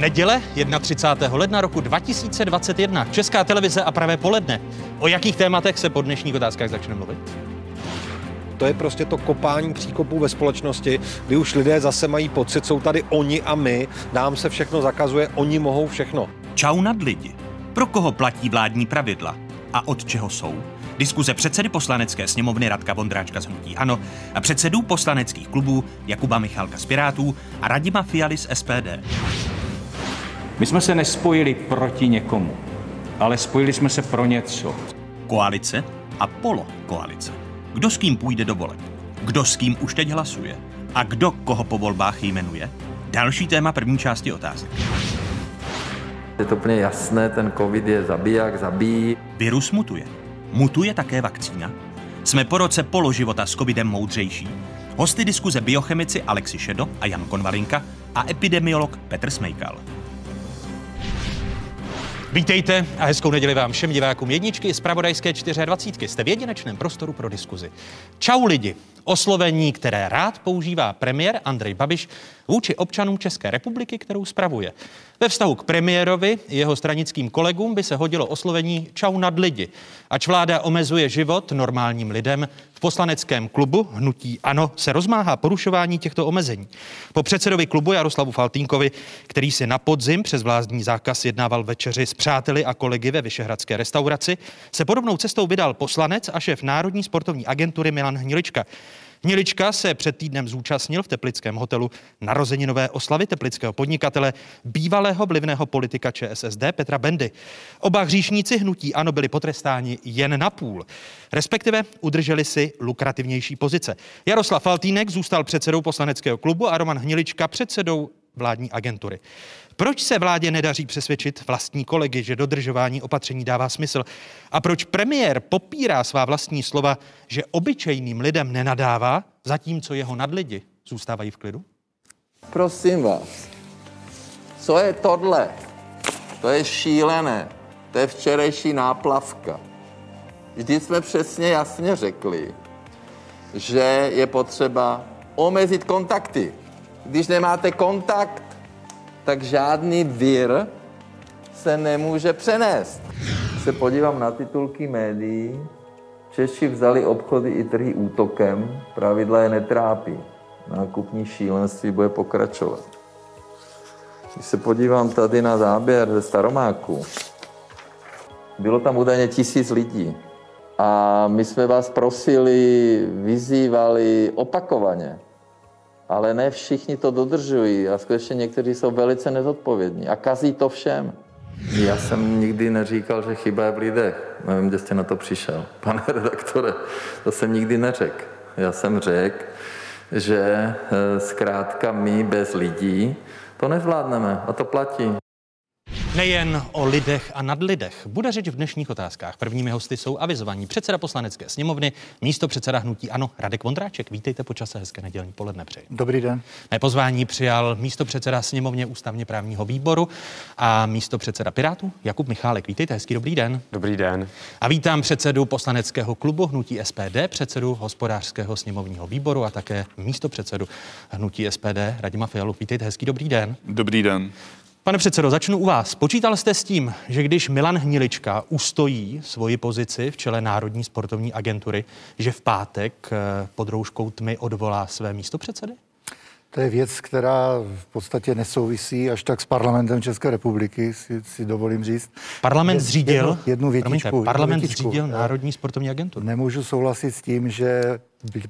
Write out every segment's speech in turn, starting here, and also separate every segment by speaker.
Speaker 1: Neděle 31. ledna roku 2021. Česká televize a pravé poledne. O jakých tématech se po dnešních otázkách začne mluvit?
Speaker 2: To je prostě to kopání příkopů ve společnosti, kdy už lidé zase mají pocit, jsou tady oni a my, nám se všechno zakazuje, oni mohou všechno.
Speaker 1: Čau nad lidi. Pro koho platí vládní pravidla? A od čeho jsou? Diskuze předsedy poslanecké sněmovny Radka Vondráčka z Hnutí Ano a předsedů poslaneckých klubů Jakuba Michalka z Pirátů a Radima Fialy z SPD.
Speaker 3: My jsme se nespojili proti někomu, ale spojili jsme se pro něco.
Speaker 1: Koalice a polo koalice. Kdo s kým půjde do voleb? Kdo s kým už teď hlasuje? A kdo koho po volbách jmenuje? Další téma první části otázek.
Speaker 4: Je to úplně jasné, ten covid je zabiják, zabíjí.
Speaker 1: Virus mutuje. Mutuje také vakcína? Jsme po roce položivota s covidem moudřejší? Hosty diskuze biochemici Alexi Šedo a Jan Konvalinka a epidemiolog Petr Smejkal. Vítejte a hezkou neděli vám všem divákům jedničky z Pravodajské 24. Jste v jedinečném prostoru pro diskuzi. Čau lidi, oslovení, které rád používá premiér Andrej Babiš vůči občanům České republiky, kterou spravuje. Ve vztahu k premiérovi i jeho stranickým kolegům by se hodilo oslovení čau nad lidi. Ač vláda omezuje život normálním lidem, v poslaneckém klubu Hnutí Ano se rozmáhá porušování těchto omezení. Po předsedovi klubu Jaroslavu Faltínkovi, který si na podzim přes vlázdní zákaz jednával večeři s přáteli a kolegy ve Vyšehradské restauraci, se podobnou cestou vydal poslanec a šéf Národní sportovní agentury Milan Hnilička. Hnilička se před týdnem zúčastnil v teplickém hotelu narozeninové oslavy teplického podnikatele, bývalého vlivného politika ČSSD Petra Bendy. Oba hříšníci hnutí ano byli potrestáni jen na půl, respektive udrželi si lukrativnější pozice. Jaroslav Faltýnek zůstal předsedou poslaneckého klubu a Roman Hnilička předsedou vládní agentury. Proč se vládě nedaří přesvědčit vlastní kolegy, že dodržování opatření dává smysl? A proč premiér popírá svá vlastní slova, že obyčejným lidem nenadává, zatímco jeho nadlidi zůstávají v klidu?
Speaker 4: Prosím vás, co je tohle? To je šílené. To je včerejší náplavka. Vždy jsme přesně jasně řekli, že je potřeba omezit kontakty. Když nemáte kontakt, tak žádný vir se nemůže přenést. Se podívám na titulky médií, Češi vzali obchody i trhy útokem, pravidla je netrápí. Nákupní šílenství bude pokračovat. Když se podívám tady na záběr ze Staromáku, bylo tam údajně tisíc lidí. A my jsme vás prosili, vyzývali opakovaně, ale ne všichni to dodržují a skutečně někteří jsou velice nezodpovědní a kazí to všem. Já jsem nikdy neříkal, že chyba je v lidech. Nevím, kde jste na to přišel. Pane redaktore, to jsem nikdy neřekl. Já jsem řekl, že eh, zkrátka my bez lidí to nezvládneme a to platí.
Speaker 1: Nejen o lidech a nad lidech. Bude řeč v dnešních otázkách. Prvními hosty jsou avizovaní předseda poslanecké sněmovny, místo předseda hnutí Ano, Radek Vondráček. Vítejte počase hezké nedělní poledne přeji.
Speaker 5: Dobrý den.
Speaker 1: Mé pozvání přijal místo předseda sněmovně ústavně právního výboru a místo předseda Pirátů Jakub Michálek. Vítejte, hezký dobrý den.
Speaker 5: Dobrý den.
Speaker 1: A vítám předsedu poslaneckého klubu hnutí SPD, předsedu hospodářského sněmovního výboru a také místo předsedu hnutí SPD Radima Fialu. Vítejte, hezký dobrý den.
Speaker 6: Dobrý den.
Speaker 1: Pane předsedo, začnu u vás. Počítal jste s tím, že když Milan Hnilička ustojí svoji pozici v čele Národní sportovní agentury, že v pátek eh, pod rouškou tmy odvolá své místo předsedy?
Speaker 5: To je věc, která v podstatě nesouvisí až tak s parlamentem České republiky, si, si dovolím říct.
Speaker 1: Parlament zřídil,
Speaker 5: jednu, jednu větičku,
Speaker 1: promiňte, parlament
Speaker 5: jednu větičku.
Speaker 1: zřídil Národní sportovní agenturu.
Speaker 5: Nemůžu souhlasit s tím, že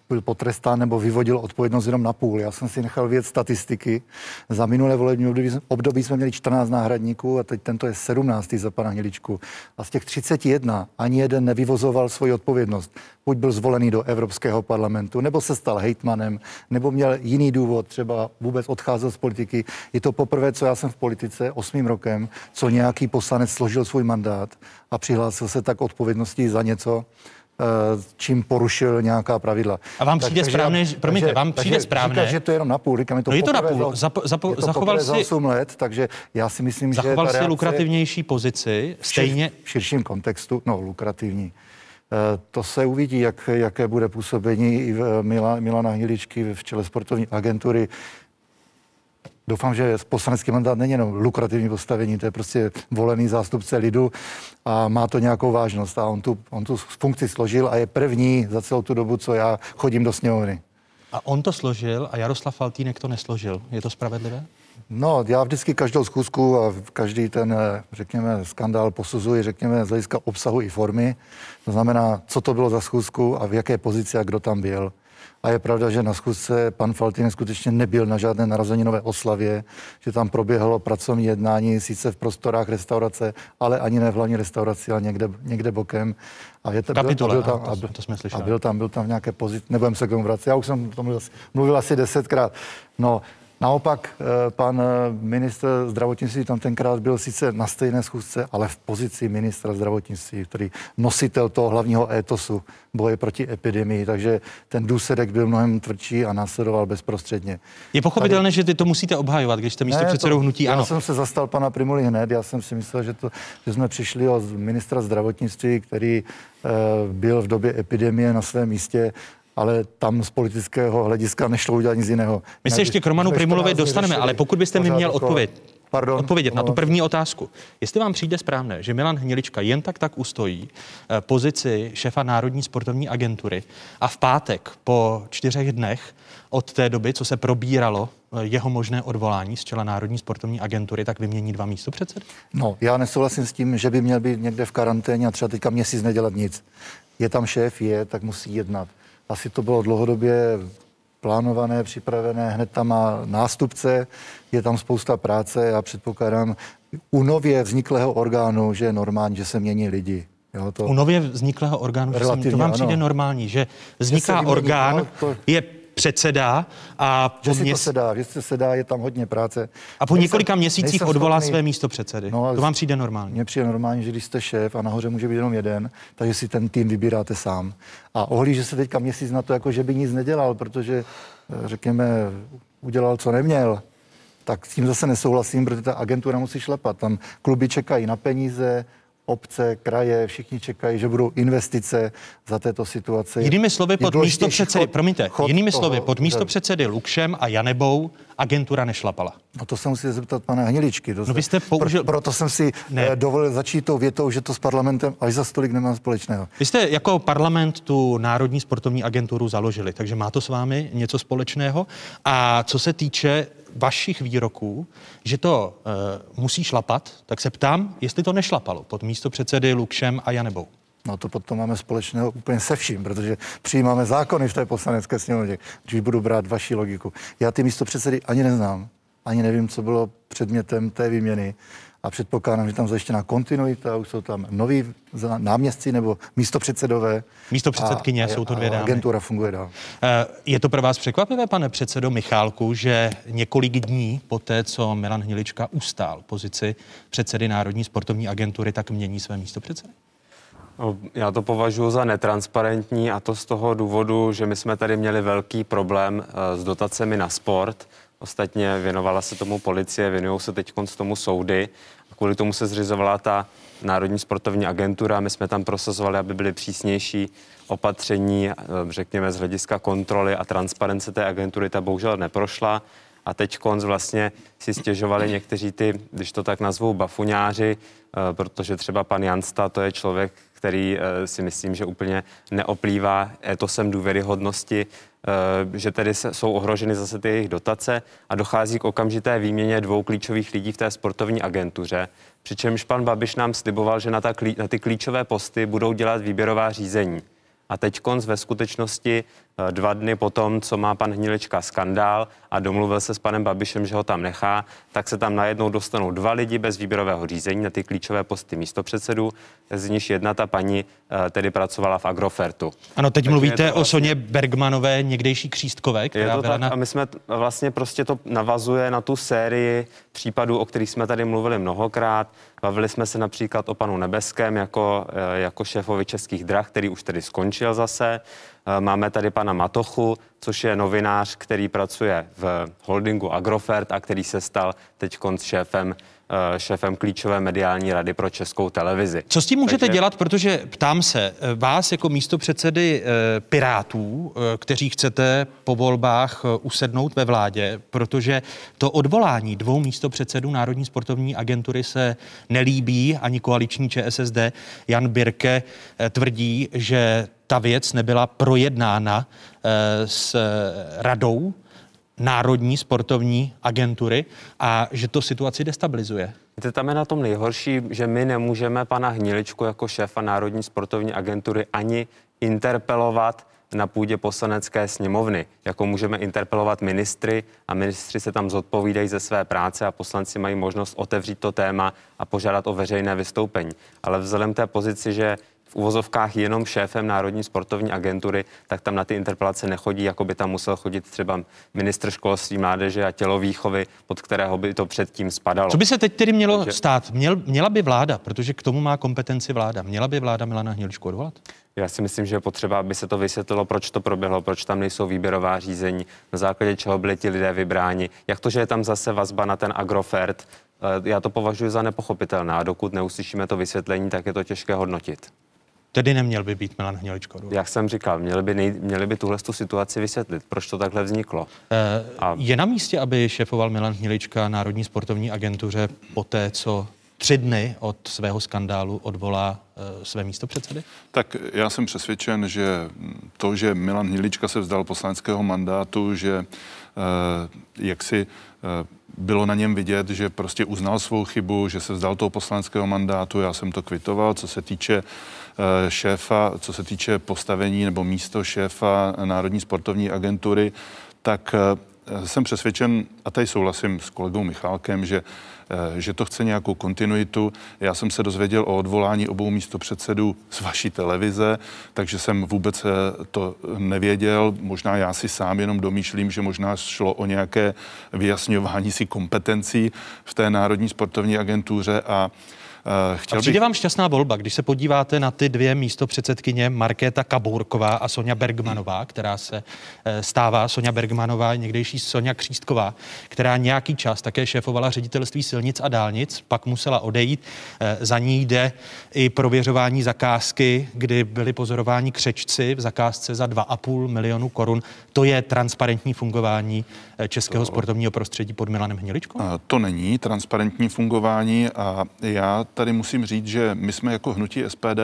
Speaker 5: byl potrestán nebo vyvodil odpovědnost jenom na půl. Já jsem si nechal věc statistiky. Za minulé volební období, období jsme měli 14 náhradníků a teď tento je 17. za pana Hniličku. A z těch 31 ani jeden nevyvozoval svoji odpovědnost. Buď byl zvolený do Evropského parlamentu, nebo se stal hejtmanem, nebo měl jiný důvod, třeba vůbec odcházel z politiky. Je to poprvé, co já jsem v politice, osmým rokem, co nějaký poslanec složil svůj mandát a přihlásil se tak odpovědnosti za něco, čím porušil nějaká pravidla.
Speaker 1: A vám přijde
Speaker 5: takže,
Speaker 1: správné, že, promiňte,
Speaker 5: takže,
Speaker 1: vám přijde
Speaker 5: takže
Speaker 1: správné.
Speaker 5: Říká, že to je jenom na půl, říkám, je to,
Speaker 1: no je to na
Speaker 5: poprvé
Speaker 1: půl.
Speaker 5: Za,
Speaker 1: zapo,
Speaker 5: je to
Speaker 1: zachoval
Speaker 5: za
Speaker 1: si,
Speaker 5: 8 let, takže já si myslím,
Speaker 1: zachoval
Speaker 5: že
Speaker 1: si
Speaker 5: reakce
Speaker 1: lukrativnější pozici, stejně...
Speaker 5: V širším kontextu, no lukrativní. Eh, to se uvidí, jak, jaké bude působení i v Mila, Milana Hniličky v čele sportovní agentury doufám, že poslanecký mandát není jenom lukrativní postavení, to je prostě volený zástupce lidu a má to nějakou vážnost. A on tu, on tu funkci složil a je první za celou tu dobu, co já chodím do sněmovny.
Speaker 1: A on to složil a Jaroslav Faltýnek to nesložil. Je to spravedlivé?
Speaker 5: No, já vždycky každou zkusku a každý ten, eh, řekněme, skandál posuzuji, řekněme, z hlediska obsahu i formy. To znamená, co to bylo za schůzku a v jaké pozici a kdo tam byl. A je pravda, že na schůzce pan Faltin skutečně nebyl na žádné narazeninové oslavě, že tam proběhlo pracovní jednání, sice v prostorách restaurace, ale ani ne v hlavní restauraci, ale někde, někde bokem.
Speaker 1: A je to, Kapitule,
Speaker 5: byl, byl tam,
Speaker 1: to, a byl, to jsme
Speaker 5: slyšeli. A byl tam, byl tam v nějaké pozici, nebudem se k tomu vracet, já už jsem to mluvil, mluvil asi desetkrát. No, Naopak eh, pan eh, ministr zdravotnictví tam tenkrát byl sice na stejné schůzce, ale v pozici ministra zdravotnictví, který nositel toho hlavního étosu boje proti epidemii, takže ten důsledek byl mnohem tvrdší a následoval bezprostředně.
Speaker 1: Je pochopitelné, Tady... že ty to musíte obhajovat, když jste místo předsedou hnutí
Speaker 5: já
Speaker 1: ano.
Speaker 5: Já jsem se zastal pana Primuly hned, já jsem si myslel, že, to, že jsme přišli od ministra zdravotnictví, který e, byl v době epidemie na svém místě ale tam z politického hlediska nešlo udělat nic jiného.
Speaker 1: My se ještě k Romanu Primulovi dostaneme, ale pokud byste mi měl odpověď, Pardon, odpovědět na tu první otázku. Jestli vám přijde správné, že Milan Hnilička jen tak tak ustojí eh, pozici šefa Národní sportovní agentury a v pátek po čtyřech dnech od té doby, co se probíralo eh, jeho možné odvolání z čela Národní sportovní agentury, tak vymění dva místo předsedy?
Speaker 5: No, já nesouhlasím s tím, že by měl být někde v karanténě a třeba teďka měsíc nedělat nic. Je tam šéf, je, tak musí jednat. Asi to bylo dlouhodobě plánované, připravené, hned tam má nástupce, je tam spousta práce. Já předpokládám, u nově vzniklého orgánu, že je normální, že se mění lidi.
Speaker 1: Jo, to... U nově vzniklého orgánu, že se, to vám přijde ano. normální, že vzniká že orgán, no, to... je předseda a
Speaker 5: že si měs... to sedá, že se sedá, je tam hodně práce.
Speaker 1: A po nejsem, několika měsících odvolá schopný... své místo předsedy. No, to vám přijde normální?
Speaker 5: Mně přijde normální, že když jste šéf a nahoře může být jenom jeden, takže si ten tým vybíráte sám. A ohlíže se teďka měsíc na to, jako že by nic nedělal, protože, eh, řekněme, udělal, co neměl, tak s tím zase nesouhlasím, protože ta agentura musí šlepat. Tam kluby čekají na peníze, obce, kraje, všichni čekají, že budou investice za této situace.
Speaker 1: Jinými slovy, pod místo předsedy, chod, promiňte, chod jinými slovy, pod místo předsedy Lukšem a Janebou agentura nešlapala.
Speaker 5: No to se musíte zeptat pana Hniličky.
Speaker 1: No vy jste použil...
Speaker 5: Pro, proto jsem si ne. Eh, dovolil začít tou větou, že to s parlamentem až za stolik nemá společného.
Speaker 1: Vy jste jako parlament tu Národní sportovní agenturu založili, takže má to s vámi něco společného. A co se týče vašich výroků, že to uh, musí šlapat, tak se ptám, jestli to nešlapalo pod místo předsedy Lukšem a Janebou.
Speaker 5: No to potom máme společného úplně se vším, protože přijímáme zákony v té poslanecké sněmovně, když budu brát vaši logiku. Já ty místo předsedy ani neznám, ani nevím, co bylo předmětem té výměny a předpokládám, že tam zajištěná kontinuita, už jsou tam noví náměstci nebo místopředsedové.
Speaker 1: Místo předsedkyně, jsou to dvě dámy.
Speaker 5: Agentura funguje dál.
Speaker 1: Eh, je to pro vás překvapivé, pane předsedo Michálku, že několik dní po té, co Milan Hnilička ustál pozici předsedy Národní sportovní agentury, tak mění své místo předsedy?
Speaker 6: No, já to považuji za netransparentní a to z toho důvodu, že my jsme tady měli velký problém eh, s dotacemi na sport. Ostatně věnovala se tomu policie, věnují se teď z tomu soudy. A kvůli tomu se zřizovala ta Národní sportovní agentura. My jsme tam prosazovali, aby byly přísnější opatření, eh, řekněme, z hlediska kontroly a transparence té agentury. Ta bohužel neprošla. A teď konc vlastně si stěžovali někteří ty, když to tak nazvou, bafuňáři, eh, protože třeba pan Jansta, to je člověk, který eh, si myslím, že úplně neoplývá etosem důvěryhodnosti, že tedy jsou ohroženy zase ty jejich dotace a dochází k okamžité výměně dvou klíčových lidí v té sportovní agentuře. Přičemž pan Babiš nám sliboval, že na, ta, na ty klíčové posty budou dělat výběrová řízení. A teď konc ve skutečnosti Eh, dva dny potom, co má pan Hnilička skandál a domluvil se s panem Babišem, že ho tam nechá, tak se tam najednou dostanou dva lidi bez výběrového řízení na ty klíčové posty místopředsedů, z níž jedna ta paní eh, tedy pracovala v Agrofertu.
Speaker 1: Ano, teď Takže mluvíte vlastně, o Soně Bergmanové, někdejší křístkové, která
Speaker 6: je to
Speaker 1: byla
Speaker 6: tak,
Speaker 1: na...
Speaker 6: A my jsme vlastně prostě to navazuje na tu sérii případů, o kterých jsme tady mluvili mnohokrát. Bavili jsme se například o panu Nebeském jako, eh, jako šéfovi českých drah, který už tedy skončil zase. Eh, máme tady pana Matochu, což je novinář, který pracuje v holdingu Agrofert a který se stal teď šéfem eh, šéfem klíčové mediální rady pro českou televizi.
Speaker 1: Co s tím můžete
Speaker 6: Takže-
Speaker 1: dělat, protože ptám se, eh, vás jako místo předsedy Pirátů, eh, kteří chcete po volbách eh, usednout ve vládě, protože to odvolání dvou místo předsedů Národní sportovní agentury se nelíbí ani koaliční ČSSD. Jan Birke eh, tvrdí, že ta věc nebyla projednána eh, s radou Národní sportovní agentury a že to situaci destabilizuje.
Speaker 6: Víte, tam je na tom nejhorší, že my nemůžeme pana Hniličku jako šéfa Národní sportovní agentury ani interpelovat na půdě poslanecké sněmovny, jako můžeme interpelovat ministry a ministři se tam zodpovídají ze své práce a poslanci mají možnost otevřít to téma a požádat o veřejné vystoupení. Ale vzhledem té pozici, že v uvozovkách jenom šéfem Národní sportovní agentury, tak tam na ty interpelace nechodí, jako by tam musel chodit třeba ministr školství, mládeže a tělovýchovy, pod kterého by to předtím spadalo.
Speaker 1: Co by se teď tedy mělo
Speaker 6: Takže-
Speaker 1: stát? Měl, měla by vláda, protože k tomu má kompetenci vláda, měla by vláda Milana Hniličku odvolat?
Speaker 6: Já si myslím, že je potřeba, aby se to vysvětlilo, proč to proběhlo, proč tam nejsou výběrová řízení, na základě čeho byli ti lidé vybráni. Jak to, že je tam zase vazba na ten Agrofert, eh, já to považuji za nepochopitelné a dokud neuslyšíme to vysvětlení, tak je to těžké hodnotit.
Speaker 1: Tedy neměl by být Milan Hniličko odvolat.
Speaker 6: Jak jsem říkal, měli by, nej, měli by tuhle tu situaci vysvětlit, proč to takhle vzniklo.
Speaker 1: Eh,
Speaker 6: A-
Speaker 1: Je na místě, aby šéfoval Milan Hnilička Národní sportovní agentuře po té, co tři dny od svého skandálu odvolá eh, své místo předsedy?
Speaker 7: Tak já jsem přesvědčen, že to, že Milan Hnilička se vzdal poslaneckého mandátu, že eh, jak si eh, bylo na něm vidět, že prostě uznal svou chybu, že se vzdal toho poslaneckého mandátu, já jsem to kvitoval, co se týče šéfa, co se týče postavení nebo místo šéfa Národní sportovní agentury, tak eh, jsem přesvědčen, a tady souhlasím s kolegou Michálkem, že, eh, že to chce nějakou kontinuitu. Já jsem se dozvěděl o odvolání obou místopředsedů z vaší televize, takže jsem vůbec eh, to nevěděl. Možná já si sám jenom domýšlím, že možná šlo o nějaké vyjasňování si kompetencí v té Národní sportovní agentuře a eh,
Speaker 1: A
Speaker 7: chtěl
Speaker 1: přijde
Speaker 7: bych...
Speaker 1: vám šťastná volba, když se podíváte na ty dvě místo předsedkyně Markéta Kabourková a Sonja Bergmanová, která se eh, stává Sonja Bergmanová, někdejší Sonja Křístková, která nějaký čas také šéfovala ředitelství silnic a dálnic, pak musela odejít. Eh, Za ní jde i prověřování zakázky, kdy byli pozorováni křečci v zakázce za 2,5 milionu korun. To je transparentní fungování českého sportovního prostředí pod Milanem Hniličkou?
Speaker 7: A To není transparentní fungování a já tady musím říct, že my jsme jako hnutí SPD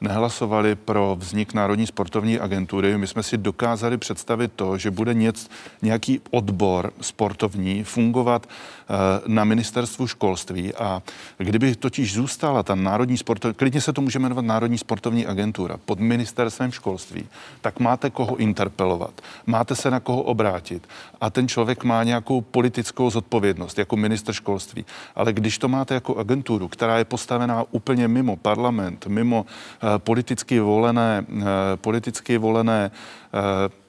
Speaker 7: nehlasovali pro vznik Národní sportovní agentury. My jsme si dokázali představit to, že bude něc, nějaký odbor sportovní fungovat eh, na ministerstvu školství a kdyby totiž zůstala ta Národní sportovní, klidně se to může jmenovat Národní sportovní agentura pod ministerstvem školství, tak máte koho interpelovat, máte se na koho obrátit a ten člověk má nějakou politickou zodpovědnost jako minister školství. Ale když to máte jako agenturu, která je postavená úplně mimo parlament, mimo eh, politicky volené, eh, politicky volené eh,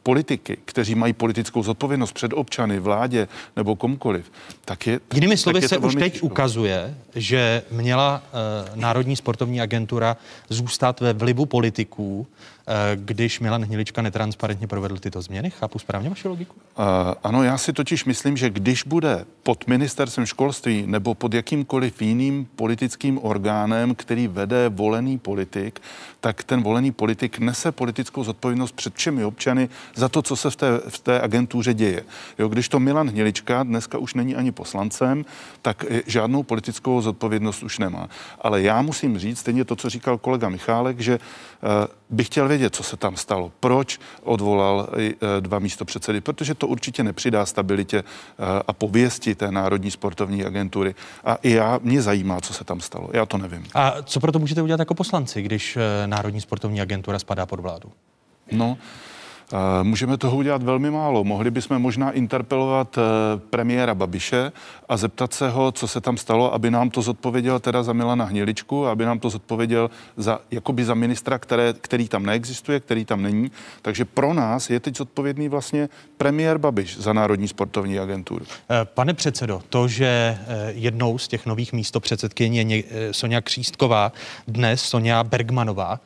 Speaker 7: politiky, kteří mají politickou zodpovědnost před občany, vládě nebo komkoliv, tak je
Speaker 1: Jinými slovy
Speaker 7: je to
Speaker 1: se už teď
Speaker 7: těžko.
Speaker 1: ukazuje, že měla uh, Národní sportovní agentura zůstat ve vlivu politiků, když Milan Hnilička netransparentně provedl tyto změny. Chápu správně vaši logiku?
Speaker 7: Uh, ano, já si totiž myslím, že když bude pod ministerstvem školství nebo pod jakýmkoliv jiným politickým orgánem, který vede volený politik, tak ten volený politik nese politickou zodpovědnost před všemi občany za to, co se v té, v té agentuře děje. Jo, když to Milan Hnilička dneska už není ani poslancem, tak eh, žádnou politickou zodpovědnost už nemá. Ale já musím říct, stejně to, co říkal kolega Michálek, že uh, bych chtěl vědět, co se tam stalo. Proč odvolal uh, dva místo předsedy? Protože to určitě nepřidá stabilitě a pověsti té Národní sportovní agentury. A i já, mě zajímá, co se tam stalo. Já to nevím.
Speaker 1: A co proto můžete udělat jako poslanci, když eh, Národní sportovní agentura spadá pod vládu?
Speaker 7: No, Můžeme toho udělat velmi málo. Mohli bychom možná interpelovat eh, premiéra Babiše a zeptat se ho, co se tam stalo, aby nám to zodpověděl teda za Milana Hniličku, aby nám to zodpověděl za, jakoby za ministra, které, který tam neexistuje, který tam není. Takže pro nás je teď zodpovědný vlastně premiér Babiš za Národní sportovní agenturu.
Speaker 1: Eh, Pane předsedo, to, že eh, jednou z těch nových místopředsedkyň je Sonja Křístková, dnes Sonja Bergmanová,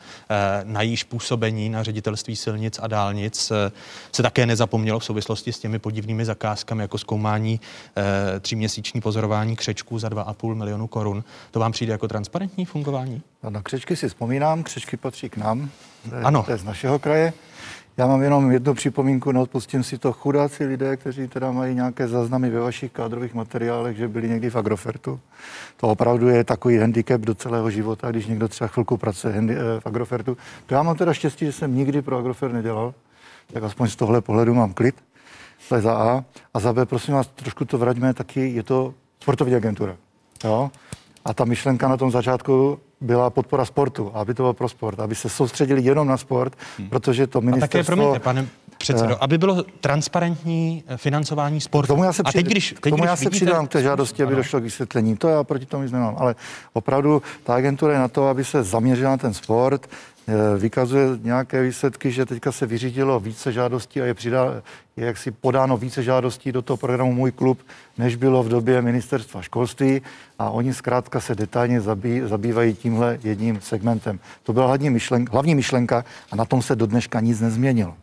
Speaker 1: na jejíž působení na ředitelství silnic a dálnic dálnic eh, se také nezapomnělo v souvislosti s těmi podivnými zakázkami, jako zkoumání eh, tříměsíční pozorování křečků za 2,5 milionu korun. To vám přijde jako transparentní fungování?
Speaker 5: Na křečky si vzpomínám, křečky patří k nám. To je,
Speaker 1: Ano.
Speaker 5: To je z našeho kraje. Já mám jenom jednu připomínku, neodpustím si to. Chudáci lidé, kteří teda mají nějaké záznamy ve vašich kádrových materiálech, že byli někdy v Agrofertu. To opravdu je takový handicap do celého života, když někdo třeba chvilku pracuje eh, v Agrofertu. To já mám teda štěstí, že jsem nikdy pro Agrofert nedělal, tak aspoň z tohle pohledu mám klid. To je za A. A za B, prosím vás, trošku to vraťme, taky je to sportovní agentura. Jo? A ta myšlenka na tom začátku byla podpora sportu, aby to bylo pro sport, aby se soustředili jenom na sport, hmm. protože to
Speaker 1: A také,
Speaker 5: ministerstvo...
Speaker 1: promiňte, pane předsedo, aby bylo transparentní eh, financování
Speaker 5: K
Speaker 1: sportu.
Speaker 5: tomu já se,
Speaker 1: A teď, když,
Speaker 5: k
Speaker 1: teď,
Speaker 5: tomu
Speaker 1: když
Speaker 5: já se
Speaker 1: vidíte-
Speaker 5: přidám k té žádosti, aby
Speaker 1: Ano.
Speaker 5: došlo k vysvětlení. To já proti tomu nic nemám, ale opravdu ta agentura je na to, aby se zaměřila na ten sport, eh, vykazuje nějaké výsledky, že teďka se vyřídilo více žádostí a je, přidá, je jaksi podáno více žádostí do toho programu Můj klub, než bylo v době ministerstva školství a oni zkrátka se detailně zabý, zabývají tímhle jedním segmentem. To byla hlavní myšlenka, hlavní myšlenka a na tom se do dneška nic nezměnilo.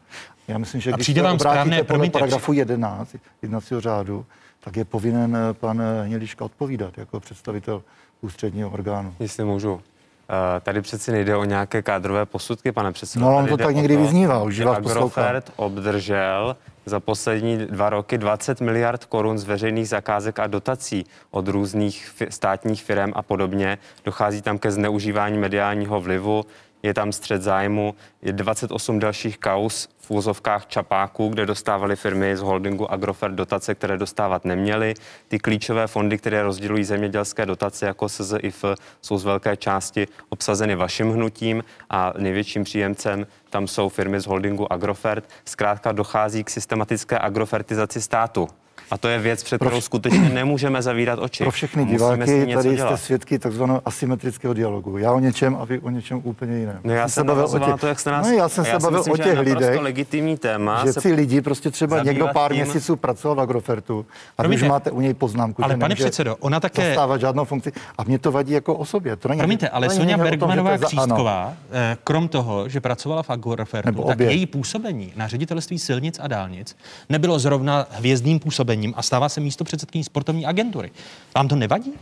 Speaker 5: Já myslím, že
Speaker 1: A
Speaker 5: když
Speaker 1: přijde
Speaker 5: se
Speaker 1: vám
Speaker 5: obrátíte
Speaker 1: správné-
Speaker 5: podle paragrafu 11 jednacího řádu, tak je povinen eh, pan eh, Hnilička odpovídat jako představitel ústředního orgánu.
Speaker 6: Jestli můžu. Eh, Tady přeci nejde o nějaké kádrové posudky, pane předsedo.
Speaker 5: No, on to tak někdy vyznívá, už
Speaker 6: že
Speaker 5: vás.
Speaker 6: Agrofert obdržel za poslední dva roky 20 miliard korun z veřejných zakázek a dotací od různých státních firm a podobně. Dochází tam ke zneužívání mediálního vlivu, je tam střed zájmu, je 28 dalších kaus v úzovkách čapáků, kde dostávaly firmy z holdingu Agrofert dotace, které dostávat neměly. Ty klíčové fondy, které rozdělují zemědělské dotace jako SZIF, jsou z velké části obsazeny vaším hnutím a největším příjemcem tam jsou firmy z holdingu Agrofert. Zkrátka dochází k systematické agrofertizaci státu. A to je věc, před kterou skutečně nemůžeme zavírat oči.
Speaker 5: Pro všechny diváky tady
Speaker 6: dělat.
Speaker 5: jste svědky takzvaného asymetrického dialogu. Já o něčem a vy o něčem úplně jiném.
Speaker 6: No já
Speaker 5: se
Speaker 6: jsem
Speaker 5: bavil
Speaker 6: navazoval na to, jak jste nás...
Speaker 5: No, já jsem
Speaker 6: a
Speaker 5: se bavil
Speaker 6: myslím,
Speaker 5: o těch lidech,
Speaker 6: legitimní téma.
Speaker 5: že
Speaker 6: se
Speaker 5: ty lidi prostě třeba
Speaker 6: zabývat
Speaker 5: někdo pár
Speaker 6: tím-
Speaker 5: měsíců pracoval v Agrofertu a vy
Speaker 1: Promiňte,
Speaker 5: už máte u něj poznámku,
Speaker 1: ale
Speaker 5: že
Speaker 1: pane předsedo, ona také-
Speaker 5: zastávat žádnou funkci a mě to vadí jako osobě. To není,
Speaker 1: Promiňte, ale Sonja
Speaker 5: o
Speaker 1: Bergmanová. Křístková, eh, krom toho, že pracovala v Agrofertu,
Speaker 5: Nebo
Speaker 1: tak její působení na ředitelství silnic a dálnic nebylo zrovna hvězdným působením a stává se místo předsedkyní sportovní agentury. Vám to nevadí?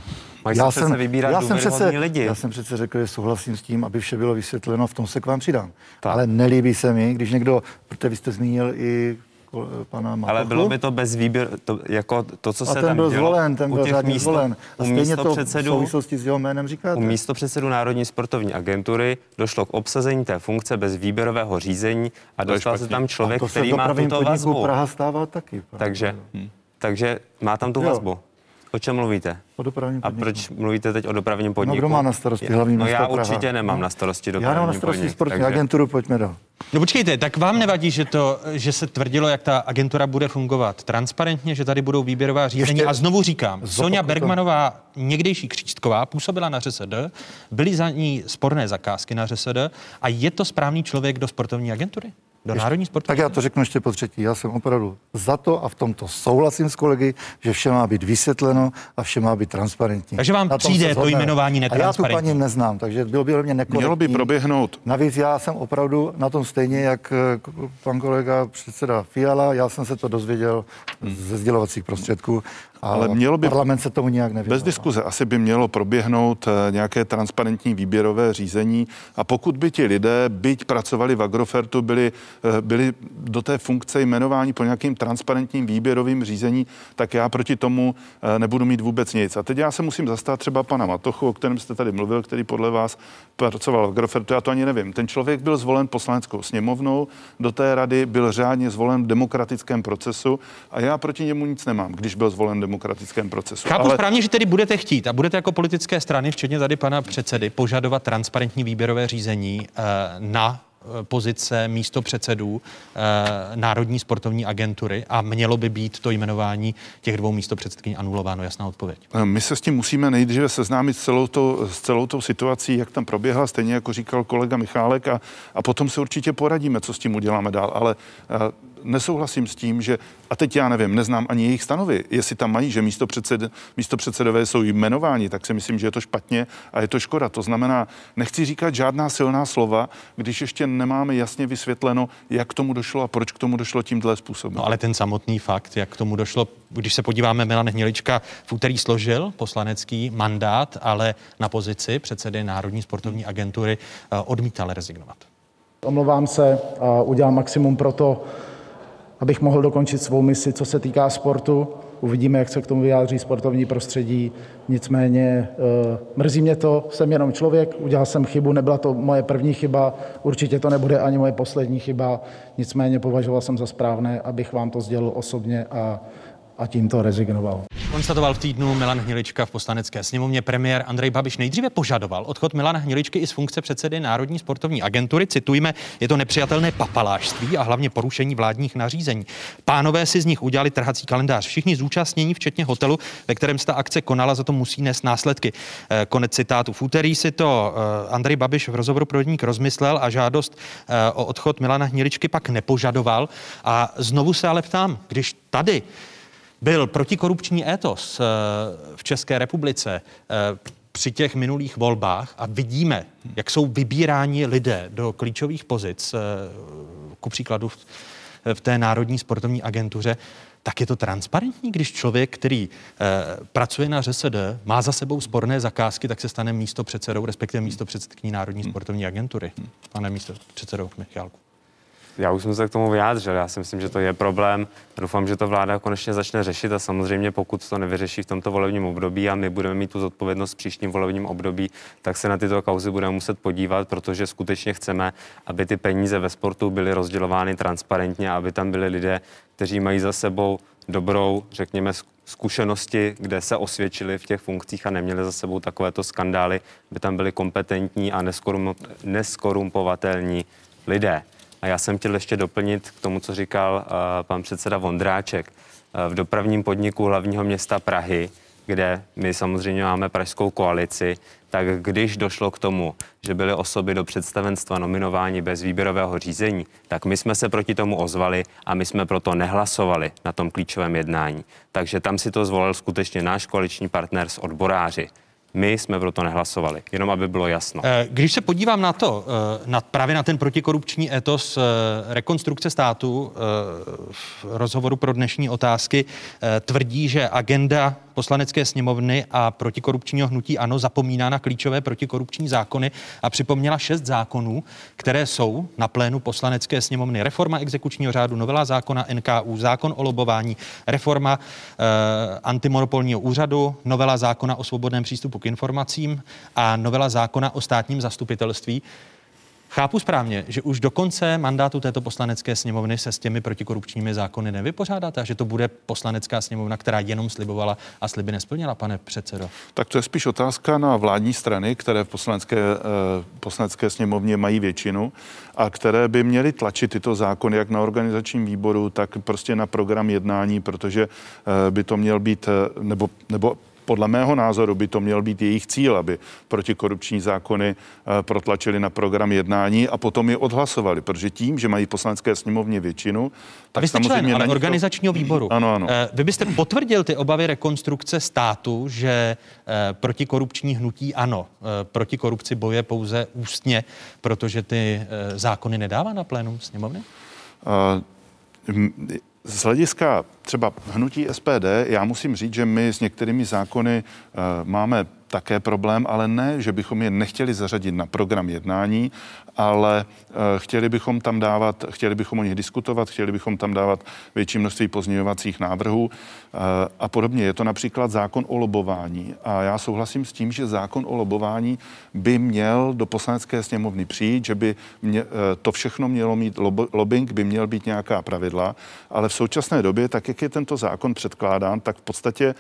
Speaker 6: Mají se přece vybírat
Speaker 5: já jsem přece,
Speaker 6: lidi.
Speaker 5: já jsem přece řekl, že souhlasím s tím, aby vše bylo vysvětleno, v tom se k vám přidám.
Speaker 6: Tak.
Speaker 5: Ale nelíbí se mi, když někdo, protože vy jste zmínil i pana Matochu,
Speaker 6: Ale bylo by to bez výběr, to, jako to, co
Speaker 5: a
Speaker 6: se
Speaker 5: ten
Speaker 6: tam
Speaker 5: byl
Speaker 6: dělo,
Speaker 5: zvolen, ten
Speaker 6: u
Speaker 5: byl řádně
Speaker 6: místo-
Speaker 5: zvolen. A stejně to v
Speaker 6: místopředsedů-
Speaker 5: souvislosti s jeho jménem říkáte.
Speaker 6: U místopředsedu Národní sportovní agentury došlo k obsazení té funkce bez výběrového řízení a
Speaker 7: To
Speaker 6: dostal se tam člověk,
Speaker 5: to se
Speaker 6: který
Speaker 5: v
Speaker 6: má tuto
Speaker 5: podniku
Speaker 6: vazbu.
Speaker 5: Praha stává taky.
Speaker 6: Takže, takže má tam tu
Speaker 5: Jo.
Speaker 6: vazbu. O čem mluvíte?
Speaker 5: O dopravním
Speaker 6: A
Speaker 5: podniku.
Speaker 6: proč mluvíte teď o dopravním podniku?
Speaker 5: kdo má na starosti hlavní
Speaker 6: No
Speaker 5: město
Speaker 6: já
Speaker 5: Praha?
Speaker 6: určitě nemám
Speaker 5: No.
Speaker 6: na starosti
Speaker 5: Já
Speaker 6: dopravní
Speaker 5: nemám na starosti
Speaker 6: podnik,
Speaker 5: sportovní
Speaker 6: takže-
Speaker 5: agenturu, pojďme dál.
Speaker 1: No počkejte, tak vám nevadí, že, to, že se tvrdilo, jak ta agentura bude fungovat transparentně, že tady budou výběrová řízení.
Speaker 5: Ještě
Speaker 1: a znovu říkám, Sonja. Bergmanová, někdejší Křístková, působila na ŘSD, byly za ní sporné zakázky na ŘSD a je to správný člověk do sportovní agentury? Do Národní sportovní
Speaker 5: Tak já to řeknu ještě po třetí. Já jsem opravdu za to a v tomto souhlasím s kolegy, že vše má být vysvětleno a vše má být transparentní.
Speaker 1: Takže vám přijde to jmenování
Speaker 5: A já tu
Speaker 1: netransparentní.
Speaker 5: paní neznám, takže bylo by mě nekorektní.
Speaker 7: Mělo by proběhnout
Speaker 5: Navíc já jsem opravdu na tom stejně, jak eh, pan kolega předseda Fiala, já jsem se to dozvěděl ze sdělovacích prostředků, ale,
Speaker 7: Ale mělo by-
Speaker 5: parlament se tomu nějak nevěnoval.
Speaker 7: Bez diskuze asi by mělo proběhnout eh, nějaké transparentní výběrové řízení a pokud by ti lidé, byť pracovali v Agrofertu, byli, eh, byli do té funkce jmenování po nějakým transparentním výběrovým řízení, tak já proti tomu eh, nebudu mít vůbec nic. A teď já se musím zastat třeba pana Matochu, o kterém jste tady mluvil, který podle vás pracoval v Agrofertu, já to ani nevím. Ten člověk byl zvolen poslaneckou sněmovnou, do té rady byl řádně zvolen v demokratickém procesu a já proti němu nic nemám, když byl zvolen v demokratickém procesu.
Speaker 1: Chápu správně, že tedy budete chtít a budete jako politické strany, včetně tady pana předsedy, požadovat transparentní výběrové řízení eh, na eh, pozice místo předsedů eh, Národní sportovní agentury a mělo by být to jmenování těch dvou místo předsedkyní anulováno. Jasná odpověď.
Speaker 7: My se s tím musíme nejdříve seznámit s celou, tou, s celou tou situací, jak tam proběhla, stejně jako říkal kolega Michálek, a, a potom se určitě poradíme, co s tím uděláme dál. Ale a, nesouhlasím s tím, že, a teď já nevím, neznám ani jejich stanovy, jestli tam mají, že místo, předsed, místo předsedové jsou jmenováni, tak si myslím, že je to špatně a je to škoda. To znamená, nechci říkat žádná silná slova, když ještě nemáme jasně vysvětleno, jak k tomu došlo a proč k tomu došlo tímhle způsobem.
Speaker 1: No ale ten samotný fakt, jak k tomu došlo, když se podíváme, Milan Hnilička v úterý složil poslanecký mandát, ale na pozici předsedy Národní sportovní agentury eh, odmítal rezignovat.
Speaker 8: Omlouvám se a udělám maximum pro to, abych mohl dokončit svou misi, co se týká sportu. Uvidíme, jak se k tomu vyjádří sportovní prostředí. Nicméně eh, mrzí mě to, jsem jenom člověk, udělal jsem chybu, nebyla to moje první chyba, určitě to nebude ani moje poslední chyba. Nicméně považoval jsem za správné, abych vám to sdělil osobně a tímto rezignoval.
Speaker 1: Konstatoval v týdnu Milan Hnilička v poslanecké sněmovně. Premiér Andrej Babiš nejdříve požadoval odchod Milana Hniličky i z funkce předsedy Národní sportovní agentury. Citujme, je to nepřijatelné papalášství a hlavně porušení vládních nařízení. Pánové si z nich udělali trhací kalendář. Všichni zúčastnění, včetně hotelu, ve kterém se ta akce konala, za to musí nést následky. Eh, konec citátu. V úterý si to eh, Andrej Babiš v rozhovoru pro Dník rozmyslel a žádost eh, o odchod Milana Hniličky pak nepožadoval. A znovu se ale ptám, když tady byl protikorupční étos eh, v České republice eh, při těch minulých volbách a vidíme, jak jsou vybíráni lidé do klíčových pozic, eh, ku příkladu v té Národní sportovní agentuře, tak je to transparentní, když člověk, který eh, pracuje na ŘSD, má za sebou sporné zakázky, tak se stane místo předsedou, respektive místo předsedkyní Národní sportovní agentury. Pane místo předsedou Michálku.
Speaker 6: Já už jsem se k tomu vyjádřil. Já si myslím, že to je problém. Doufám, že to vláda konečně začne řešit a samozřejmě pokud to nevyřeší v tomto volebním období a my budeme mít tu zodpovědnost v příštím volebním období, tak se na tyto kauzy budeme muset podívat, protože skutečně chceme, aby ty peníze ve sportu byly rozdělovány transparentně, aby tam byli lidé, kteří mají za sebou dobrou, řekněme, zkušenosti, kde se osvědčili v těch funkcích a neměli za sebou takovéto skandály, by tam byli kompetentní a neskorumpovatelní lidé. A já jsem chtěl ještě doplnit k tomu, co říkal uh, pan předseda Vondráček. Uh, v dopravním podniku hlavního města Prahy, kde my samozřejmě máme pražskou koalici, tak když došlo k tomu, že byly osoby do představenstva nominováni bez výběrového řízení, tak my jsme se proti tomu ozvali a my jsme proto nehlasovali na tom klíčovém jednání. Takže tam si to zvolil skutečně náš koaliční partner s odboráři. My jsme proto nehlasovali, jenom aby bylo jasno.
Speaker 1: Eh, když se podívám na to, eh, na, právě na ten protikorupční etos eh, rekonstrukce státu v rozhovoru pro dnešní otázky, tvrdí, že agenda poslanecké sněmovny a protikorupčního hnutí ANO zapomíná na klíčové protikorupční zákony a připomněla šest zákonů, které jsou na plénu poslanecké sněmovny. Reforma exekučního řádu, novela zákona NKU, zákon o lobování, reforma eh, antimonopolního úřadu, novela zákona o svobodném přístupu k informacím a novela zákona o státním zastupitelství. Chápu správně, že už do konce mandátu této poslanecké sněmovny se s těmi protikorupčními zákony nevypořádáte a že to bude poslanecká sněmovna, která jenom slibovala a sliby nesplnila, pane předsedo?
Speaker 7: Tak to je spíš otázka na vládní strany, které v poslanecké, eh, poslanecké sněmovně mají většinu a které by měly tlačit tyto zákony jak na organizačním výboru, tak prostě na program jednání, protože eh, by to měl být, eh, nebo, nebo podle mého názoru by to měl být jejich cíl, aby protikorupční zákony eh, protlačili na program jednání a potom je odhlasovali, protože tím, že mají poslanecké sněmovně většinu,
Speaker 1: tak Vy jste člen, ale organizačního to... výboru.
Speaker 7: Ano, ano.
Speaker 1: Eh, vy byste potvrdil ty obavy rekonstrukce státu, že eh, protikorupční hnutí ano, proti korupci boje pouze ústně, protože ty zákony nedává na plénum sněmovny? Uh,
Speaker 7: z hlediska třeba hnutí SPD, já musím říct, že my s některými zákony uh, máme také problém, ale ne, že bychom je nechtěli zařadit na program jednání, ale eh, chtěli bychom tam dávat, chtěli bychom o nich diskutovat, chtěli bychom tam dávat větší množství pozměňovacích návrhů eh, a podobně. Je to například zákon o lobování a já souhlasím s tím, že zákon o lobování by měl do poslanecké sněmovny přijít, že by mě, eh, to všechno mělo mít, lobbying by měl být nějaká pravidla, ale v současné době, tak jak je tento zákon předkládán, tak v podstatě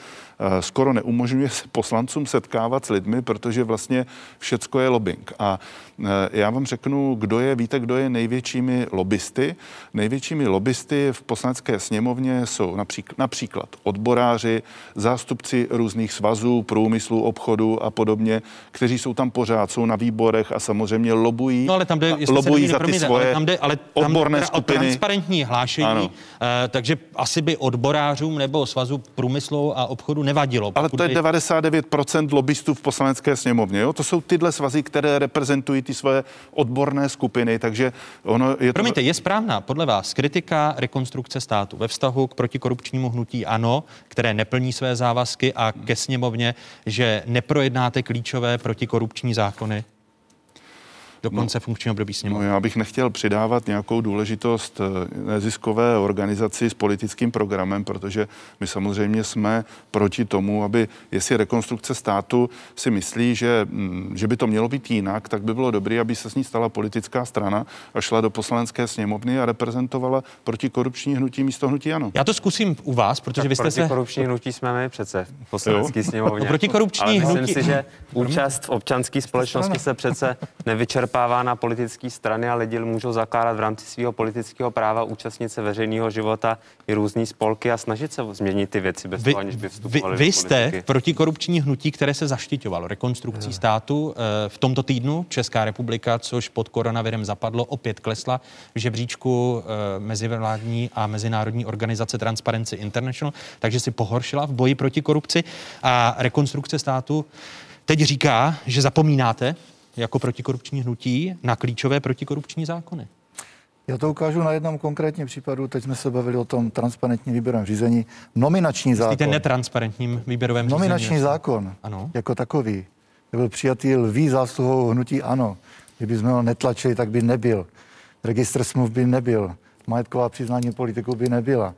Speaker 7: skoro neumožňuje se poslancům setkávat s lidmi, protože vlastně všecko je lobbying. A já vám řeknu, kdo je, víte, kdo je největšími lobbysty. Největšími lobbysty v poslanecké sněmovně jsou například, například odboráři, zástupci různých svazů, průmyslu, obchodu a podobně, kteří jsou tam pořád, jsou na výborech a samozřejmě lobují,
Speaker 1: no, ale tam jde,
Speaker 7: lobují za ty promiňte, svoje
Speaker 1: ale tam jde, ale tam
Speaker 7: odborné
Speaker 1: jde
Speaker 7: skupiny.
Speaker 1: O transparentní hlášení, ano. Uh, takže asi by odborářům nebo svazu průmyslu a obchodu nevadilo.
Speaker 7: Ale to je 99% lobbystů v poslanecké sněmovně. Jo? To jsou tyhle svazy, které reprezentují ty svoje odborné skupiny, takže ono je to...
Speaker 1: Promiňte, je správná podle vás kritika rekonstrukce státu ve vztahu k protikorupčnímu hnutí ANO, které neplní své závazky a ke sněmovně, že neprojednáte klíčové protikorupční zákony? Do konce no, funkčního období sněmovny.
Speaker 7: No, já bych nechtěl přidávat nějakou důležitost eh, neziskové organizaci s politickým programem, protože my samozřejmě jsme proti tomu, aby, jestli rekonstrukce státu si myslí, že, mm, že by to mělo být jinak, tak by bylo dobré, aby se s ní stala politická strana a šla do poslanecké sněmovny a reprezentovala protikorupční hnutí místo hnutí ano.
Speaker 1: Já to zkusím u vás, protože tak vy jste
Speaker 6: se... korupční hnutí jsme my přece v poslanecké sněmovně.
Speaker 1: No, protikorupční
Speaker 6: Ale myslím
Speaker 1: hnutí...
Speaker 6: si, že účast v občanské společnosti se přece nevyčerpá vyčerpává na politické strany a lidi můžou zakládat v rámci svého politického práva účastnit se veřejného života i různé spolky a snažit se změnit ty věci bez vy, toho, aniž by vstupovali
Speaker 1: Vy, vy jste protikorupční hnutí, které se zaštiťovalo rekonstrukcí státu. Eh, v tomto týdnu Česká republika, což pod koronavirem zapadlo, opět klesla v žebříčku eh, mezivládní a mezinárodní organizace Transparency International, takže si pohoršila v boji proti korupci a rekonstrukce státu teď říká, že zapomínáte jako protikorupční hnutí na klíčové protikorupční zákony?
Speaker 5: Já to ukážu na jednom konkrétním případu. Teď jsme se bavili o tom transparentním výběrovém řízení. Nominační
Speaker 1: Myslíte
Speaker 5: zákon.
Speaker 1: netransparentním výběrovém
Speaker 5: řízení? Nominační zákon ano. jako takový byl přijatý lví zásluhou hnutí ANO. Kdyby ho netlačili, tak by nebyl. Registr smluv by nebyl. Majetková přiznání politiků by nebyla.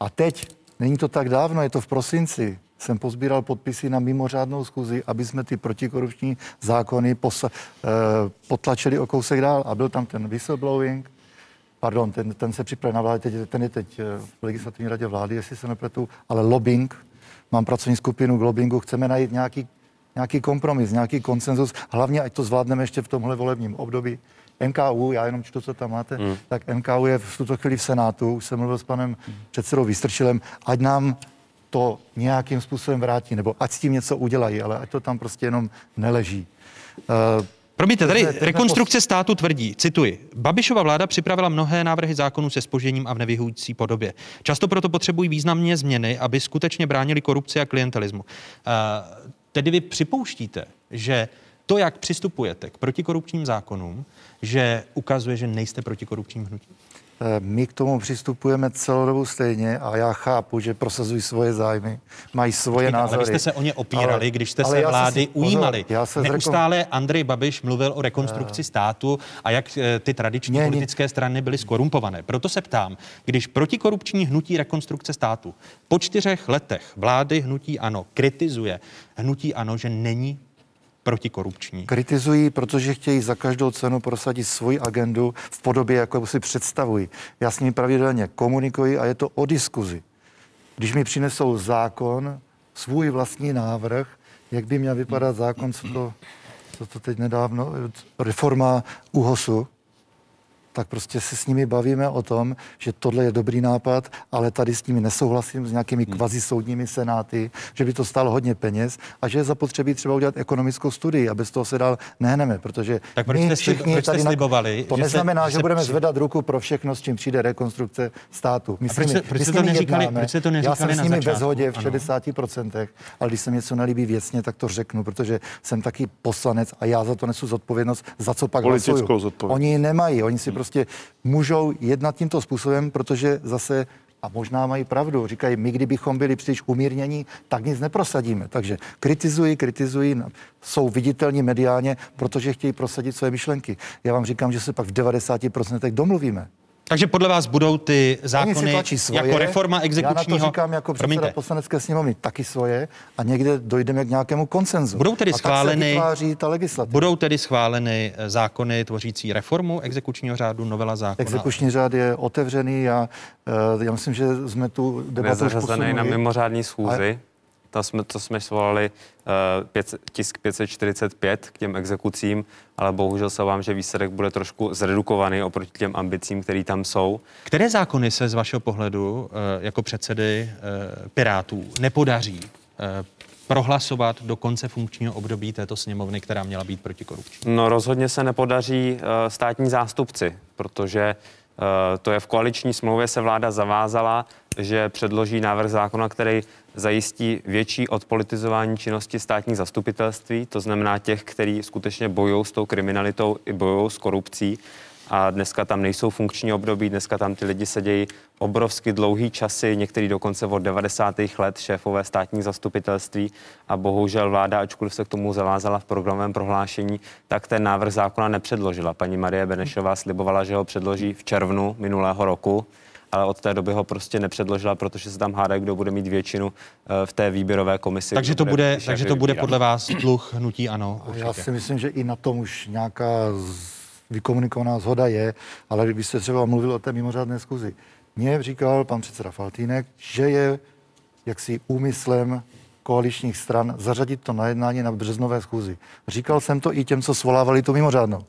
Speaker 5: A teď, není to tak dávno, je to v prosinci, jsem pozbíral podpisy na mimořádnou schůzi, aby jsme ty protikorupční zákony posa, eh, potlačili o kousek dál. A byl tam ten whistleblowing, pardon, ten, ten se připravil na vládě, teď, ten je teď eh, v legislativní radě vlády, jestli se nepletu, ale lobbying, mám pracovní skupinu k lobbyingu, chceme najít nějaký, nějaký kompromis, nějaký konsenzus, hlavně ať to zvládneme ještě v tomhle volebním období. NKU, já jenom čtu, co tam máte, hmm. tak NKU je v tuto chvíli v Senátu, už jsem mluvil s panem předsedou Vystrčilem, ať nám to nějakým způsobem vrátí, nebo ať s tím něco udělají, ale ať to tam prostě jenom neleží.
Speaker 1: Uh, Promiňte, tady rekonstrukce státu tvrdí, cituji, Babišova vláda připravila mnohé návrhy zákonů se spožením a v nevyhující podobě. Často proto potřebují významně změny, aby skutečně bránili korupci a klientelismu. Uh, tedy vy připouštíte, že to, jak přistupujete k protikorupčním zákonům, že ukazuje, že nejste protikorupčním hnutím?
Speaker 5: Eh, my k tomu přistupujeme celou dobu stejně a já chápu, že prosazují svoje zájmy, mají svoje Počkejte, názory.
Speaker 1: Ale vy jste se o ně opírali, ale, když jste se vlády si, ujímali. Já se Neustále zrekon... Andrej Babiš mluvil o rekonstrukci uh, státu a jak eh, ty tradiční ne, politické strany byly skorumpované. Proto se ptám, když protikorupční hnutí rekonstrukce státu po čtyřech letech vlády hnutí ANO kritizuje hnutí ANO, že není protikorupční.
Speaker 5: Kritizují, protože chtějí za každou cenu prosadit svoji agendu v podobě, jako si představují. Já s nimi pravidelně komunikuji a je to o diskuzi. Když mi přinesou zákon, svůj vlastní návrh, jak by měl vypadat zákon, co to, co to teď nedávno, reforma UHOSu, tak prostě se s nimi bavíme o tom, že tohle je dobrý nápad, ale tady s nimi nesouhlasím s nějakými hmm. kvazi soudními senáty, že by to stálo hodně peněz a že je zapotřebí třeba udělat ekonomickou studii a bez toho se dál nehneme, protože
Speaker 1: tak proč my všichni proč tady slibovali,
Speaker 5: to že neznamená, se, že, že budeme při... zvedat ruku pro všechno, s čím přijde rekonstrukce státu.
Speaker 1: My, proč, se, proč, to neříkali, jednáme, proč to
Speaker 5: já jsem s nimi ve shodě v 60%, ale když se něco nelíbí věcně, tak to řeknu, protože jsem taky poslanec a já za to nesu zodpovědnost, za co pak hlasuju. Oni nemají, oni si hmm. prostě můžou jednat tímto způsobem, protože zase a možná mají pravdu. Říkají, my kdybychom byli příliš umírnění, tak nic neprosadíme. Takže kritizují, kritizují, jsou viditelní mediálně, protože chtějí prosadit své myšlenky. Já vám říkám, že se pak v 90% domluvíme.
Speaker 1: Takže podle vás budou ty zákony svoje, jako reforma exekučního...
Speaker 5: Já na to říkám jako předseda Promiňte. poslanecké sněmovny taky svoje a někde dojdeme k nějakému konsenzu.
Speaker 1: Budou tedy
Speaker 5: a
Speaker 1: schváleny,
Speaker 5: tak ta legislativa.
Speaker 1: Budou tedy schváleny eh, zákony tvořící reformu exekučního řádu, novela zákona?
Speaker 5: Exekuční řád je otevřený a uh, já myslím, že jsme tu debatu už posunuli.
Speaker 6: na mimořádní schůzi. A to jsme, to jsme svolali uh, pět, tisk 545 k těm exekucím, ale bohužel se vám, že výsledek bude trošku zredukovaný oproti těm ambicím, které tam jsou.
Speaker 1: Které zákony se z vašeho pohledu uh, jako předsedy uh, Pirátů nepodaří uh, prohlasovat do konce funkčního období této sněmovny, která měla být protikorupční?
Speaker 6: No rozhodně se nepodaří uh, státní zástupci, protože uh, to je v koaliční smlouvě se vláda zavázala, že předloží návrh zákona, který zajistí větší odpolitizování činnosti státních zastupitelství, to znamená těch, kteří skutečně bojují s tou kriminalitou i bojují s korupcí a dneska tam nejsou funkční období, dneska tam ty lidi sedějí obrovsky dlouhý časy, některý dokonce od 90. let šéfové státních zastupitelství a bohužel vláda, ačkoliv se k tomu zavázala v programovém prohlášení, tak ten návrh zákona nepředložila. Paní Marie Benešová slibovala, že ho předloží v červnu minulého roku ale od té doby ho prostě nepředložila, protože se tam hádá, kdo bude mít většinu eh, v té výběrové komisi.
Speaker 1: Takže to bude, takže to bude podle vás dluh hnutí ano.
Speaker 5: Určitě. Já si myslím, že i na tom už nějaká vykomunikovaná zhoda je, ale kdyby jste třeba mluvil o té mimořádné zkuzi. Mně říkal pan předseda Faltýnek, že je jaksi úmyslem koaličních stran zařadit to na jednání na březnové schůzi. Říkal jsem to i těm, co svolávali tu mimořádnou,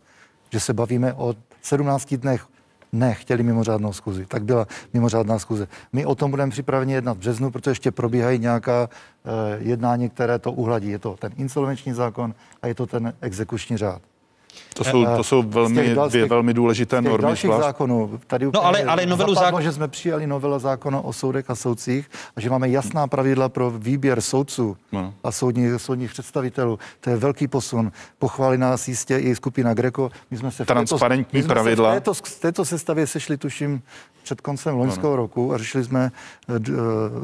Speaker 5: že se bavíme o 17 dnech ne, chtěli mimořádnou schůzi. Tak byla mimořádná schůze. My o tom budeme připraveni jednat v březnu, protože ještě probíhají nějaká uh, jednání, které to uhladí. Je to ten insolvenční zákon a je to ten exekuční řád.
Speaker 7: To jsou, to jsou velmi, dal, dvě velmi důležité normy.
Speaker 5: dalších zákonů. Tady
Speaker 1: no, ale, ale novelu zákon...
Speaker 5: že jsme přijali novela zákona o soudech a soudcích a že máme jasná pravidla pro výběr soudců no. a soudních, soudních představitelů. To je velký posun. Pochválí nás jistě i skupina Greco. My jsme se
Speaker 7: Transparentní
Speaker 5: v
Speaker 7: této, pravidla.
Speaker 5: v této, v této sestavě sešli, tuším, před koncem loňského no. roku a řešili jsme uh,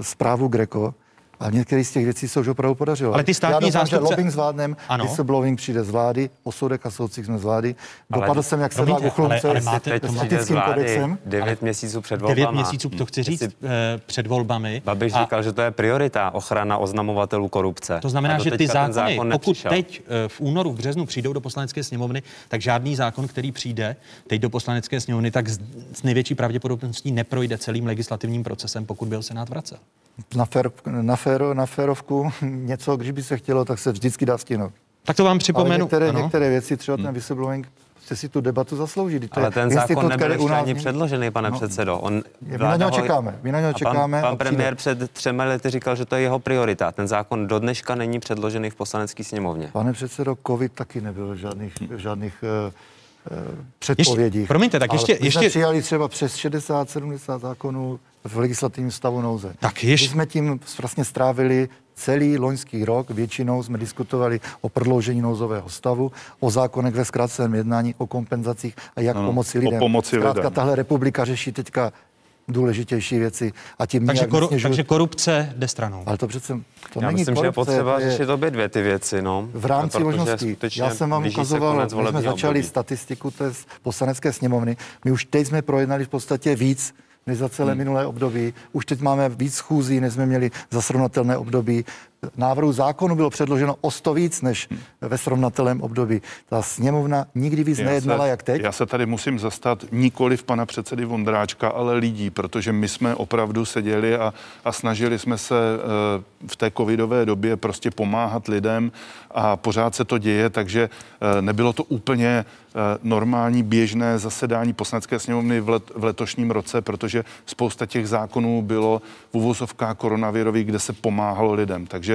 Speaker 5: zprávu Greco a některé z těch věcí se už opravdu podařilo.
Speaker 1: Ale ty státní Já doufám, zástupce...
Speaker 5: že lobbying zvládnem, whistleblowing přijde z vlády, o soudech a soudcích jsme z vlády. Dopadl jsem, jak se dá uchlumce
Speaker 6: ale, ale s etickým kodexem. Devět měsíců před volbami.
Speaker 1: Devět měsíců, to chci říct, Jestli... Eh, před volbami.
Speaker 6: Babiš a... říkal, že to je priorita, ochrana oznamovatelů korupce.
Speaker 1: To znamená, že ty zákony, zákon pokud teď eh, v únoru, v březnu přijdou do poslanecké sněmovny, tak žádný zákon, který přijde teď do poslanecké sněmovny, tak s největší pravděpodobností neprojde celým legislativním procesem, pokud byl Senát vracel
Speaker 5: na, fér, na, féro, na férovku něco, když by se chtělo, tak se vždycky dá stihnout.
Speaker 1: Tak to vám připomenu. Ale
Speaker 5: některé, některé věci, třeba ten hmm. whistleblowing, se si tu debatu zaslouží.
Speaker 6: To Ale ten zákon nebyl ještě ani předložený, pane no, předsedo. On,
Speaker 5: my na něho čekáme. My na něho čekáme.
Speaker 6: Pan, pan premiér před třemi lety říkal, že to je jeho priorita. Ten zákon do dneška není předložený v poslanecké sněmovně.
Speaker 5: Pane předsedo, covid taky nebyl v žádných, žádných uh, předpovědích.
Speaker 1: Ještě, promiňte, tak ještě...
Speaker 5: Ale
Speaker 1: ještě...
Speaker 5: jsme přijali třeba přes 60-70 zákonů v legislativním stavu nouze.
Speaker 1: Tak ještě...
Speaker 5: My jsme tím vlastně strávili celý loňský rok. Většinou jsme diskutovali o prodloužení nouzového stavu, o zákonech ve zkráceném jednání, o kompenzacích a jak no, pomoci lidem.
Speaker 7: O pomoci
Speaker 5: Zkrátka,
Speaker 7: lidem.
Speaker 5: tahle republika řeší teďka důležitější věci. A tím
Speaker 1: takže, koru, takže korupce jde stranou.
Speaker 5: Ale to přece to
Speaker 6: Já
Speaker 5: není
Speaker 6: myslím,
Speaker 5: korupce,
Speaker 6: že je potřeba je... řešit obě dvě ty věci. No.
Speaker 5: V rámci možností. Já jsem vám ukazoval, my jsme začali období. statistiku té poslanecké sněmovny. My už teď jsme projednali v podstatě víc než za celé hmm. minulé období. Už teď máme víc schůzí, než jsme měli za srovnatelné období návrhu zákonu bylo předloženo o sto víc než ve srovnatelném období. Ta sněmovna nikdy víc já nejednala
Speaker 7: se,
Speaker 5: jak teď.
Speaker 7: Já se tady musím zastat nikoli v pana předsedy Vondráčka, ale lidí, protože my jsme opravdu seděli a, a snažili jsme se uh, v té covidové době prostě pomáhat lidem a pořád se to děje, takže uh, nebylo to úplně uh, normální běžné zasedání poslanecké sněmovny v, let, v letošním roce, protože spousta těch zákonů bylo v uvozovkách koronavirových, kde se pomáhalo lidem. Takže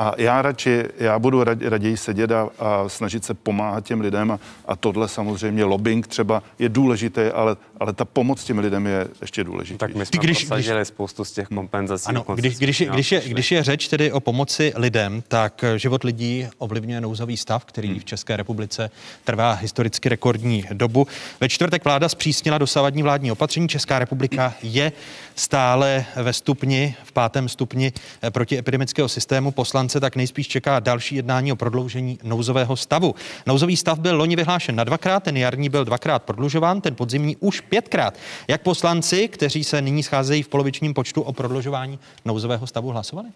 Speaker 7: a já radši, já budu raději sedět a, a snažit se pomáhat těm lidem a, a tohle samozřejmě lobbying třeba je důležité, ale, ale ta pomoc těm lidem je ještě důležitější.
Speaker 6: Tak my jsme když, když, spoustu z těch kompenzací.
Speaker 1: Ano, když, když, když, je, když je řeč tedy o pomoci lidem, tak život lidí ovlivňuje nouzový stav, který hmm. v České republice trvá historicky rekordní dobu. Ve čtvrtek vláda zpřísnila dosavadní vládní opatření. Česká republika je stále ve stupni, v pátém stupni protiepidemického systému. Poslanci poslance tak nejspíš čeká další jednání o prodloužení nouzového stavu. Nouzový stav byl loni vyhlášen na dvakrát, ten jarní byl dvakrát prodlužován, ten podzimní už pětkrát. Jak poslanci, kteří se nyní scházejí v polovičním počtu o prodlužování nouzového stavu, hlasovali?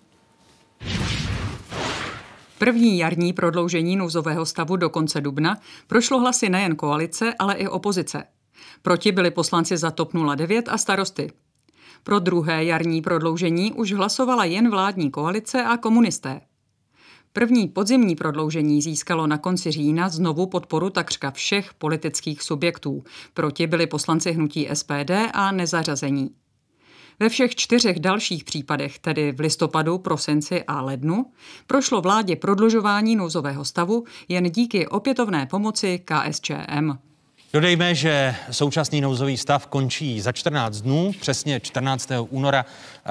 Speaker 9: První jarní prodloužení nouzového stavu do konce dubna prošlo hlasy nejen koalice, ale i opozice. Proti byli poslanci za TOP 09 a starosty. Pro druhé jarní prodloužení už hlasovala jen vládní koalice a komunisté. První podzimní prodloužení získalo na konci října znovu podporu takřka všech politických subjektů. Proti byli poslanci hnutí SPD a nezařazení. Ve všech čtyřech dalších případech, tedy v listopadu, prosinci a lednu, prošlo vládě prodlužování nouzového stavu jen díky opětovné pomoci KSČM.
Speaker 1: Dodejme, že současný nouzový stav končí za 14 dnů, přesně 14. února. Eh,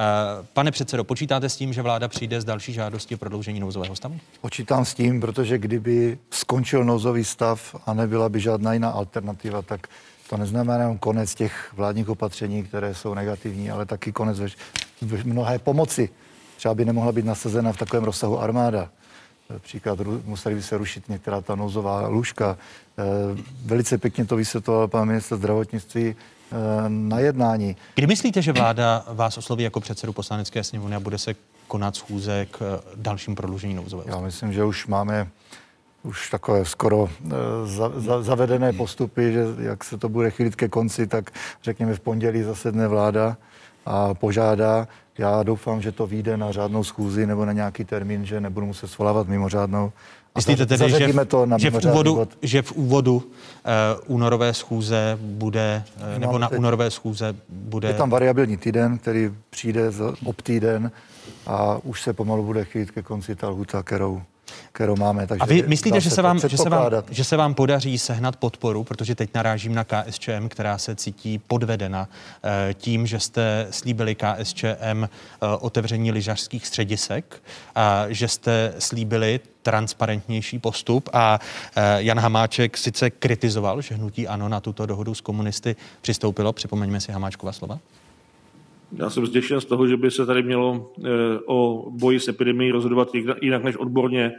Speaker 1: pane předsedo, počítáte s tím, že vláda přijde s další žádostí o prodloužení nouzového stavu?
Speaker 5: Počítám s tím, protože kdyby skončil nouzový stav a nebyla by žádná jiná alternativa, tak to neznamená konec těch vládních opatření, které jsou negativní, ale taky konec ve, ve mnohé pomoci. Třeba by nemohla být nasazena v takovém rozsahu armáda. Příklad, museli by se rušit některá ta nouzová lůžka. Eh, velice pěkně to vysvětloval pan ministr zdravotnictví eh, na jednání.
Speaker 1: Kdy myslíte, že vláda vás osloví jako předsedu poslanecké sněmovny a bude se konat schůze k eh, dalším prodloužení nouzového?
Speaker 5: Já myslím, že už máme už takové skoro za, za, zavedené postupy, že jak se to bude chýlit ke konci, tak řekněme v pondělí zasedne vláda a požádá. Já doufám, že to vyjde na řádnou schůzi nebo na nějaký termín, že nebudu muset svolávat mimořádnou.
Speaker 1: Myslíte tedy, že v, to na že, v úvodu, že v úvodu uh, únorové schůze bude, uh, nebo na teď, únorové schůze bude...
Speaker 5: Je tam variabilní týden, který přijde za ob týden a už se pomalu bude chýlit ke konci ta lhuta, kterou kterou máme.
Speaker 1: Takže a vy myslíte, že se, vám, že, se vám, že se vám podaří sehnat podporu, protože teď narážím na KSČM, která se cítí podvedena eh, tím, že jste slíbili KSČM eh, otevření lyžařských středisek, a že jste slíbili transparentnější postup a eh, Jan Hamáček sice kritizoval, že hnutí ANO na tuto dohodu s komunisty přistoupilo. Připomeňme si Hamáčkova slova.
Speaker 10: Já jsem zděšen z toho, že by se tady mělo eh, o boji s epidemií rozhodovat jinak než odborně,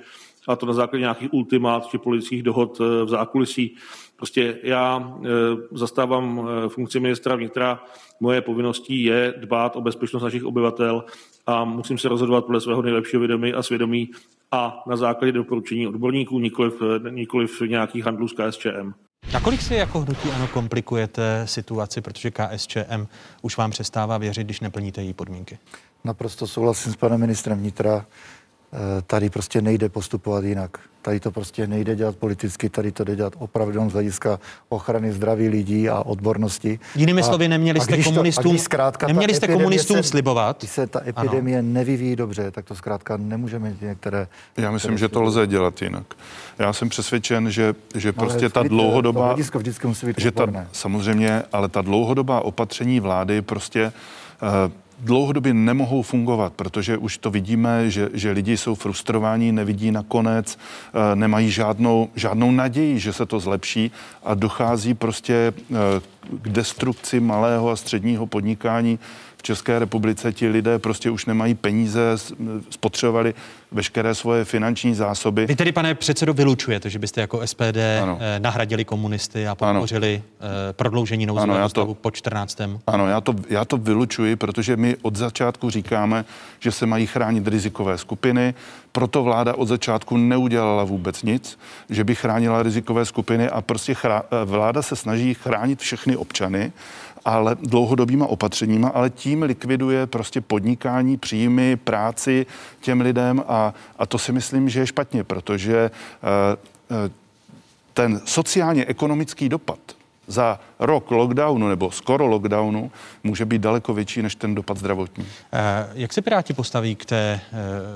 Speaker 10: a to na základě nějakých ultimát či politických dohod eh, v zákulisí. Prostě já eh, zastávám funkci ministra vnitra, moje povinností je dbát o bezpečnost našich obyvatel a musím se rozhodovat podle svého nejlepšího vědomí a svědomí a na základě doporučení odborníků, nikoliv, nikoliv nějakých handlů s KSČM.
Speaker 1: Nakolik si jako hnutí ano komplikujete situaci, protože KSČM už vám přestává věřit, když neplníte její podmínky?
Speaker 5: Naprosto souhlasím s panem ministrem vnitra. Eh, tady prostě nejde postupovat jinak. Tady to prostě nejde dělat politicky, tady to jde dělat opravdu z hlediska ochrany zdraví lidí a odbornosti.
Speaker 1: Jinými a, slovy, neměli jste komunistům, to, neměli jste komunistům se, slibovat?
Speaker 5: Když se ta epidemie ano. nevyvíjí dobře, tak to zkrátka nemůžeme mít některé...
Speaker 7: Já myslím, že to lze dělat jinak. Já jsem přesvědčen, že, že prostě ta dlouhodobá...
Speaker 5: To vždycky musí být že
Speaker 7: ta, Samozřejmě, ale ta dlouhodobá opatření vlády prostě uh, dlouhodobě nemohou fungovat, protože už to vidíme, že, že lidi jsou frustrovaní, nevidí nakonec, eh, nemají žádnou, žádnou naději, že se to zlepší a dochází prostě eh, k destrukci malého a středního podnikání České republice ti lidé prostě už nemají peníze, spotřebovali veškeré svoje finanční zásoby.
Speaker 1: Vy tedy, pane předsedo, vylučujete, že byste jako SPD ano. Eh, nahradili komunisty a podpořili ano. Eh, prodloužení nouzového stavu po 14.
Speaker 7: Ano, já to, já to vylučuji, protože my od začátku říkáme, že se mají chránit rizikové skupiny, proto vláda od začátku neudělala vůbec nic, že by chránila rizikové skupiny a prostě chrá, eh, vláda se snaží chránit všechny občany ale dlouhodobýma opatřeníma, ale tím likviduje prostě podnikání, příjmy, práci těm lidem a, a to si myslím, že je špatně, protože uh, uh, ten sociálně ekonomický dopad za rok lockdownu nebo skoro lockdownu může být daleko větší než ten dopad zdravotní.
Speaker 1: Eh, jak se Piráti postaví k té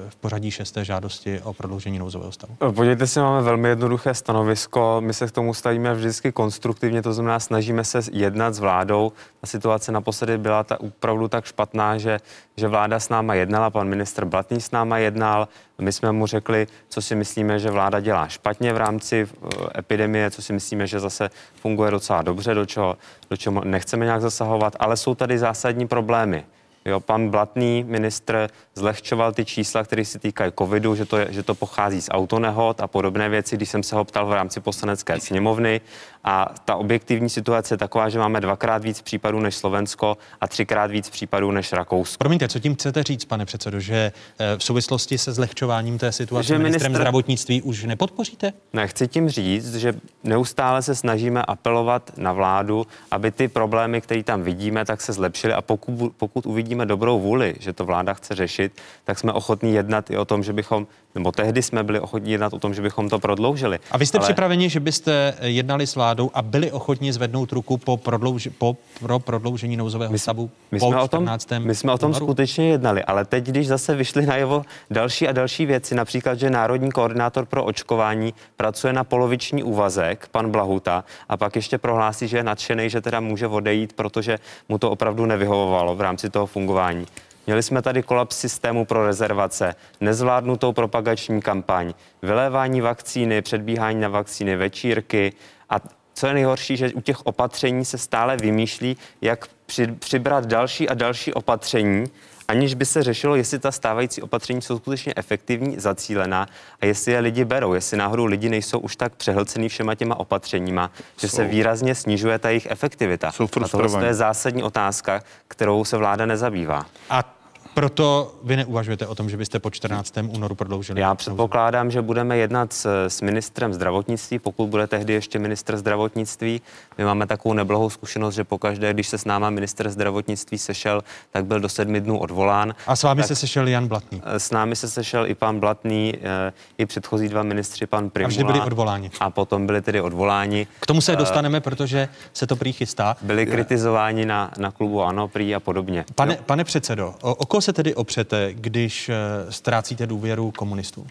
Speaker 1: v pořadí šesté žádosti o prodloužení nouzového stavu?
Speaker 6: Podívejte si, máme velmi jednoduché stanovisko. My se k tomu stavíme vždycky konstruktivně, to znamená, snažíme se jednat s vládou. Ta situace naposledy byla ta opravdu tak špatná, že, že vláda s náma jednala, pan ministr Blatný s náma jednal, my jsme mu řekli, co si myslíme, že vláda dělá špatně v rámci eh, epidemie, co si myslíme, že zase funguje docela dobře, do čeho, do čeho nechceme nějak zasahovat, ale jsou tady zásadní problémy. Jo, pan Blatný, ministr, zlehčoval ty čísla, které se týkají covidu, že to, je, že to pochází z autonehod a podobné věci, když jsem se ho ptal v rámci poslanecké sněmovny. A ta objektivní situace je taková, že máme dvakrát víc případů než Slovensko a třikrát víc případů než Rakousko.
Speaker 1: Promiňte, co tím chcete říct, pane předsedo, že eh, v souvislosti se zlehčováním té situace že ministrem ministr... zdravotnictví už nepodpoříte?
Speaker 6: Ne, chci tím říct, že neustále se snažíme apelovat na vládu, aby ty problémy, které tam vidíme, tak se zlepšily a pokud, pokud uvidíme dobrou vůli, že to vláda chce řešit, prodloužit, tak jsme ochotní jednat i o tom, že bychom, nebo tehdy jsme byli ochotní jednat o tom, že bychom to prodloužili.
Speaker 1: A vy jste Ale... připraveni, že byste jednali s vládou a byli ochotni zvednout ruku po, prodlouž, po pro prodloužení nouzového my, stavu
Speaker 6: my
Speaker 1: po
Speaker 6: jsme o tom, My jsme o tom skutečně jednali, ale teď, když zase vyšly na jeho další a další věci, například, že Národní koordinátor pro očkování pracuje na poloviční úvazek, pan Blahuta, a pak ještě prohlásí, že je nadšený, že teda může odejít, protože mu to opravdu nevyhovovalo v rámci toho fungování. Měli jsme tady kolaps systému pro rezervace, nezvládnutou propagační kampaň, vylévání vakcíny, předbíhání na vakcíny, večírky a co je nejhorší, že u těch opatření se stále vymýšlí, jak při, přibrat další a další opatření, aniž by se řešilo, jestli ta stávající opatření jsou skutečně efektivní, zacílená a jestli je lidi berou, jestli náhodou lidi nejsou už tak přehlcený všema těma opatřeníma, že jsou. se výrazně snižuje ta jejich efektivita.
Speaker 7: Jsou
Speaker 6: a tohle je zásadní otázka, kterou se vláda nezabývá.
Speaker 1: A proto vy neuvažujete o tom, že byste po 14. únoru prodloužili?
Speaker 6: Já předpokládám, že budeme jednat s, s ministrem zdravotnictví, pokud bude tehdy ještě ministr zdravotnictví. My máme takovou neblahou zkušenost, že pokaždé, když se s náma minister zdravotnictví sešel, tak byl do sedmi dnů odvolán.
Speaker 1: A s vámi
Speaker 6: tak,
Speaker 1: se sešel Jan Blatný?
Speaker 6: Eh, s námi se sešel i pan Blatný, eh, i předchozí dva ministři, pan Primula. A
Speaker 1: vždy byli odvoláni.
Speaker 6: A potom byli tedy odvoláni.
Speaker 1: K tomu se uh, dostaneme, protože se to prý chystá.
Speaker 6: Byli kritizováni na, na klubu ANO, prý a podobně.
Speaker 1: Pane, pane předsedo, o, o koho se tedy opřete, když eh, ztrácíte důvěru komunistů?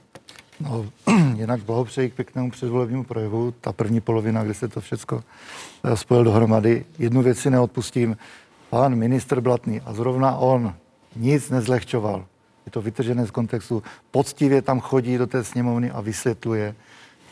Speaker 5: No, jinak blahopřeji k pěknému předvolebnímu projevu. Ta první polovina, kde se to všechno eh, spojil dohromady. Jednu věc si neodpustím. Pan ministr Blatný, a zrovna on nic nezlehčoval. Je to vytržené z kontextu. Poctivě tam chodí do té sněmovny a vysvětluje,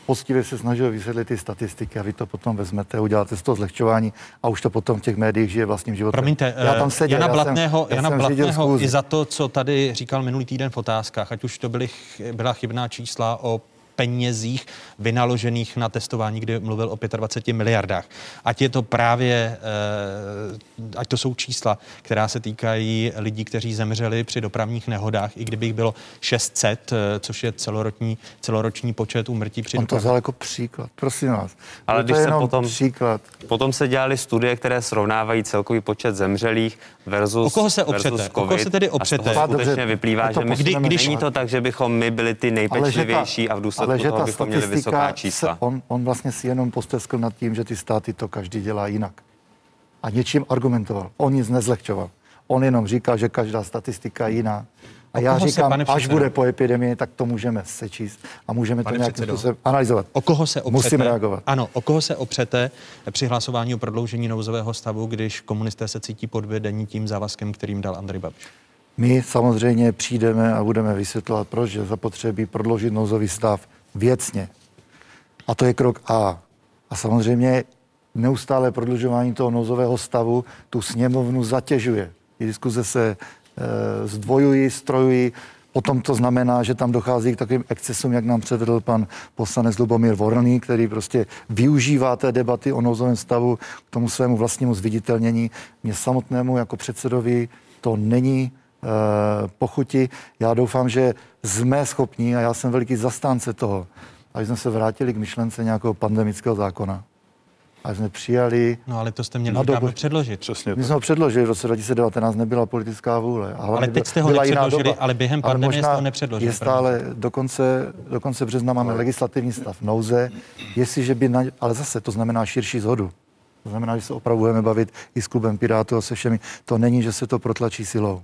Speaker 5: poctivě se snažil vysvětlit ty statistiky a vy to potom vezmete, uděláte z toho zlehčování a už to potom v těch médiích žije vlastním životem.
Speaker 1: Promiňte, já tam seděl, Jana Blatného, já jsem, Jana Blatného i za to, co tady říkal minulý týden v otázkách, ať už to byly, byla chybná čísla o penězích vynaložených na testování, kdy mluvil o 25 miliardách. Ať je to právě, eh, ať to jsou čísla, která se týkají lidí, kteří zemřeli při dopravních nehodách, i kdyby jich bylo 600, eh, což je celoroční, celoroční počet úmrtí při
Speaker 5: On to vzal jako příklad, prosím vás.
Speaker 6: Ale když se potom,
Speaker 5: příklad.
Speaker 6: potom se dělali studie, které srovnávají celkový počet zemřelých versus
Speaker 1: O koho se opřete? COVID, o koho se tedy opřete?
Speaker 6: A z toho skutečně vyplývá, že my, kdy, když, není to tak, že bychom my byli ty nejpečlivější a v důsledku ale že toho bychom měli vysoká čísla.
Speaker 5: Se, on, on vlastně si jenom posteskl nad tím, že ty státy to každý dělá jinak. A něčím argumentoval. On nic nezlehčoval. On jenom říkal, že každá statistika je jiná. A já říkám, se, až bude po epidemii, tak to můžeme sečíst a můžeme pane to nějakým způsobem analyzovat.
Speaker 1: O koho se opřete?
Speaker 5: Musím reagovat.
Speaker 1: Ano, o koho se opřete při hlasování o prodloužení nouzového stavu, když komunisté se cítí podvedení tím závazkem, kterým dal Andrej Babiš?
Speaker 5: My samozřejmě přijdeme a budeme vysvětlovat, proč je zapotřebí prodloužit nouzový stav věcně. A to je krok A. A samozřejmě neustále prodlužování toho nouzového stavu tu sněmovnu zatěžuje. Ty diskuze se e, zdvojují, strojují, Potom to znamená, že tam dochází k takovým excesům, jak nám předvedl pan poslanec Lubomír Vorný, který prostě využívá té debaty o nouzovém stavu k tomu svému vlastnímu zviditelnění. Mně samotnému jako předsedovi to není Eh, pochuti. Já doufám, že jsme schopni, a já jsem veliký zastánce toho, aby jsme se vrátili k myšlence nějakého pandemického zákona. A jsme přijali...
Speaker 1: No ale to jste měli dobu... předložit.
Speaker 5: Přesně My jsme ho předložili, v roce 2019 nebyla politická vůle.
Speaker 1: A ale teď jste ho nepředložili, ale během pandemie jste ho nepředložili.
Speaker 5: Je stále, do konce, do konce března máme legislativní stav nouze, jestliže by, na, ale zase to znamená širší zhodu. To znamená, že se opravdu budeme bavit i s klubem Pirátů a se všemi. To není, že se to protlačí silou.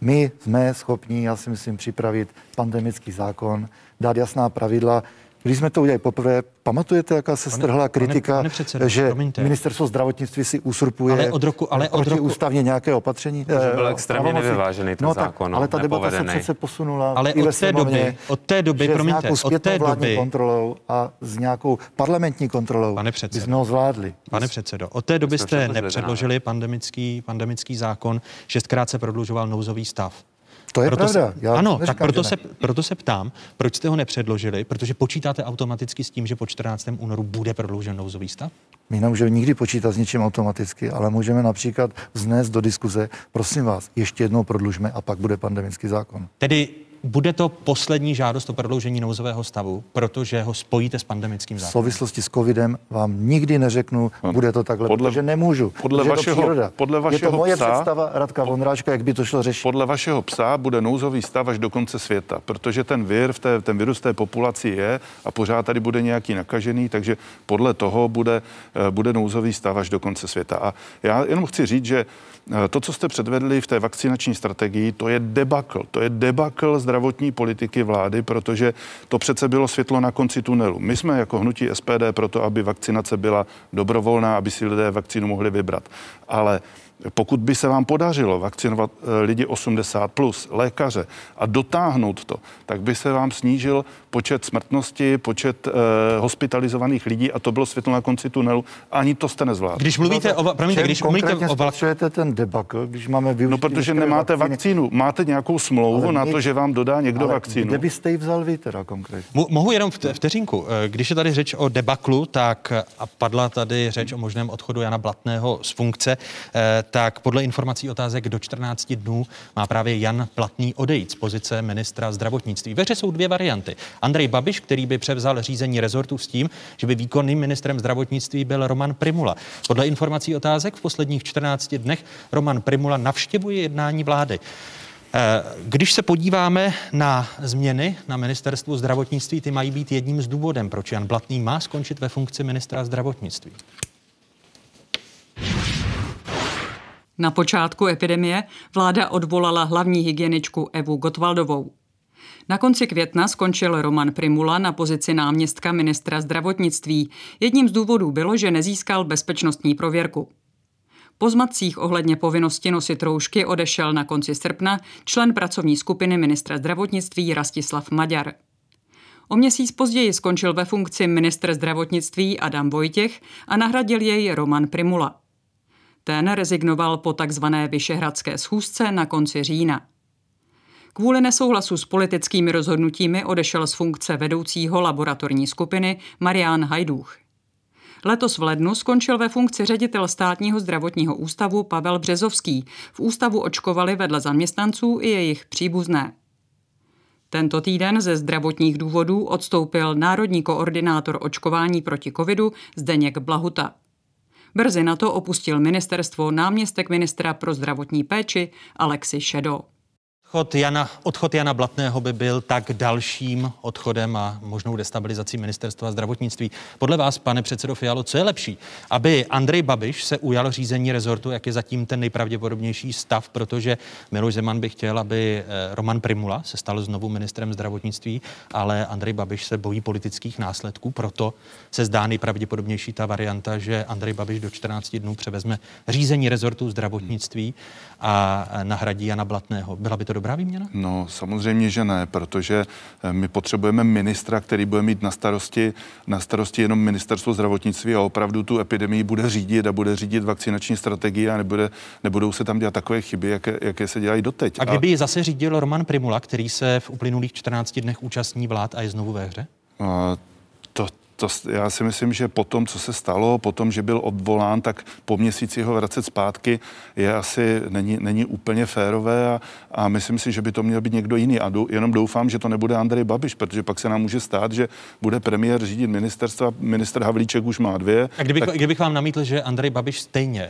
Speaker 5: My jsme schopni, já si myslím, připravit pandemický zákon, dát jasná pravidla, když jsme to udělali poprvé, pamatujete, jaká se strhla kritika, pane, pane předsedo, že promiňte. ministerstvo zdravotnictví si usurpuje
Speaker 1: ale od roku, ale od roku,
Speaker 5: ústavně nějaké opatření?
Speaker 6: To byl eh, extrémně nevyvážený ten
Speaker 5: no,
Speaker 6: zákon.
Speaker 5: Tak, ale ta debata se přece posunula.
Speaker 1: Ale od té doby, od té doby, promiňte,
Speaker 5: od té doby kontrolou a s nějakou parlamentní kontrolou pane předsedo, jsme ho zvládli.
Speaker 1: Pane předsedo, od té doby jste nepředložili pandemický, pandemický zákon, šestkrát se prodlužoval nouzový stav.
Speaker 5: To je
Speaker 1: proto
Speaker 5: pravda.
Speaker 1: Se, Já ano, tak proto se, proto se ptám, proč jste ho nepředložili, protože počítáte automaticky s tím, že po 14. únoru bude prodloužen nouzový stav?
Speaker 5: My nemůžeme nikdy počítat s něčím automaticky, ale můžeme například vznést do diskuze, prosím vás, ještě jednou prodlužme a pak bude pandemický zákon.
Speaker 1: Tedy bude to poslední žádost o prodloužení nouzového stavu, protože ho spojíte s pandemickým
Speaker 5: V
Speaker 1: zákonem?
Speaker 5: souvislosti s covidem vám nikdy neřeknu, bude to takhle,
Speaker 7: Podle-
Speaker 5: protože nemůžu.
Speaker 7: podle
Speaker 5: protože je to
Speaker 7: vašeho-
Speaker 5: příroda.
Speaker 7: podle
Speaker 5: je to
Speaker 7: vašeho
Speaker 5: moje
Speaker 7: psa-
Speaker 5: představa Radka Vondráčka, jak by to šlo řešit.
Speaker 7: Podle vašeho psa bude nouzový stav až do konce světa, protože ten vir, v té, ten virus v té populaci je a pořád tady bude nějaký nakažený, takže podle toho bude, eh, bude nouzový stav až do konce světa. A já jenom chci říct, že to, co jste předvedli v té vakcinační strategii, to je debakl. To je debakl zdravotní politiky vlády, protože to přece bylo světlo na konci tunelu. My jsme jako hnutí SPD proto, aby vakcinace byla dobrovolná, aby si lidé vakcínu mohli vybrat. Ale pokud by se vám podařilo vakcinovat eh, lidi 80 plus, lékaře a dotáhnout to, tak by se vám snížil počet smrtnosti, počet eh, hospitalizovaných lidí a to bylo světlo na konci tunelu. Ani to jste nezvládli.
Speaker 1: Když mluvíte o, promiňte, když mluvíte o vak-
Speaker 5: spatřujete ten debakl, když máme využít
Speaker 7: No, protože nemáte
Speaker 5: vakcíny?
Speaker 7: vakcínu. Máte nějakou smlouvu
Speaker 5: Ale
Speaker 7: na
Speaker 5: my-
Speaker 7: to, že vám dodá někdo
Speaker 5: Ale
Speaker 7: vakcínu.
Speaker 5: Kde byste ji vzal vy teda konkrétně?
Speaker 1: Mo- Mohu jenom vte- vteřinku. Eh, Když je tady řeč o debaklu, tak eh, a padla tady řeč o možném odchodu Jana Blatného z funkce, eh, tak podle informací otázek do 14 dnů má právě Jan Blatný odejít z pozice ministra zdravotnictví. Ve hře jsou dvě varianty. Andrej Babiš, který by převzal řízení rezortu s tím, že by výkonným ministrem zdravotnictví byl Roman Primula. Podle informací otázek v posledních 14 dnech Roman Primula navštěvuje jednání vlády. Eh, Když se podíváme na změny na ministerstvu zdravotnictví, ty mají být jedním z důvodem, proč Jan Blatný má skončit ve funkci ministra zdravotnictví.
Speaker 9: Na počátku epidemie vláda odvolala hlavní hygieničku Evu Gotwaldovou. Na konci května skončil Roman Primula na pozici náměstka ministra zdravotnictví. Jedním z důvodů bylo, že nezískal bezpečnostní prověrku. Po zmatcích ohledně povinnosti nosit roušky odešel na konci srpna člen pracovní skupiny ministra zdravotnictví Rastislav Maďar. O měsíc později skončil ve funkci ministr zdravotnictví Adam Vojtěch a nahradil jej Roman Primula. Ten rezignoval po takzvané vyšehradské schůzce na konci října. Kvůli nesouhlasu s politickými rozhodnutími odešel z funkce vedoucího laboratorní skupiny Marián Hajdůch. Letos v lednu skončil ve funkci ředitel státního zdravotního ústavu Pavel Březovský. V ústavu očkovali vedle zaměstnanců i jejich příbuzné. Tento týden ze zdravotních důvodů odstoupil národní koordinátor očkování proti covidu Zdeněk Blahuta. Brzy na to opustil ministerstvo náměstek ministra pro zdravotní péči Alexi Šedo.
Speaker 1: Odchod Jana, odchod Jana Blatného by byl tak dalším odchodem a možnou destabilizací ministerstva zdravotnictví. Podle vás, pane předsedo Fialo, co je lepší? Aby Andrej Babiš se ujal řízení rezortu, jak je zatím ten nejpravděpodobnější stav, protože Miloš Zeman by chtěl, aby eh, Roman Primula se stal znovu ministrem zdravotnictví, ale Andrej Babiš se bojí politických následků, proto se zdá nejpravděpodobnější ta varianta, že Andrej Babiš do 14 dnů převezme řízení rezortu zdravotnictví a eh, nahradí Jana Blatného. Byla by to dobrá výměna?
Speaker 7: No, samozřejmě, že ne, protože eh, my potřebujeme ministra, který bude mít na starosti, na starosti jenom ministerstvo zdravotnictví a opravdu tu epidemii bude řídit a bude řídit vakcinační strategii a nebude, nebudou se tam dělat takové chyby, jaké, jaké se dělají doteď.
Speaker 1: A kdyby ji zase řídil Roman Primula, který se v uplynulých 14 dnech účastní vlád a je znovu ve hře?
Speaker 7: A to, já si myslím, že po tom, co se stalo, po tom, že byl odvolán, tak po měsíci ho vracet zpátky je asi, není, není úplně férové a, a myslím si, že by to měl být někdo jiný. A dou, jenom doufám, že to nebude Andrej Babiš, protože pak se nám může stát, že bude premiér řídit ministerstva, minister Havlíček už má dvě.
Speaker 1: A kdybych,
Speaker 7: tak,
Speaker 1: kdybych vám namítl, že Andrej Babiš stejně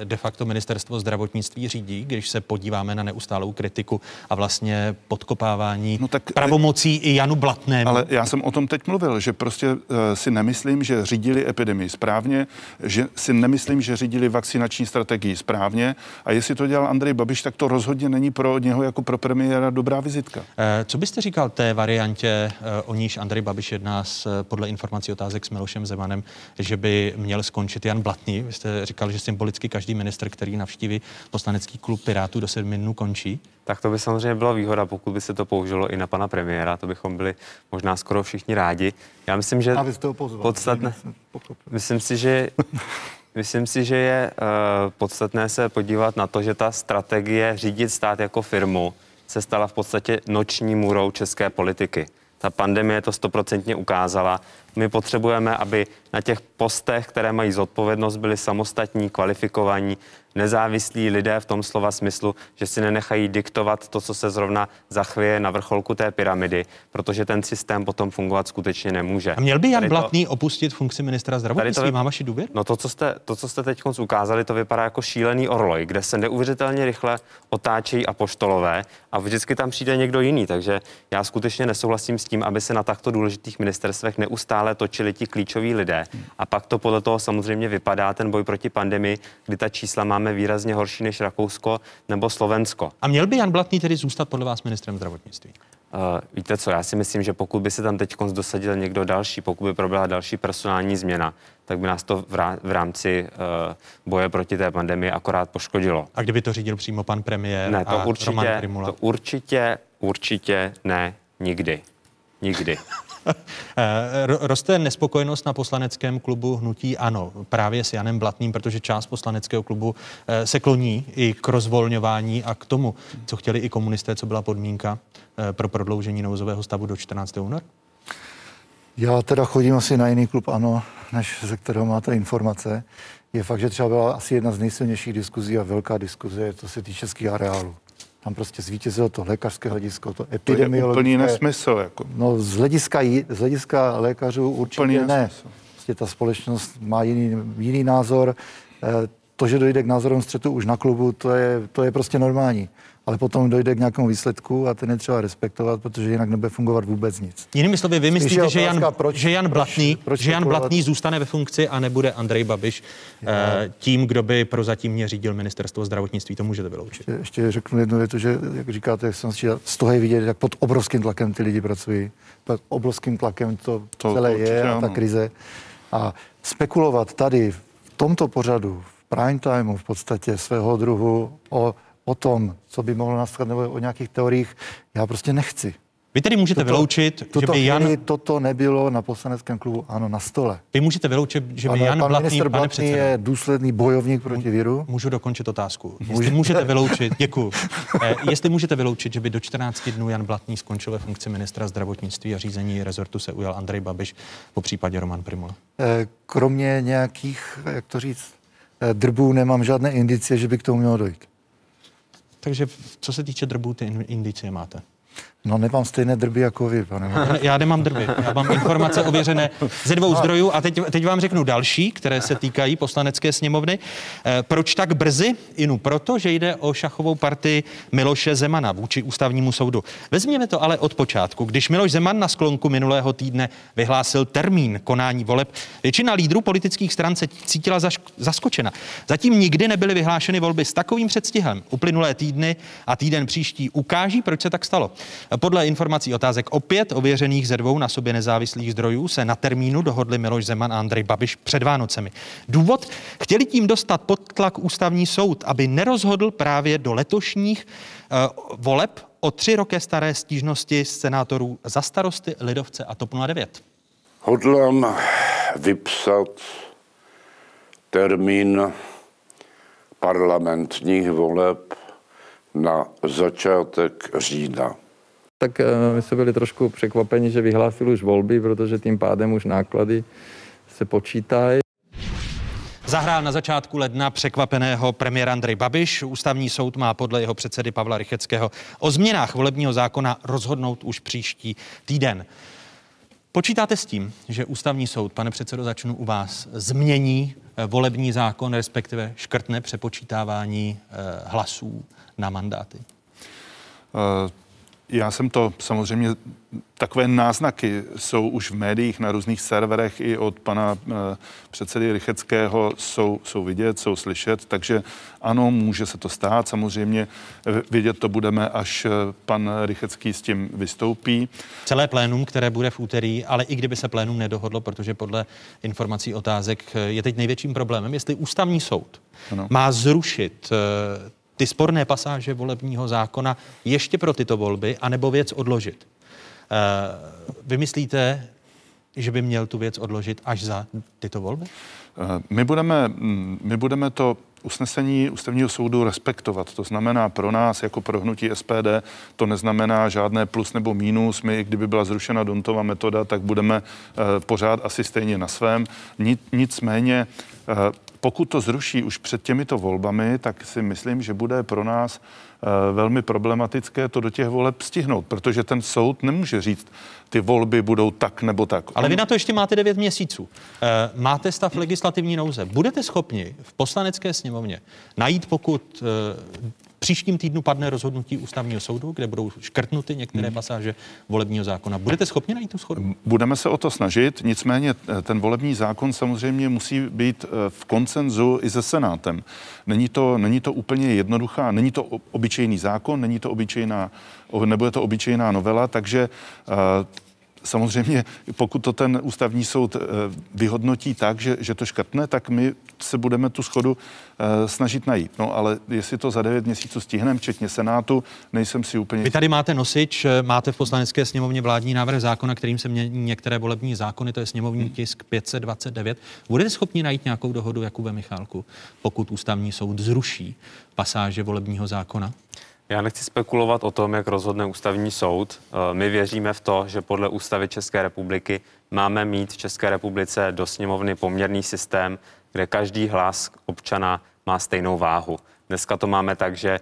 Speaker 1: eh, de facto ministerstvo zdravotnictví řídí, když se podíváme na neustálou kritiku a vlastně podkopávání no tak, pravomocí i Janu Blatnému.
Speaker 7: Ale já jsem o tom teď mluvil, že prostě uh, si nemyslím, že řídili epidemii správně, že si nemyslím, že řídili vakcinační strategii správně a jestli to dělal Andrej Babiš, tak to rozhodně není pro něho jako pro premiéra dobrá vizitka.
Speaker 1: Eh, Co byste říkal té variantě, eh, o níž Andrej Babiš jedná s, eh, podle informací otázek s Milošem Zemanem, že by měl skončit Jan Blatný? Vy jste říkal, že symbolicky každý minister, který navštíví poslanecký klub Pirátů do sedmi dnů končí.
Speaker 6: Tak to by samozřejmě byla výhoda, pokud by se to použilo i na pana premiéra, to bychom byli možná skoro všichni rádi. Já myslím, že
Speaker 5: A vy jste ho pozval.
Speaker 6: podstatné, myslím si, že Myslím si, že je uh, podstatné se podívat na to, že ta strategie řídit stát jako firmu se stala v podstatě noční můrou české politiky. Ta pandemie to stoprocentně ukázala. My potřebujeme, aby na těch postech, které mají zodpovědnost, byli samostatní, kvalifikovaní, nezávislí lidé v tom slova smyslu, že si nenechají diktovat to, co se zrovna zachvěje na vrcholku té pyramidy, protože ten systém potom fungovat skutečně nemůže.
Speaker 1: A měl by Jan
Speaker 6: Tady to-
Speaker 1: Blatný opustit funkci ministra zdravotnictví? Má vaši důvěru?
Speaker 6: No to, co jste, to, co jste teď ukázali, to vypadá jako šílený orloj, kde se neuvěřitelně rychle otáčejí apoštolové a vždycky tam přijde někdo jiný. Takže já skutečně nesouhlasím s tím, aby se na takto důležitých ministerstvech neustále točili ti klíčoví lidé. A pak to podle toho samozřejmě vypadá ten boj proti pandemii, kdy ta čísla máme výrazně horší než Rakousko nebo Slovensko.
Speaker 1: A měl by Jan Blatný tedy zůstat podle vás ministrem zdravotnictví?
Speaker 6: Uh, víte co, já si myslím, že pokud by se tam teď dosadil někdo další, pokud by proběhla další personální změna, tak by nás to v, rá- v rámci uh, boje proti té pandemii akorát poškodilo.
Speaker 1: A kdyby to řídil přímo pan premiér
Speaker 6: Ne, to
Speaker 1: a Roman
Speaker 6: určitě,
Speaker 1: Primula?
Speaker 6: to určitě, určitě ne, nikdy. Nikdy.
Speaker 1: Eh, ro- Roste nespokojenost na poslaneckém klubu Hnutí Ano právě s Janem Blatným, protože část poslaneckého klubu eh, se kloní i k rozvolňování a k tomu, co chtěli i komunisté, co byla podmínka eh, pro prodloužení nouzového stavu do 14. února?
Speaker 5: Já teda chodím asi na jiný klub, ano, než ze kterého máte informace. Je fakt, že třeba byla asi jedna z nejsilnějších diskuzí a velká diskuze, co se týče českých areálů. Tam prostě zvítězilo to lékařské hledisko, to
Speaker 7: To je
Speaker 5: epidemiologické.
Speaker 7: úplný nesmysl. Jako.
Speaker 5: No z hlediska, z hlediska lékařů určitě
Speaker 7: Úplný
Speaker 5: ne.
Speaker 7: nesmysl.
Speaker 5: Prostě ta společnost má jiný, jiný názor. Eh, To, že dojde k názorovém střetu už na klubu, to je, to je prostě normální. Ale potom dojde k nějakému výsledku a ten je třeba respektovat, protože jinak nebude fungovat vůbec nic.
Speaker 1: Jinými slovy, vy myslíte,
Speaker 5: je
Speaker 1: že Jan,
Speaker 5: otázka, proč-
Speaker 1: že Jan
Speaker 5: proč-
Speaker 1: Blatný,
Speaker 5: proč
Speaker 1: že Jan? Blatný zůstane ve funkci a nebude Andrej Babiš eh, tím, kdo by prozatímně řídil ministerstvo zdravotnictví, to můžete vyloučit.
Speaker 5: Ještě, ještě řeknu jednu větu, že, jak říkáte, jak jsem si z toho je vidět, jak pod obrovským tlakem ty lidi pracují. Pod obrovským tlakem to,
Speaker 7: To
Speaker 5: celé
Speaker 7: určitě
Speaker 5: je a ta
Speaker 7: ano.
Speaker 5: krize. A spekulovat tady v tomto pořadu, v prime timeu v podstatě svého druhu o, o tom, co by mohlo nastat, nebo o nějakých teoriích, já prostě nechci.
Speaker 1: Vy tedy můžete
Speaker 5: Tuto-
Speaker 1: vyloučit, že by Jan,
Speaker 5: toto nebylo na poslaneckém klubu, ano, na stole.
Speaker 1: vy můžete vyloučit, že by
Speaker 5: Ano,
Speaker 1: Jan
Speaker 5: pan
Speaker 1: Blatný,
Speaker 5: minister
Speaker 1: pane
Speaker 5: Blatný
Speaker 1: předsedo,
Speaker 5: je důsledný bojovník proti viru.
Speaker 1: Můžu dokončit otázku. Jestli můžete vyloučit, děkuji. Eh, jestli můžete vyloučit, že by do 14 dnů Jan Blatný skončil ve funkci ministra zdravotnictví a řízení rezortu se ujal Andrej Babiš, po případě Roman Primula.
Speaker 5: Eh, Kromě nějakých, jak to říct, eh, drbů nemám žádné indicie, že by k tomu mělo dojít.
Speaker 1: Takže co se týče drbů, ty in- indicie máte.
Speaker 5: No nemám stejné drby jako vy, pane.
Speaker 1: Ne, Já nemám drby, já mám informace ověřené ze dvou zdrojů a teď, teď vám řeknu další, které se týkají poslanecké sněmovny. Eh, proč tak brzy? Inu proto, že jde o šachovou partii Miloše Zemana vůči ústavnímu soudu. Vezměme to ale od počátku. Když Miloš Zeman na sklonku minulého týdne vyhlásil termín konání voleb, většina lídrů politických stran se cítila zaš- zaskočena. Zatím nikdy nebyly vyhlášeny volby s takovým předstihem. Uplynulé týdny a týden příští ukáží, proč se tak stalo. Podle informací otázek opět ověřených ze dvou na sobě nezávislých zdrojů se na termínu dohodli Miloš Zeman a Andrej Babiš před Vánocemi. Důvod? Chtěli tím dostat pod tlak ústavní soud, aby nerozhodl právě do letošních uh, voleb o tři roky staré stížnosti senátorů za starosty, lidovce a TOP 09.
Speaker 11: Hodlám vypsat termín parlamentních voleb na začátek října.
Speaker 4: Tak eh, my jsme byli trošku překvapeni, že vyhlásil už volby, protože tím pádem už náklady se počítají.
Speaker 1: Zahrál na začátku ledna překvapeného premiéra Andrej Babiš. Ústavní soud má podle jeho předsedy Pavla Rycheckého o změnách volebního zákona rozhodnout už příští týden. Počítáte s tím, že ústavní soud, pane předsedo, začnu u vás, změní eh, volební zákon, respektive škrtne přepočítávání eh, hlasů na mandáty?
Speaker 7: Já jsem to samozřejmě, takové náznaky jsou už v médiích na různých serverech i od pana eh, předsedy Rycheckého jsou, jsou vidět, jsou slyšet, takže ano, může se to stát. Samozřejmě eh, vidět to budeme, až eh, pan Rychecký s tím vystoupí.
Speaker 1: Celé plénum, které bude v úterý, ale i kdyby se plénum nedohodlo, protože podle informací otázek je teď největším problémem, jestli ústavní soud
Speaker 7: Ano.
Speaker 1: má zrušit ty sporné pasáže volebního zákona ještě pro tyto volby, anebo věc odložit. Eh, Vy myslíte, že by měl tu věc odložit až za tyto volby?
Speaker 7: Eh, My budeme, mm, my budeme to usnesení ústavního soudu respektovat. To znamená pro nás, jako pro hnutí SPD, to neznamená žádné plus nebo mínus. My, kdyby byla zrušena Dontova metoda, tak budeme eh, pořád asi stejně na svém. Nicméně pokud to zruší už před těmito volbami, tak si myslím, že bude pro nás Eh, velmi problematické to do těch voleb stihnout, protože ten soud nemůže říct, ty volby budou tak nebo tak.
Speaker 1: Ale vy na to ještě máte 9 měsíců. Eh, máte stav legislativní nouze. Budete schopni v poslanecké sněmovně najít, pokud eh, příštím týdnu padne rozhodnutí ústavního soudu, kde budou škrtnuty některé hmm. pasáže volebního zákona. Budete schopni najít tu schodu?
Speaker 7: Budeme se o to snažit, nicméně eh, ten volební zákon samozřejmě musí být eh, v koncenzu i se Senátem. Není to, není to úplně jednoduchá, není to obyčejný zákon, není to obyčejná, nebude to obyčejná novela, takže uh, samozřejmě, pokud to ten ústavní soud eh, vyhodnotí tak, že, že to škrtne, tak my se budeme tu schodu eh, snažit najít. No ale jestli to za devět měsíců stihneme, včetně Senátu, nejsem si úplně...
Speaker 1: Vy tady máte nosič, eh, máte v poslanecké sněmovně vládní návrh zákona, kterým se mění některé volební zákony, to je sněmovní hmm. tisk 529. Budete schopni najít nějakou dohodu, Jakube Michálku, pokud ústavní soud zruší pasáže volebního zákona?
Speaker 6: Já nechci spekulovat o tom, jak rozhodne ústavní soud. Eh, my věříme v to, že podle ústavy České republiky máme mít v České republice do sněmovny poměrný systém, kde každý hlas občana má stejnou váhu. Dneska to máme tak, že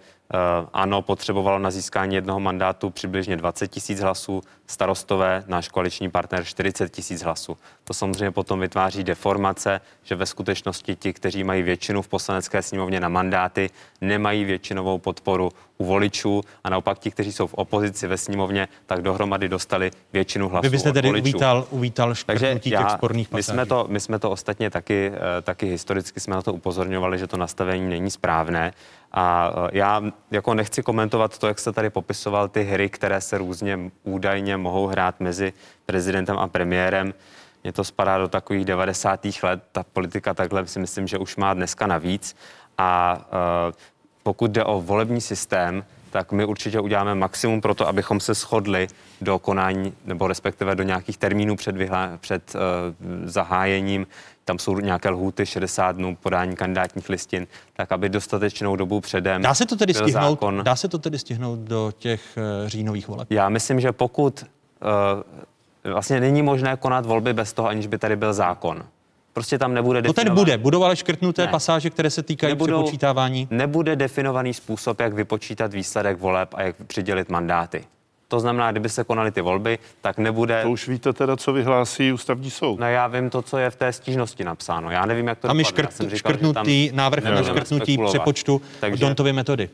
Speaker 6: ano, potřebovalo na získání jednoho mandátu přibližně 20 tisíc hlasů, starostové, náš koaliční partner 40 tisíc hlasů. To samozřejmě potom vytváří deformace, že ve skutečnosti ti, kteří mají většinu v poslanecké sněmovně na mandáty, nemají většinovou podporu u voličů a naopak ti, kteří jsou v opozici ve sněmovně, tak dohromady dostali většinu hlasů.
Speaker 1: Vy byste tedy uvítal, uvítal
Speaker 6: Takže
Speaker 1: těch sporných
Speaker 6: my jsme, to, my jsme to ostatně taky, eh, taky historicky jsme na to upozorňovali, že to nastavení není správné. A e, já jako nechci komentovat to, jak se tady popisoval ty hry, které se různě údajně mohou hrát mezi prezidentem a premiérem. Mně to spadá do takových 90. let. Ta politika takhle si myslím, že už má dneska navíc. A uh, pokud jde o volební systém, tak my určitě uděláme maximum pro to, abychom se shodli do konání, nebo respektive do nějakých termínů před, vyhlá, před uh, zahájením tam jsou nějaké lhůty 60 dnů podání kandidátních listin, tak aby dostatečnou dobu předem.
Speaker 1: Dá se to tedy stihnout? Zákon. Dá se to tedy stihnout do těch uh, říjnových voleb?
Speaker 6: Já myslím, že pokud uh, vlastně není možné konat volby bez toho, aniž by tady byl zákon. Prostě tam nebude
Speaker 1: definovaný. To ten bude, budou ale škrtnuté ne. pasáže, které se týkají Nebudou, přepočítávání.
Speaker 6: Nebude definovaný způsob, jak vypočítat výsledek voleb a jak přidělit mandáty. To znamená, kdyby se konaly ty volby, tak nebude.
Speaker 7: To už víte teda, co vyhlásí ústavní soud.
Speaker 6: No já vím to, co je v té stížnosti napsáno. Já nevím, jak to
Speaker 1: Tam je škrt, říkal, škrtnutý tam návrh na škrtnutí přepočtu Takže, Dontovy metody.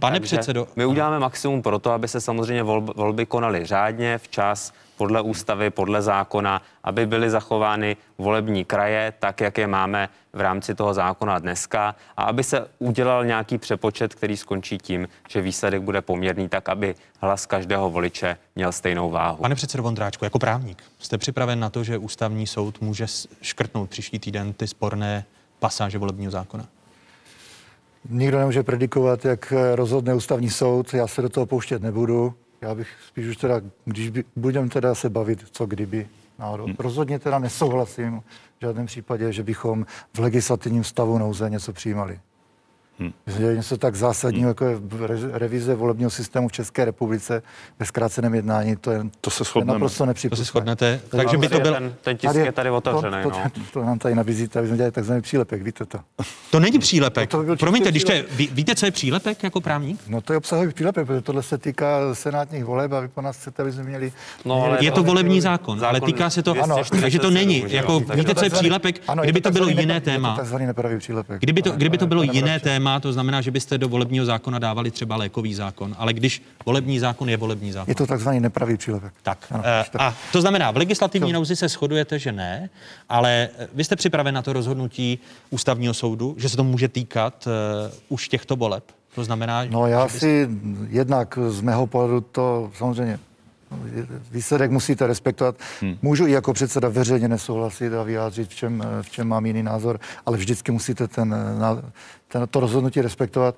Speaker 1: Pane Takže předsedo.
Speaker 6: My uděláme maximum pro to, aby se samozřejmě volby konaly řádně, včas, podle ústavy, podle zákona, aby byly zachovány volební kraje, tak jak je máme v rámci toho zákona dneska, a aby se udělal nějaký přepočet, který skončí tím, že výsledek bude poměrný, tak aby hlas každého voliče měl stejnou váhu.
Speaker 1: Pane předsedo Vondráčku, jako právník, jste připraven na to, že ústavní soud může škrtnout příští týden ty sporné pasáže volebního zákona?
Speaker 5: Nikdo nemůže predikovat, jak rozhodne ústavní soud. Já se do toho pouštět nebudu. Já bych spíš už teda, když by, budeme teda se bavit, co kdyby náhodou. Hmm. Rozhodně teda nesouhlasím v žádném případě, že bychom v legislativním stavu nouze něco přijímali. Hmm. Že něco tak zásadního, hmm. jako je revize volebního systému v České republice ve zkráceném jednání, to je,
Speaker 7: to se shodneme.
Speaker 5: naprosto nepřipustné.
Speaker 1: To se shodnete. Takže by to byl...
Speaker 6: Ten, ten tisk je tady otevřený.
Speaker 5: To, to,
Speaker 6: no.
Speaker 5: to, to, nám tady nabízíte, aby jsme dělali takzvaný přílepek, víte to.
Speaker 1: To není přílepek. No to by Promiňte, když to je, ví, víte, co je přílepek jako právník?
Speaker 5: No to je obsahový přílepek, protože tohle se týká senátních voleb a vy po nás chcete, aby jsme měli...
Speaker 1: No, ale je to volební zákon, zákon, ale týká se to... Ano, takže to není. Jako, víte, co je přílepek? Kdyby to bylo jiné téma. Kdyby to bylo jiné téma, to znamená, že byste do volebního zákona dávali třeba lékový zákon, ale když volební zákon je volební zákon.
Speaker 5: Je to takzvaný nepravý přílepek.
Speaker 1: Tak. Ano, uh, a to znamená, v legislativní to... nouzi se shodujete, že ne, ale eh, vy jste připraven na to rozhodnutí ústavního soudu, že se to může týkat uh, už těchto voleb? To znamená,
Speaker 5: No já byste... si jednak z mého pohledu to samozřejmě výsledek musíte respektovat. Hmm. Můžu i jako předseda veřejně nesouhlasit a vyjádřit, v čem, v čem mám jiný názor, ale vždycky musíte ten, ten, to rozhodnutí respektovat.